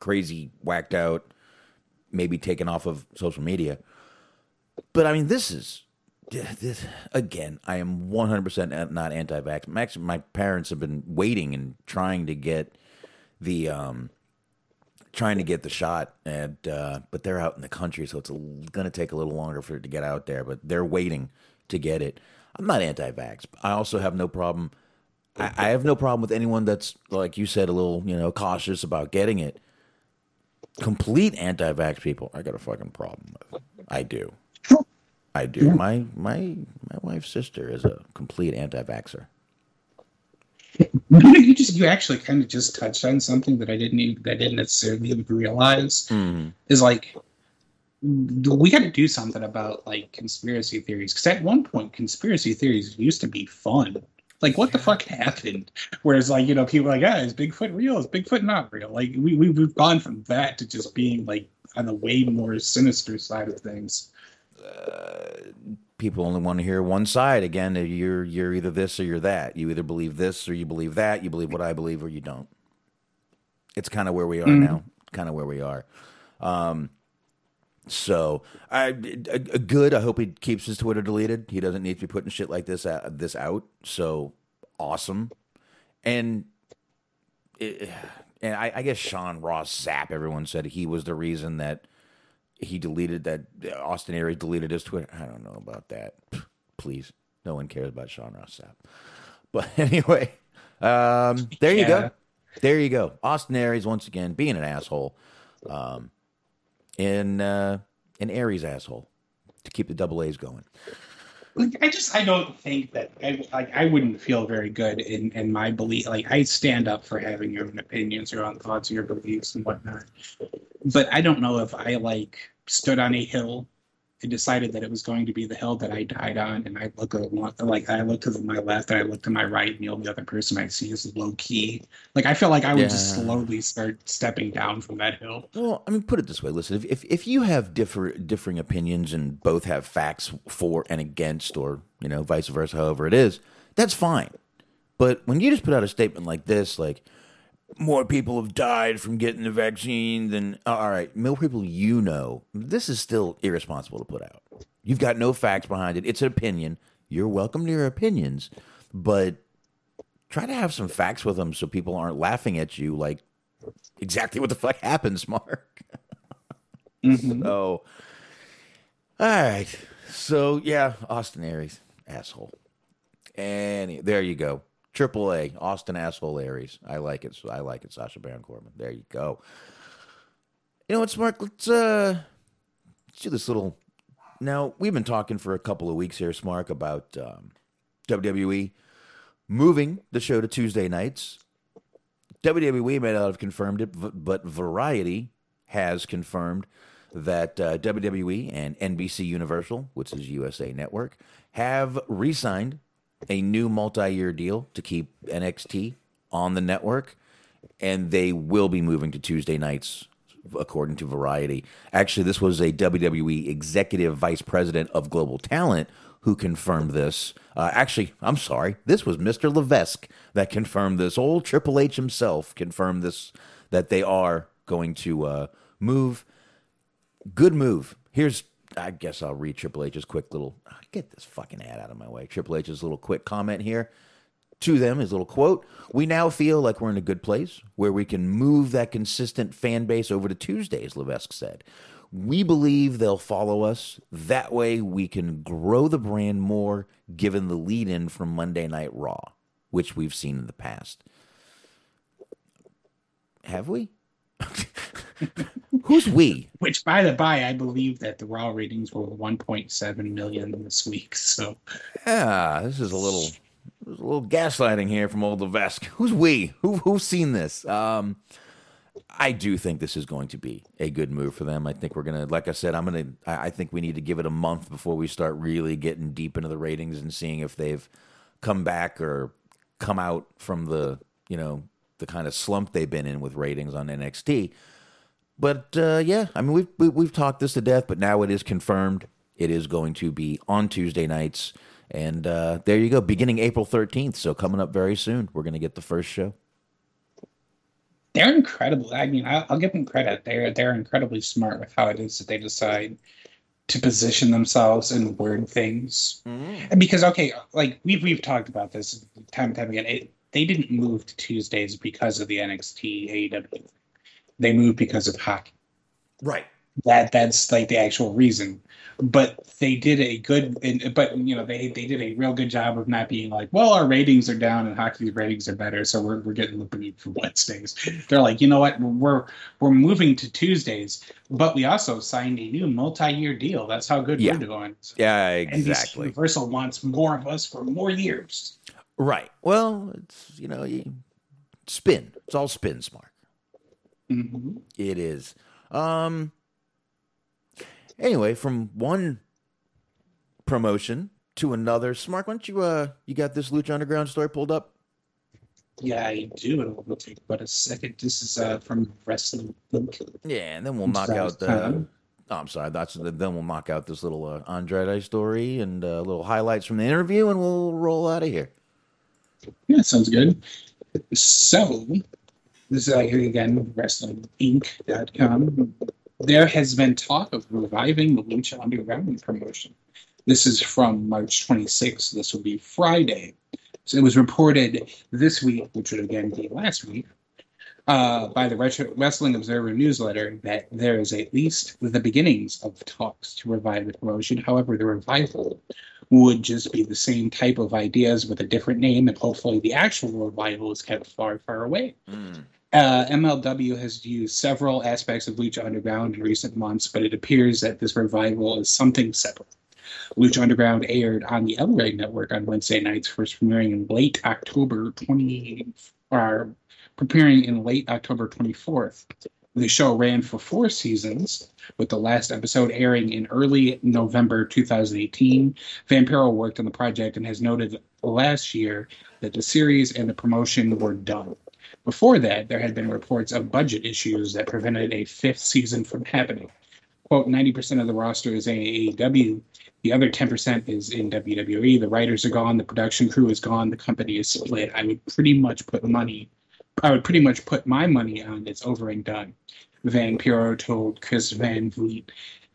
Speaker 6: crazy, whacked out, maybe taken off of social media. But I mean, this is this again. I am 100% not anti-vax. Actually, my parents have been waiting and trying to get the um trying to get the shot and uh but they're out in the country so it's going to take a little longer for it to get out there but they're waiting to get it i'm not anti-vax i also have no problem I, I have no problem with anyone that's like you said a little you know cautious about getting it complete anti-vax people i got a fucking problem with i do I do. My my my wife's sister is a complete anti-vaxer.
Speaker 4: You just you actually kind of just touched on something that I didn't even, that I didn't necessarily even realize
Speaker 6: Mm.
Speaker 4: is like we got to do something about like conspiracy theories because at one point conspiracy theories used to be fun. Like what the fuck happened? Whereas like you know people are like ah is Bigfoot real? Is Bigfoot not real? Like we we we've gone from that to just being like on the way more sinister side of things.
Speaker 6: People only want to hear one side. Again, you're you're either this or you're that. You either believe this or you believe that. You believe what I believe or you don't. It's kind of where we are now. Kind of where we are. Um, so I a, a good. I hope he keeps his Twitter deleted. He doesn't need to be putting shit like this out, this out. So awesome, and it, and I, I guess Sean Ross Sapp. Everyone said he was the reason that he deleted that Austin Aries deleted his Twitter. I don't know about that. Please, no one cares about Sean Ross Sapp. But anyway, um, there you
Speaker 4: Yeah.
Speaker 6: go. There you go. Austin Aries once again being an asshole, um, in uh, an Aries asshole to keep the double A's going.
Speaker 4: like I just I don't think that I like I wouldn't feel very good in in my belief. Like I stand up for having your own opinions, your own thoughts, your beliefs, and whatnot. But I don't know if I like stood on a hill and decided that it was going to be the hill that I died on, and I look at like I look to the, my left and I look to my right, and the only other person I see is low key. Like I feel like I would just slowly start stepping down from that hill.
Speaker 6: Well, I mean, put it this way. Listen, if if, if you have differ, differing opinions and both have facts for and against, or you know, vice versa, however it is, that's fine. But when you just put out a statement like this, like more people have died from getting the vaccine than all right, more people you know, this is still irresponsible to put out. You've got no facts behind it. It's an opinion. You're welcome to your opinions, but try to have some facts with them so people aren't laughing at you like exactly what the fuck happens, Mark.
Speaker 4: Mhm.
Speaker 6: So, all right. So yeah, Austin Aries, asshole. And there you go. Triple A, Austin asshole Aries. I like it. I like it. Sasha Baron Corbin. There you go. You know what, Mark? Let's uh, let's do this little. Now we've been talking for a couple of weeks here, Smark, about um, WWE moving the show to Tuesday nights. WWE may not have confirmed it, but Variety has confirmed that uh, WWE and NBC Universal, which is USA Network, have re signed a new multi year deal to keep NXT on the network, and they will be moving to Tuesday nights. According to Variety, actually, this was a WWE executive vice president of global talent who confirmed this. Uh, actually, I'm sorry, this was Mr. Levesque that confirmed this. Old Triple H himself confirmed this that they are going to uh, move. Good move. Here's, I guess I'll read Triple H's quick little. Get this fucking ad out of my way. Triple H's little quick comment here to them, his little quote. We now feel like we're in a good place where we can move that consistent fan base over to Tuesdays, Levesque said. We believe they'll follow us. That way we can grow the brand more given the lead in from Monday Night Raw, which we've seen in the past. Have we? Who's we?
Speaker 4: Which, by the by, I believe that the Raw ratings were 1.7 million this week. So
Speaker 6: Yeah, this is a little a little gaslighting here from old Levesque. Who's we? Who who's seen this? Um I do think this is going to be a good move for them. I think we're gonna, like I said, I'm gonna. I I think we need to give it a month before we start really getting deep into the ratings and seeing if they've come back or come out from the you know, the kind of slump they've been in with ratings on NXT. But uh, yeah, I mean, we've we, we've talked this to death, but now it is confirmed. It is going to be on Tuesday nights, and uh, there you go, beginning April thirteenth. So coming up very soon, we're going to get the first show.
Speaker 4: They're incredible. I mean, I'll, I'll give them credit. They're they're incredibly smart with how it is that they decide to position themselves and word things. And because okay, like we've we've talked about this time and time again. It, they didn't move to Tuesdays because of the NXT AEW. They moved because of hockey.
Speaker 6: Right.
Speaker 4: That that's like the actual reason. But they did a good, and- but you know they they did a real good job of not being like, well, our ratings are down and hockey's ratings are better, so we're we're getting the boot for Wednesdays. They're like, you know what, we're we're moving to Tuesdays, but we also signed a new multi-year deal. That's how good
Speaker 6: Yeah.
Speaker 4: we're doing.
Speaker 6: Yeah,
Speaker 4: NBC
Speaker 6: exactly.
Speaker 4: Universal wants more of us for more years.
Speaker 6: Right. Well, it's you know, you, spin. It's all spin smart.
Speaker 4: Hmm
Speaker 6: It is. Um. Anyway, from one promotion to another, Smart. Why don't you uh, you got this Lucha Underground story pulled up?
Speaker 4: Yeah, I do. It will take but a second. This is uh, from Wrestling Inc.
Speaker 6: Yeah, and then we'll knock out the.
Speaker 4: Time.
Speaker 6: Oh, I'm sorry. That's then we'll knock out this little uh, Andrade story and uh, little highlights from the interview, and we'll roll out of here.
Speaker 4: Yeah, sounds good. So, this is like again, WrestlingInc.com. There has been talk of reviving the Lucha Underground promotion. This is from March 26th. This will be Friday. So it was reported this week, which would again be last week, uh, by the Retro- Wrestling Observer newsletter that there is at least the beginnings of talks to revive the promotion. However, the revival would just be the same type of ideas with a different name, and hopefully the actual revival is kept far, far away. Uh, MLW has used several aspects of Lucha Underground in recent months, but it appears that this revival is something separate. Lucha Underground aired on the El Network on Wednesday nights, first premiering in late October 20, or preparing in late October 24th. The show ran for four seasons, with the last episode airing in early November 2018. Vampiro worked on the project and has noted last year that the series and the promotion were done. Before that, there had been reports of budget issues that prevented a fifth season from happening. Quote, 90% of the roster is AEW. The other 10% is in WWE. The writers are gone. The production crew is gone. The company is split. I would pretty much put money, I would pretty much put my money on it's over and done. Vampiro told Chris Van Vliet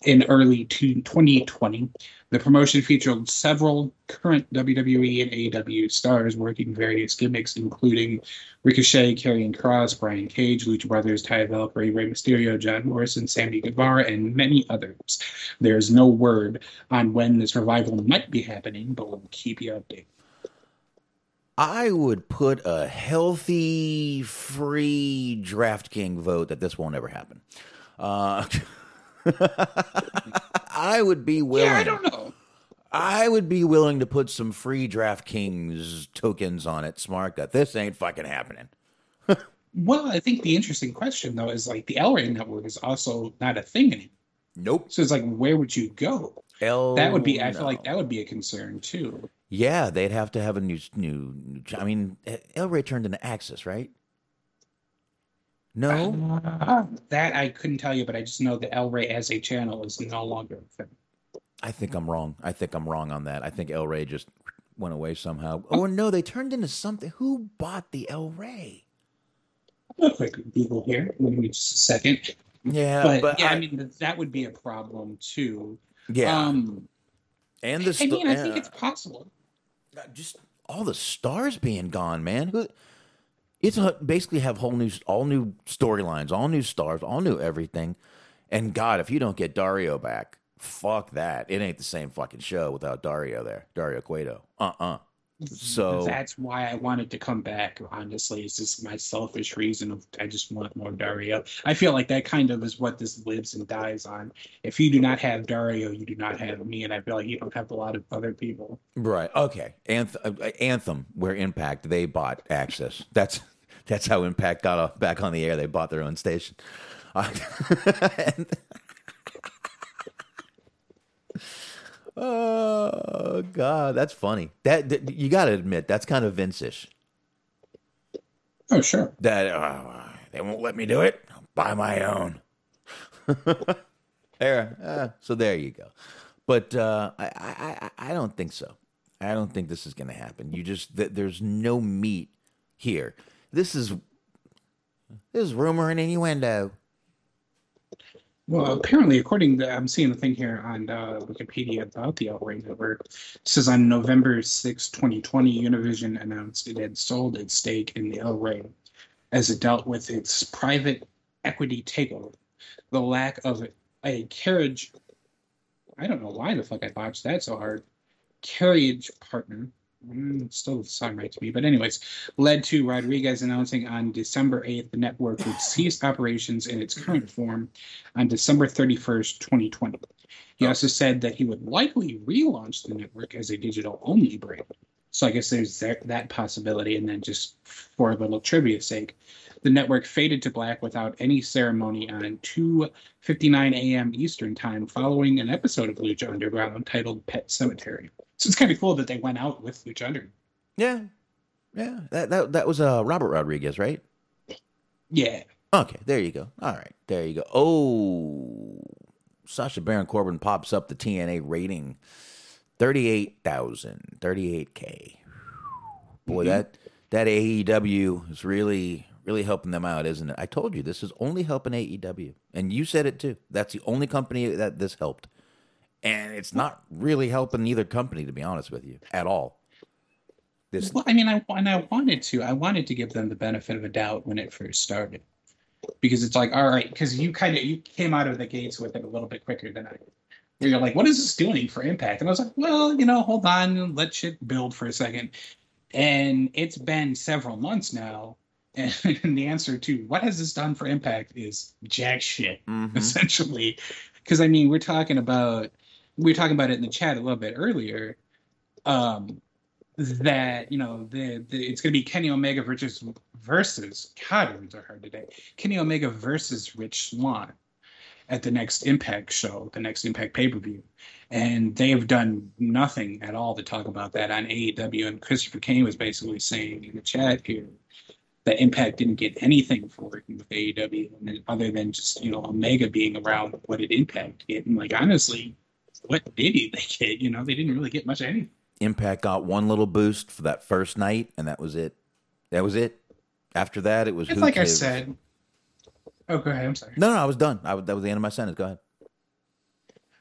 Speaker 4: in early two- 2020. The promotion featured several current WWE and AEW stars working various gimmicks, including Ricochet, Karrion Kross, Brian Cage, Lucha Brothers, Taya Valkyrie, Rey Mysterio, John Morrison, Sammy Guevara, and many others. There's no word on when this revival might be happening, but we'll keep you updated.
Speaker 6: I would put a healthy, free DraftKings vote that this won't ever happen. Uh, I would be willing.
Speaker 4: Yeah, I don't know.
Speaker 6: I would be willing to put some free DraftKings tokens on it, Smart, that this ain't fucking happening.
Speaker 4: Well, I think the interesting question though is like the Rey network is also not a thing anymore.
Speaker 6: Nope.
Speaker 4: So it's like, where would you go?
Speaker 6: El,
Speaker 4: That would be. I feel like that would be a concern too.
Speaker 6: Yeah, they'd have to have a new, new. new I mean, Rey turned into Axis, right? No.
Speaker 4: Uh, that I couldn't tell you, but I just know that El Rey as a channel is no longer a thing.
Speaker 6: I think I'm wrong. I think I'm wrong on that. I think El Rey just went away somehow. Oh no, they turned into something. Who bought the El Rey?
Speaker 4: A quick Google here. Give me just a second.
Speaker 6: Yeah,
Speaker 4: but,
Speaker 6: but,
Speaker 4: yeah, I,
Speaker 6: I,
Speaker 4: mean that would be a problem too.
Speaker 6: yeah,
Speaker 4: Um,
Speaker 6: and the
Speaker 4: I mean, I think
Speaker 6: yeah.
Speaker 4: it's possible.
Speaker 6: just all the stars being gone, man. Who? It's basically have whole new, all new storylines, all new stars, all new everything. And God, if you don't get Dario back, fuck that. It ain't the same fucking show without Dario there, Dario Cueto. Uh uh So
Speaker 4: That's why I wanted to come back. Honestly, it's just my selfish reason of I just want more Dario. I feel like that kind of is what this lives and dies on. If you do not have Dario, you do not have me, and I feel like you don't have a lot of other people.
Speaker 6: right, okay. Anth- uh, Anthem, where Impact they bought AXS. That's that's how Impact got off, back on the air. They bought their own station. Uh, and- oh God, that's funny. That, that you got to admit that's kind of Vince-ish.
Speaker 4: Oh, sure.
Speaker 6: that uh, they won't let me do it. I'll buy my own. there, uh, so there you go. But uh, I, I, I I don't think so. I don't think this is going to happen. You just th- there's no meat here. This is this is rumor and innuendo.
Speaker 4: Well, apparently, according to I'm seeing a thing here on uh, Wikipedia about the Outrage Network. Says on November 6, 2020, Univision announced it had sold its stake in the El as it dealt with its private equity takeover. The lack of a carriage, I don't know why the fuck I botched that so hard, carriage partner, Mm, still doesn't sound right to me, but anyways, led to Rodriguez announcing on December 8th the network would cease operations in its current form on December 31st, 2020. He oh. also said that he would likely relaunch the network as a digital only brand. So I guess there's that, that possibility. And then just for a little trivia sake, the network faded to black without any ceremony on 2:59 a.m. Eastern Time following an episode of Lucha Underground titled Pet Cemetery. So it's kind of cool that they went out with Lucha Underground.
Speaker 6: Yeah, yeah. That that that was uh, Robert Rodriguez, right?
Speaker 4: Yeah.
Speaker 6: Okay, there you go. All right, there you go. Oh, Sasha Baron Corbin pops up the TNA rating 38,000, 38K. Boy, that that AEW is really really helping them out, isn't it? I told you this is only helping AEW. And you said it too. That's the only company that this helped. And it's not really helping either company to be honest with you at all. This
Speaker 4: Well, I mean, I and I wanted to. I wanted to give them the benefit of a doubt when it first started, because it's like, all right, because you kind of you came out of the gates with it a little bit quicker than I. did. Where you're like, what is this doing for impact? And I was like, well, you know, hold on, let shit build for a second. And it's been several months now, and the answer to what has this done for impact is jack shit,
Speaker 6: Mhm.
Speaker 4: essentially. Because I mean, we're talking about we were talking about it in the chat a little bit earlier. Um, that you know the, the it's going to be Kenny Omega versus versus God words are hard today. Kenny Omega versus Rich Swann at the next Impact show, the next Impact pay per view, and they have done nothing at all to talk about that on AEW. And Christopher Kane was basically saying in the chat here that Impact didn't get anything for working with AEW, other than just you know Omega being around. What did Impact get? And like honestly, what did they get? You know, they didn't really get much of anything.
Speaker 6: Impact got one little boost for that first night, and that was it. That was it. After that, it was.
Speaker 4: It's like I said. Oh, go ahead. I'm sorry.
Speaker 6: No, no, I was done. I, was- that was the end of my sentence. Go ahead.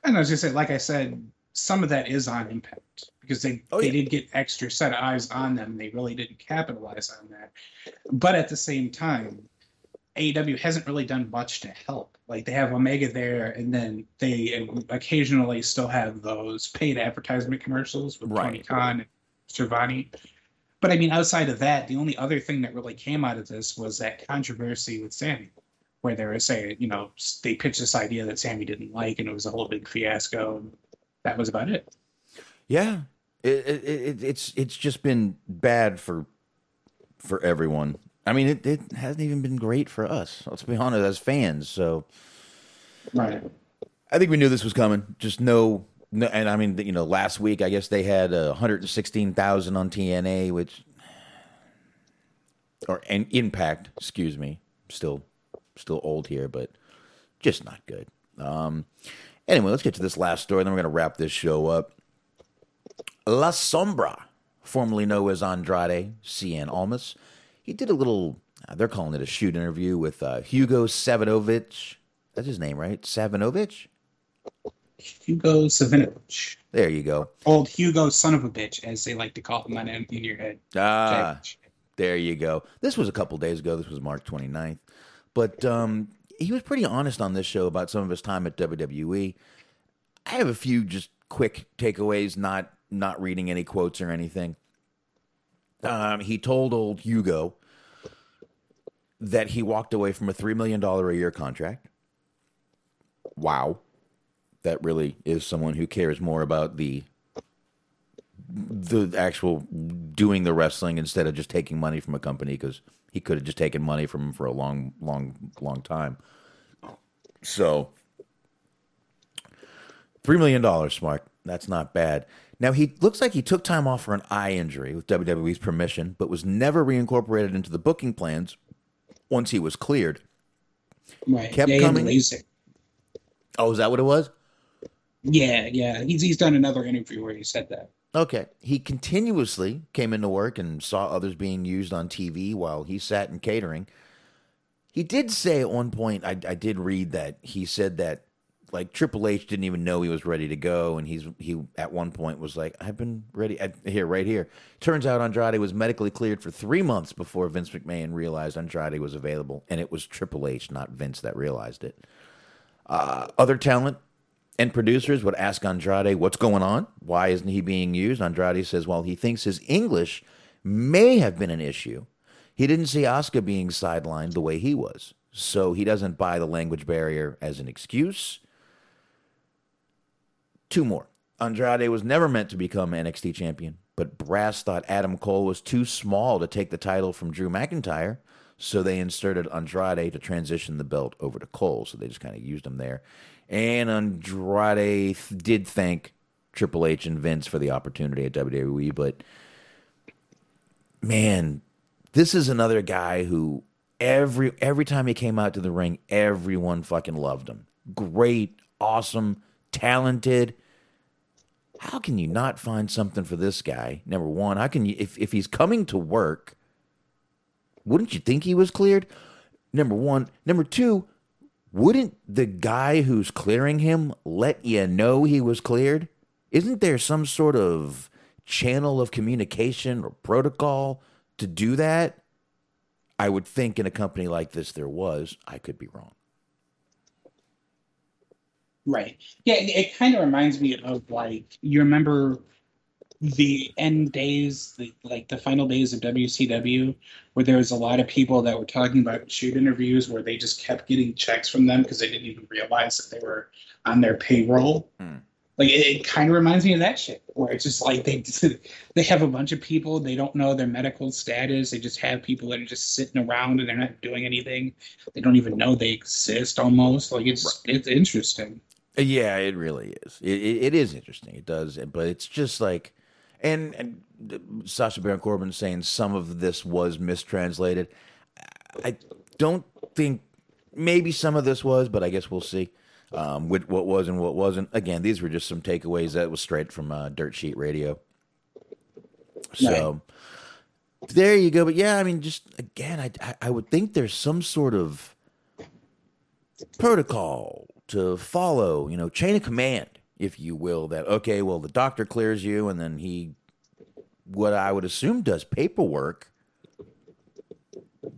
Speaker 4: And I was just saying, like I said, some of that is on impact because they
Speaker 6: Oh,
Speaker 4: they
Speaker 6: yeah.
Speaker 4: did get extra set of eyes on them. They really didn't capitalize on that. But at the same time, AEW hasn't really done much to help. Like they have Omega there, and then they occasionally still have those paid advertisement commercials with Tony Khan and Cervani. But I mean, outside of that, the only other thing that really came out of this was that controversy with Sammy, where they were saying, you know, they pitched this idea that Sammy didn't like, and it was a whole big fiasco. That was about it.
Speaker 6: Yeah, it, it, it, it's it's just been bad for for everyone. I mean, it, it hasn't even been great for us. Let's be honest, as fans. So
Speaker 4: Right.
Speaker 6: I think we knew this was coming. Just no, no and I mean, you know, last week I guess they had uh, 116,000 on TNA, which or and Impact, excuse me, still still old here, but just not good. Um, anyway, let's get to this last story, then we're gonna wrap this show up. La Sombra, formerly known as Andrade Cien Almas, he did a little. Uh, they're calling it a shoot interview with uh, Hugo Savinovich. That's his name, right? Savinovich.
Speaker 4: Hugo Savinovich.
Speaker 6: There you go.
Speaker 4: Old Hugo son of a bitch, as they like to call him on in in your head.
Speaker 6: Ah, there you go. This was a couple days ago. This was March 29th. But um, he was pretty honest on this show about some of his time at WWE. I have a few just quick takeaways, not not reading any quotes or anything. Um, he told old Hugo that he walked away from a three million dollar a year contract. Wow, that really is someone who cares more about the the actual doing the wrestling instead of just taking money from a company because he could have just taken money from him for a long, long, long time. So, Three million dollars, Mark. That's not bad. Now he looks like he took time off for an eye injury with WWE's permission, but was never reincorporated into the booking plans once he was cleared.
Speaker 4: Right.
Speaker 6: Kept coming? Oh, is that what it was?
Speaker 4: Yeah, yeah. He's he's done another interview where he said that.
Speaker 6: Okay. He continuously came into work and saw others being used on TV while he sat in catering. He did say at one point, I, I did read that he said that like Triple H didn't even know he was ready to go, and he's he at one point was like, "I've been ready." Here, right here. Turns out Andrade was medically cleared for three months before Vince McMahon realized Andrade was available, and it was Triple H, not Vince, that realized it. Uh, other talent and producers would ask Andrade, "What's going on? Why isn't he being used?" Andrade says, "Well, he thinks his English may have been an issue. He didn't see Oscar being sidelined the way he was, so he doesn't buy the language barrier as an excuse." Two more. Andrade was never meant to become NXT champion, but Brass thought Adam Cole was too small to take the title from Drew McIntyre, so they inserted Andrade to transition the belt over to Cole. So they just kind of used him there. And Andrade th- did thank Triple H and Vince for the opportunity at WWE, but man, this is another guy who every every time he came out to the ring, everyone fucking loved him. Great, awesome, talented. How can you not find something for this guy? Number one, how can you if if he's coming to work, wouldn't you think he was cleared? Number one. Number two, wouldn't the guy who's clearing him let you know he was cleared? Isn't there some sort of channel of communication or protocol to do that? I would think in a company like this there was. I could be wrong.
Speaker 4: Right. Yeah, it, it kind of reminds me of like you remember the end days, the, like the final days of WCW, where there was a lot of people that were talking about shoot interviews where they just kept getting checks from them because they didn't even realize that they were on their payroll.
Speaker 6: Hmm.
Speaker 4: Like it, it kind of reminds me of that shit, where it's just like they they have a bunch of people, they don't know their medical status, they just have people that are just sitting around and they're not doing anything. They don't even know they exist almost. Like it's it's interesting.
Speaker 6: Yeah, it really is. It, it, it is interesting. It does, but it's just like, and, and Sasha Baron Corbin saying some of this was mistranslated. I don't think maybe some of this was, but I guess we'll see. Um, with what was and what wasn't. Again, these were just some takeaways that was straight from uh, Dirt Sheet Radio. So there you go. But yeah, I mean, just again, I I would think there's some sort of protocol to follow, you know, chain of command, if you will, that okay, well the doctor clears you and then he what I would assume does paperwork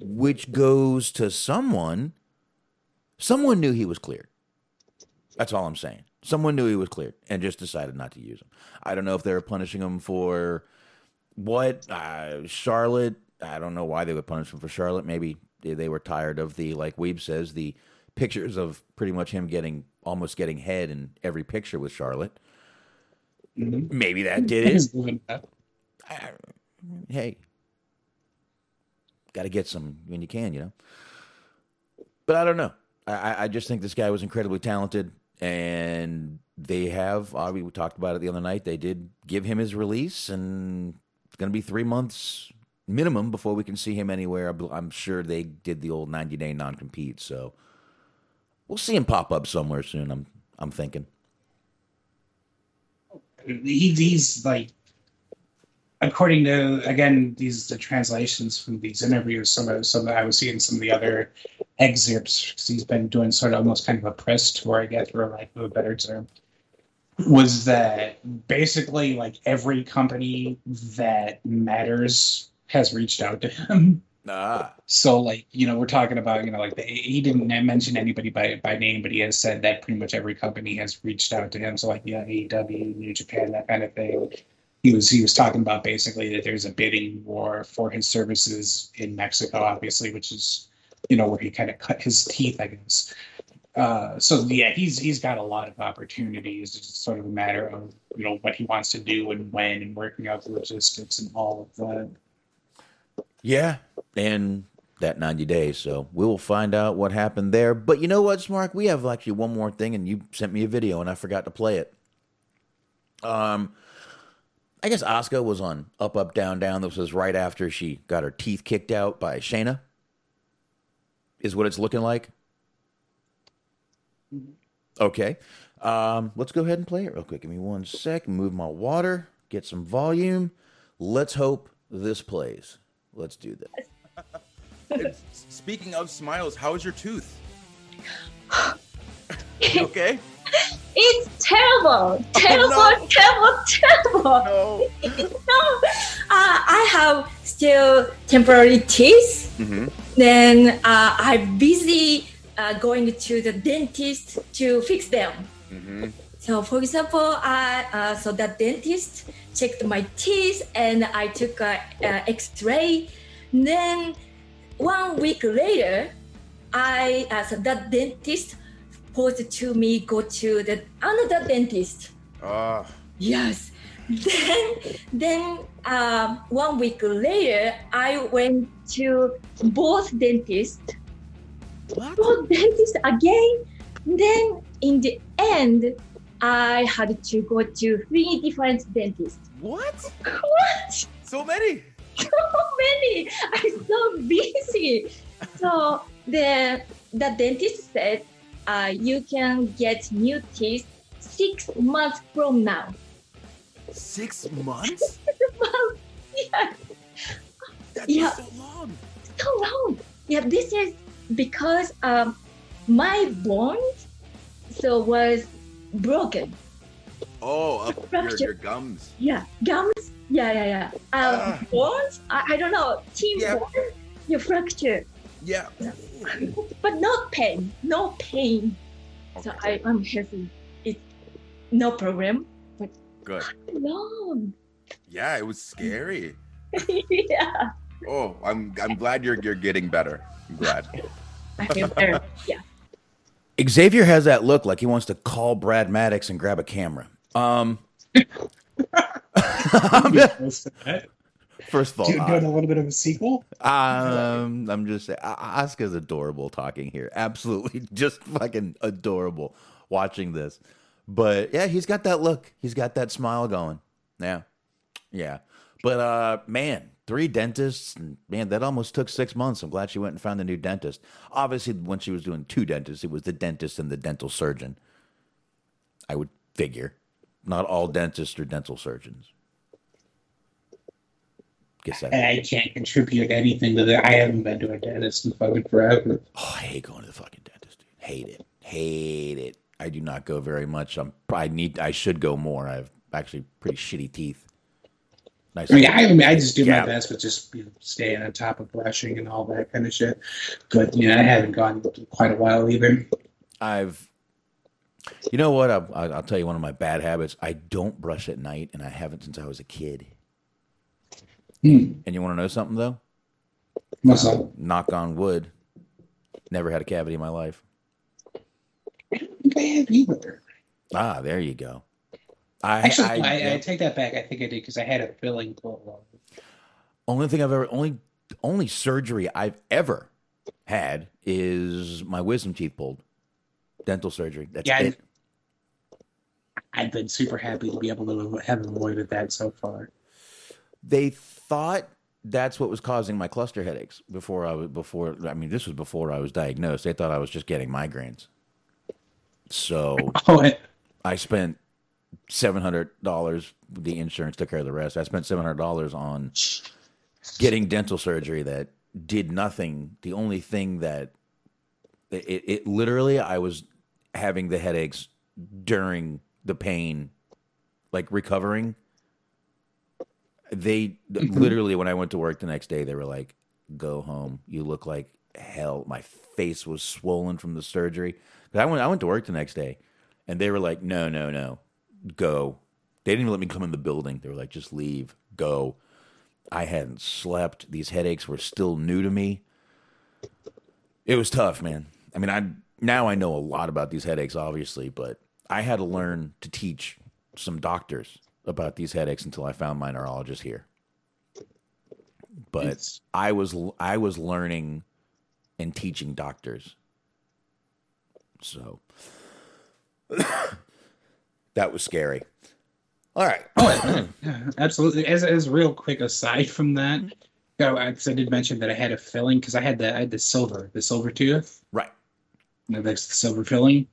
Speaker 6: which goes to someone someone knew he was cleared. That's all I'm saying. Someone knew he was cleared and just decided not to use him. I don't know if they were punishing him for what uh, Charlotte. I don't know why they would punish him for Charlotte. Maybe they- they were tired of the like Weeb says the pictures of pretty much him getting almost getting head in every picture with Charlotte. Maybe that did it. I- hey, got to get some when you can, you know. But I don't know. I- I, just think this guy was incredibly talented, and they have. Uh, we talked about it the other night. They did give him his release, and it's going to be three months minimum before we can see him anywhere. I'm- I'm sure they did the old 90 day non compete, so we'll see him pop up somewhere soon. I'm I'm thinking.
Speaker 4: he, he's like according to again these the translations from these interviews some of some i was seeing some of the other excerpts 'cause he's been doing sort of almost kind of a press tour i guess for lack of a better term was that basically like every company that matters has reached out to him
Speaker 6: Ah,
Speaker 4: so like you know we're talking about you know like the, he didn't mention anybody by by name but he has said that pretty much every company has reached out to him. So like yeah AEW New Japan that kind of thing. He was he was talking about basically that there's a bidding war for his services in Mexico obviously which is you know where he kind of cut his teeth I guess. Uh, so yeah he's he's got a lot of opportunities. It's sort of a matter of you know what he wants to do and when and working out the logistics and all of that
Speaker 6: Yeah, and that 90 days. So we will find out what happened there. But you know what, Smark? We have actually one more thing, and you sent me a video, and I forgot to play it. Um, I guess Asuka was on Up, Up, Down, Down. This was right after she got her teeth kicked out by Shayna. Is what it's looking like. Okay. Um, let's go ahead and play it real quick. Give me one sec. Move my water. Get some volume. Let's hope this plays. Let's do this.
Speaker 8: Speaking of smiles, how is your tooth? Okay?
Speaker 9: It's terrible, terrible,
Speaker 8: no.
Speaker 9: terrible, terrible.
Speaker 8: No.
Speaker 9: No, uh, I have still temporary teeth.
Speaker 8: Mm-hmm.
Speaker 9: Then uh, I'm busy uh, going to the dentist to fix them.
Speaker 8: Mm-hmm.
Speaker 9: So, for example, I uh, so the dentist checked my teeth and I took a, a X-ray. Then one week later, I uh, so that dentist posed to me go to the another dentist.
Speaker 8: Ah,
Speaker 9: Yes. Then, then um, one week later, I went to both dentists. Both dentists again. Then, in the end, I had to go to three different dentists.
Speaker 8: what?
Speaker 9: What?
Speaker 8: So many.
Speaker 9: So many. I'm so busy. So the the dentist said, uh, you can get new teeth six months from now.
Speaker 8: Six months?
Speaker 9: yeah,
Speaker 8: That's
Speaker 9: Yeah.
Speaker 8: so long.
Speaker 9: so long. Yeah, this is because um, my bone so was broken.
Speaker 8: Oh, your,
Speaker 9: Fracture.
Speaker 8: your gums.
Speaker 9: Yeah, gums. Yeah, yeah, yeah. Um,
Speaker 8: Ah.
Speaker 9: bones. I, I don't know. Team
Speaker 8: Yeah.
Speaker 9: bone. You fracture,
Speaker 8: Yeah.
Speaker 9: but not pain. No pain. So I, I'm healthy. It's no problem.
Speaker 8: But good.
Speaker 9: Long.
Speaker 8: Yeah, it was scary.
Speaker 9: yeah.
Speaker 8: Oh, I'm I'm glad you're you're getting better. I'm glad.
Speaker 9: I feel better. Yeah.
Speaker 6: Xavier has that look like he wants to call Brad Maddox and grab a camera. Um, first of all,
Speaker 4: Do, doing a little bit of a sequel.
Speaker 6: um, I'm just saying, Asuka's adorable talking here. Absolutely, just fucking adorable watching this. But yeah, he's got that look. He's got that smile going. Yeah, yeah. But uh, man, three dentists, and man, that almost took six months. I'm glad she went and found a new dentist. Obviously, when she was doing two dentists, it was the dentist and the dental surgeon. I would figure. Not all dentists are dental surgeons. Guess that.
Speaker 4: I can't contribute anything to that. I haven't been to a dentist in fucking forever.
Speaker 6: Oh, I hate going to the fucking dentist. Dude. Hate it. Hate it. I do not go very much. I'm. I need. I should go more. I have actually pretty shitty teeth. Nice.
Speaker 4: I mean, I, I mean, I just do
Speaker 6: Yeah.
Speaker 4: my best with just you know, staying on top of brushing and all that kind of shit. But you know, I haven't gone quite a while either.
Speaker 6: I've. You know what? I'll, I'll tell you one of my bad habits. I don't brush at night, and I haven't since I was a kid.
Speaker 4: Hmm.
Speaker 6: And you want to know something though?
Speaker 4: What's up?
Speaker 6: Knock on wood. Never had a cavity in my life.
Speaker 4: I don't think I have either.
Speaker 6: Ah, there you go. I,
Speaker 4: Actually,
Speaker 6: I,
Speaker 4: I, I, take that back. I think I did because I had a filling pull.
Speaker 6: only thing I've ever only only surgery I've ever had is my wisdom teeth pulled. Dental surgery. That's
Speaker 4: Yeah,
Speaker 6: it.
Speaker 4: I've been super happy to be able to have avoided that so far.
Speaker 6: They thought that's what was causing my cluster headaches before I was before I mean this was before I was diagnosed. They thought I was just getting migraines. So
Speaker 4: Oh,
Speaker 6: I spent seven hundred dollars. The insurance took care of the rest. I spent seven hundred dollars on getting dental surgery that did nothing. The only thing that it, it, it literally, I was having the headaches during the pain, like recovering. They mm-hmm. literally, when I went to work the next day, they were like, "Go home. You look like hell." My face was swollen from the surgery. 'Cause I went, I went to work the next day, and they were like, "No, no, no, go." They didn't even let me come in the building. They were like, "Just leave, go." I hadn't slept. These headaches were still new to me. It was tough, man. I mean, I now I know a lot about these headaches, obviously, but I had to learn to teach some doctors about these headaches until I found my neurologist here. but
Speaker 4: It's-
Speaker 6: I was I was learning and teaching doctors. So that was scary. All right.
Speaker 4: Oh, yeah, absolutely. As as real quick aside from that, I, 'cause I did mention that I had a filling because I had the I had the silver, the silver tooth.
Speaker 6: Right.
Speaker 4: You know, that's the silver filling.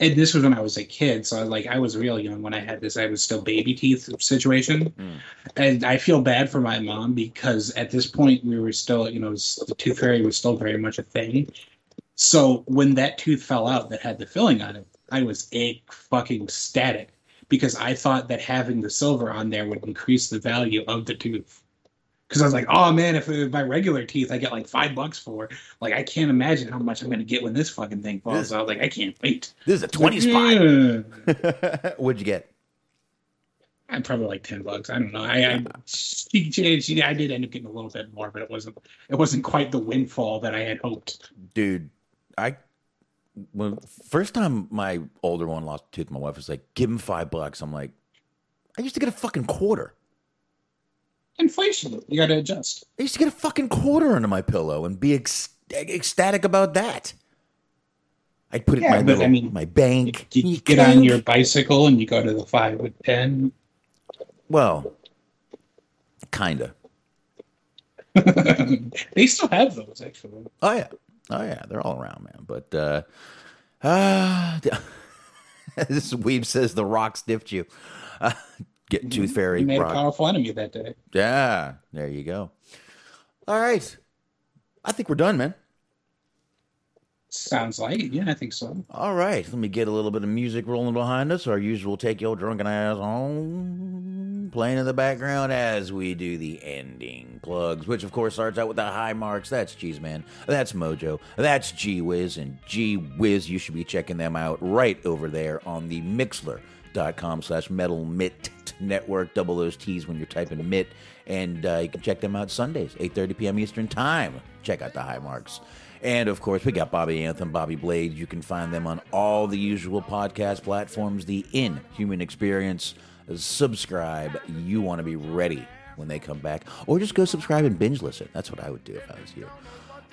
Speaker 4: And this was when I was a kid, so I, like I was real young when I had this. I was still baby teeth situation, mm. and I feel bad for my mom because at this point we were still, you know, the tooth fairy was still very much a thing. So when that tooth fell out that had the filling on it, I was a fucking static because I thought that having the silver on there would increase the value of the tooth. Because I was like, oh man, if it was my regular teeth I get like five bucks for, like I can't imagine how much I'm gonna get when this fucking thing falls out. I was like I can't wait.
Speaker 6: This is a 20
Speaker 4: Like,
Speaker 6: spot.
Speaker 4: yeah.
Speaker 6: What'd you get?
Speaker 4: I'm probably like ten bucks. I don't know. I I, she, she, she- I did end up getting a little bit more, but it wasn't it wasn't quite the windfall that I had hoped.
Speaker 6: Dude, I when first time my older one lost a tooth, my wife was like, "Give him five bucks." I'm like, I used to get a fucking quarter.
Speaker 4: Inflation, you got to adjust.
Speaker 6: I used to get a fucking quarter under my pillow and be ec- ecstatic about that. I'd put it in my little,
Speaker 4: I mean,
Speaker 6: my bank.
Speaker 4: You get on your bicycle and you go to the five with ten.
Speaker 6: well, kinda.
Speaker 4: they still have those actually.
Speaker 6: Oh yeah, oh yeah, they're all around, man. But uh, uh this weeb says the rock stiffed you. Uh, get tooth fairy
Speaker 4: You made
Speaker 6: rock.
Speaker 4: a powerful enemy that day.
Speaker 6: Yeah, there you go. All right, I think we're done, man.
Speaker 4: Sounds like it. Yeah, I think so.
Speaker 6: All right, let me get a little bit of music rolling behind us. Our usual take your drunken ass home, playing in the background as we do the ending plugs, which of course starts out with the high marks. That's Cheese Man, that's Mojo, that's G Wiz, and G Wiz. You should be checking them out right over there on the Mixlr.com slash Metal Mitt Network. Double those T's when you're typing Mitt, and uh, you can check them out Sundays, 8:30 p.m. Eastern Time. Check out the high marks. And of course, we got Bobby Anthem, Bobby Blade. You can find them on all the usual podcast platforms. The Inhuman Experience. Subscribe. You want to be ready when they come back, or just go subscribe and binge listen. That's what I would do if I was you.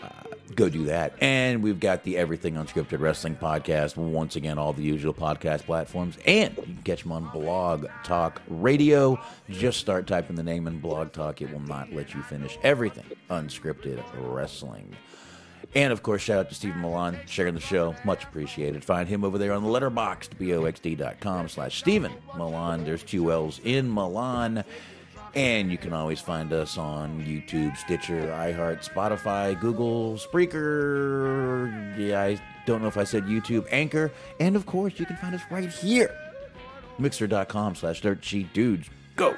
Speaker 6: Uh, go do that. And we've got the Everything Unscripted Wrestling podcast. Once again, all the usual podcast platforms. And you can catch them on Blog Talk Radio. Just start typing the name in Blog Talk. It will not let you finish everything unscripted wrestling. And of course, shout out to Stephen Millan sharing the show. Much appreciated. Find him over there on the letterboxd, B-O-X-D.com slash Stephen Millan. There's two L's in Millan. And you can always find us on YouTube, Stitcher, iHeart, Spotify, Google, Spreaker. Yeah, I don't know if I said YouTube, Anchor. And of course, you can find us right here. Mixlr.com slash Dirt Sheet Dudes. Go.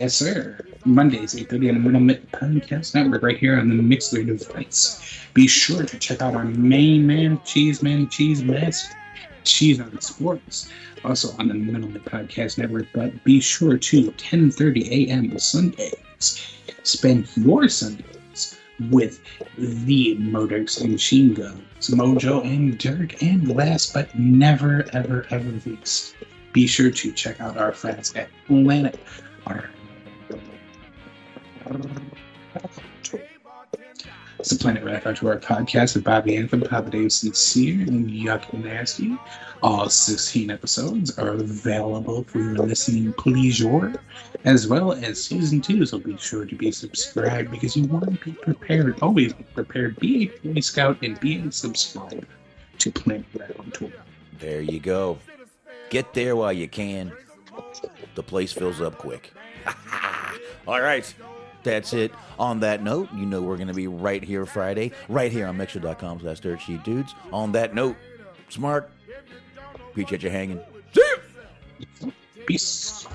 Speaker 4: Yes, sir. Mondays, 8.30 on the Metal Mitt Podcast Network right here on the Mixlr device. Be sure to check out our main man, Cheese Man, Cheese Master, Cheese on Sports, also on the Metal Mitt Podcast Network. But be sure to, 10.30 a.m. Sundays, spend your Sundays with the Modex and Machine Guns, Mojo and Dirk, and last but never, ever, ever least, be sure to check out our friends at Planet Art. It's the Planet Tour podcast with Bobby Anthem, Papa Dave Sincere, and Yuck Nasty. All 16 episodes are available for your listening pleasure, as well as season two. So be sure to be subscribed because you want to be prepared. Always be prepared. Be a Boy Scout and be a subscriber to Planet Tour.
Speaker 6: There you go. Get there while you can. The place fills up quick. All right. That's it. On that note, you know we're going to be right here Friday, right here on Mixlr.com slash Dirt Sheet Dudes. On that note, smart. Appreciate you hanging. See ya!
Speaker 4: Peace.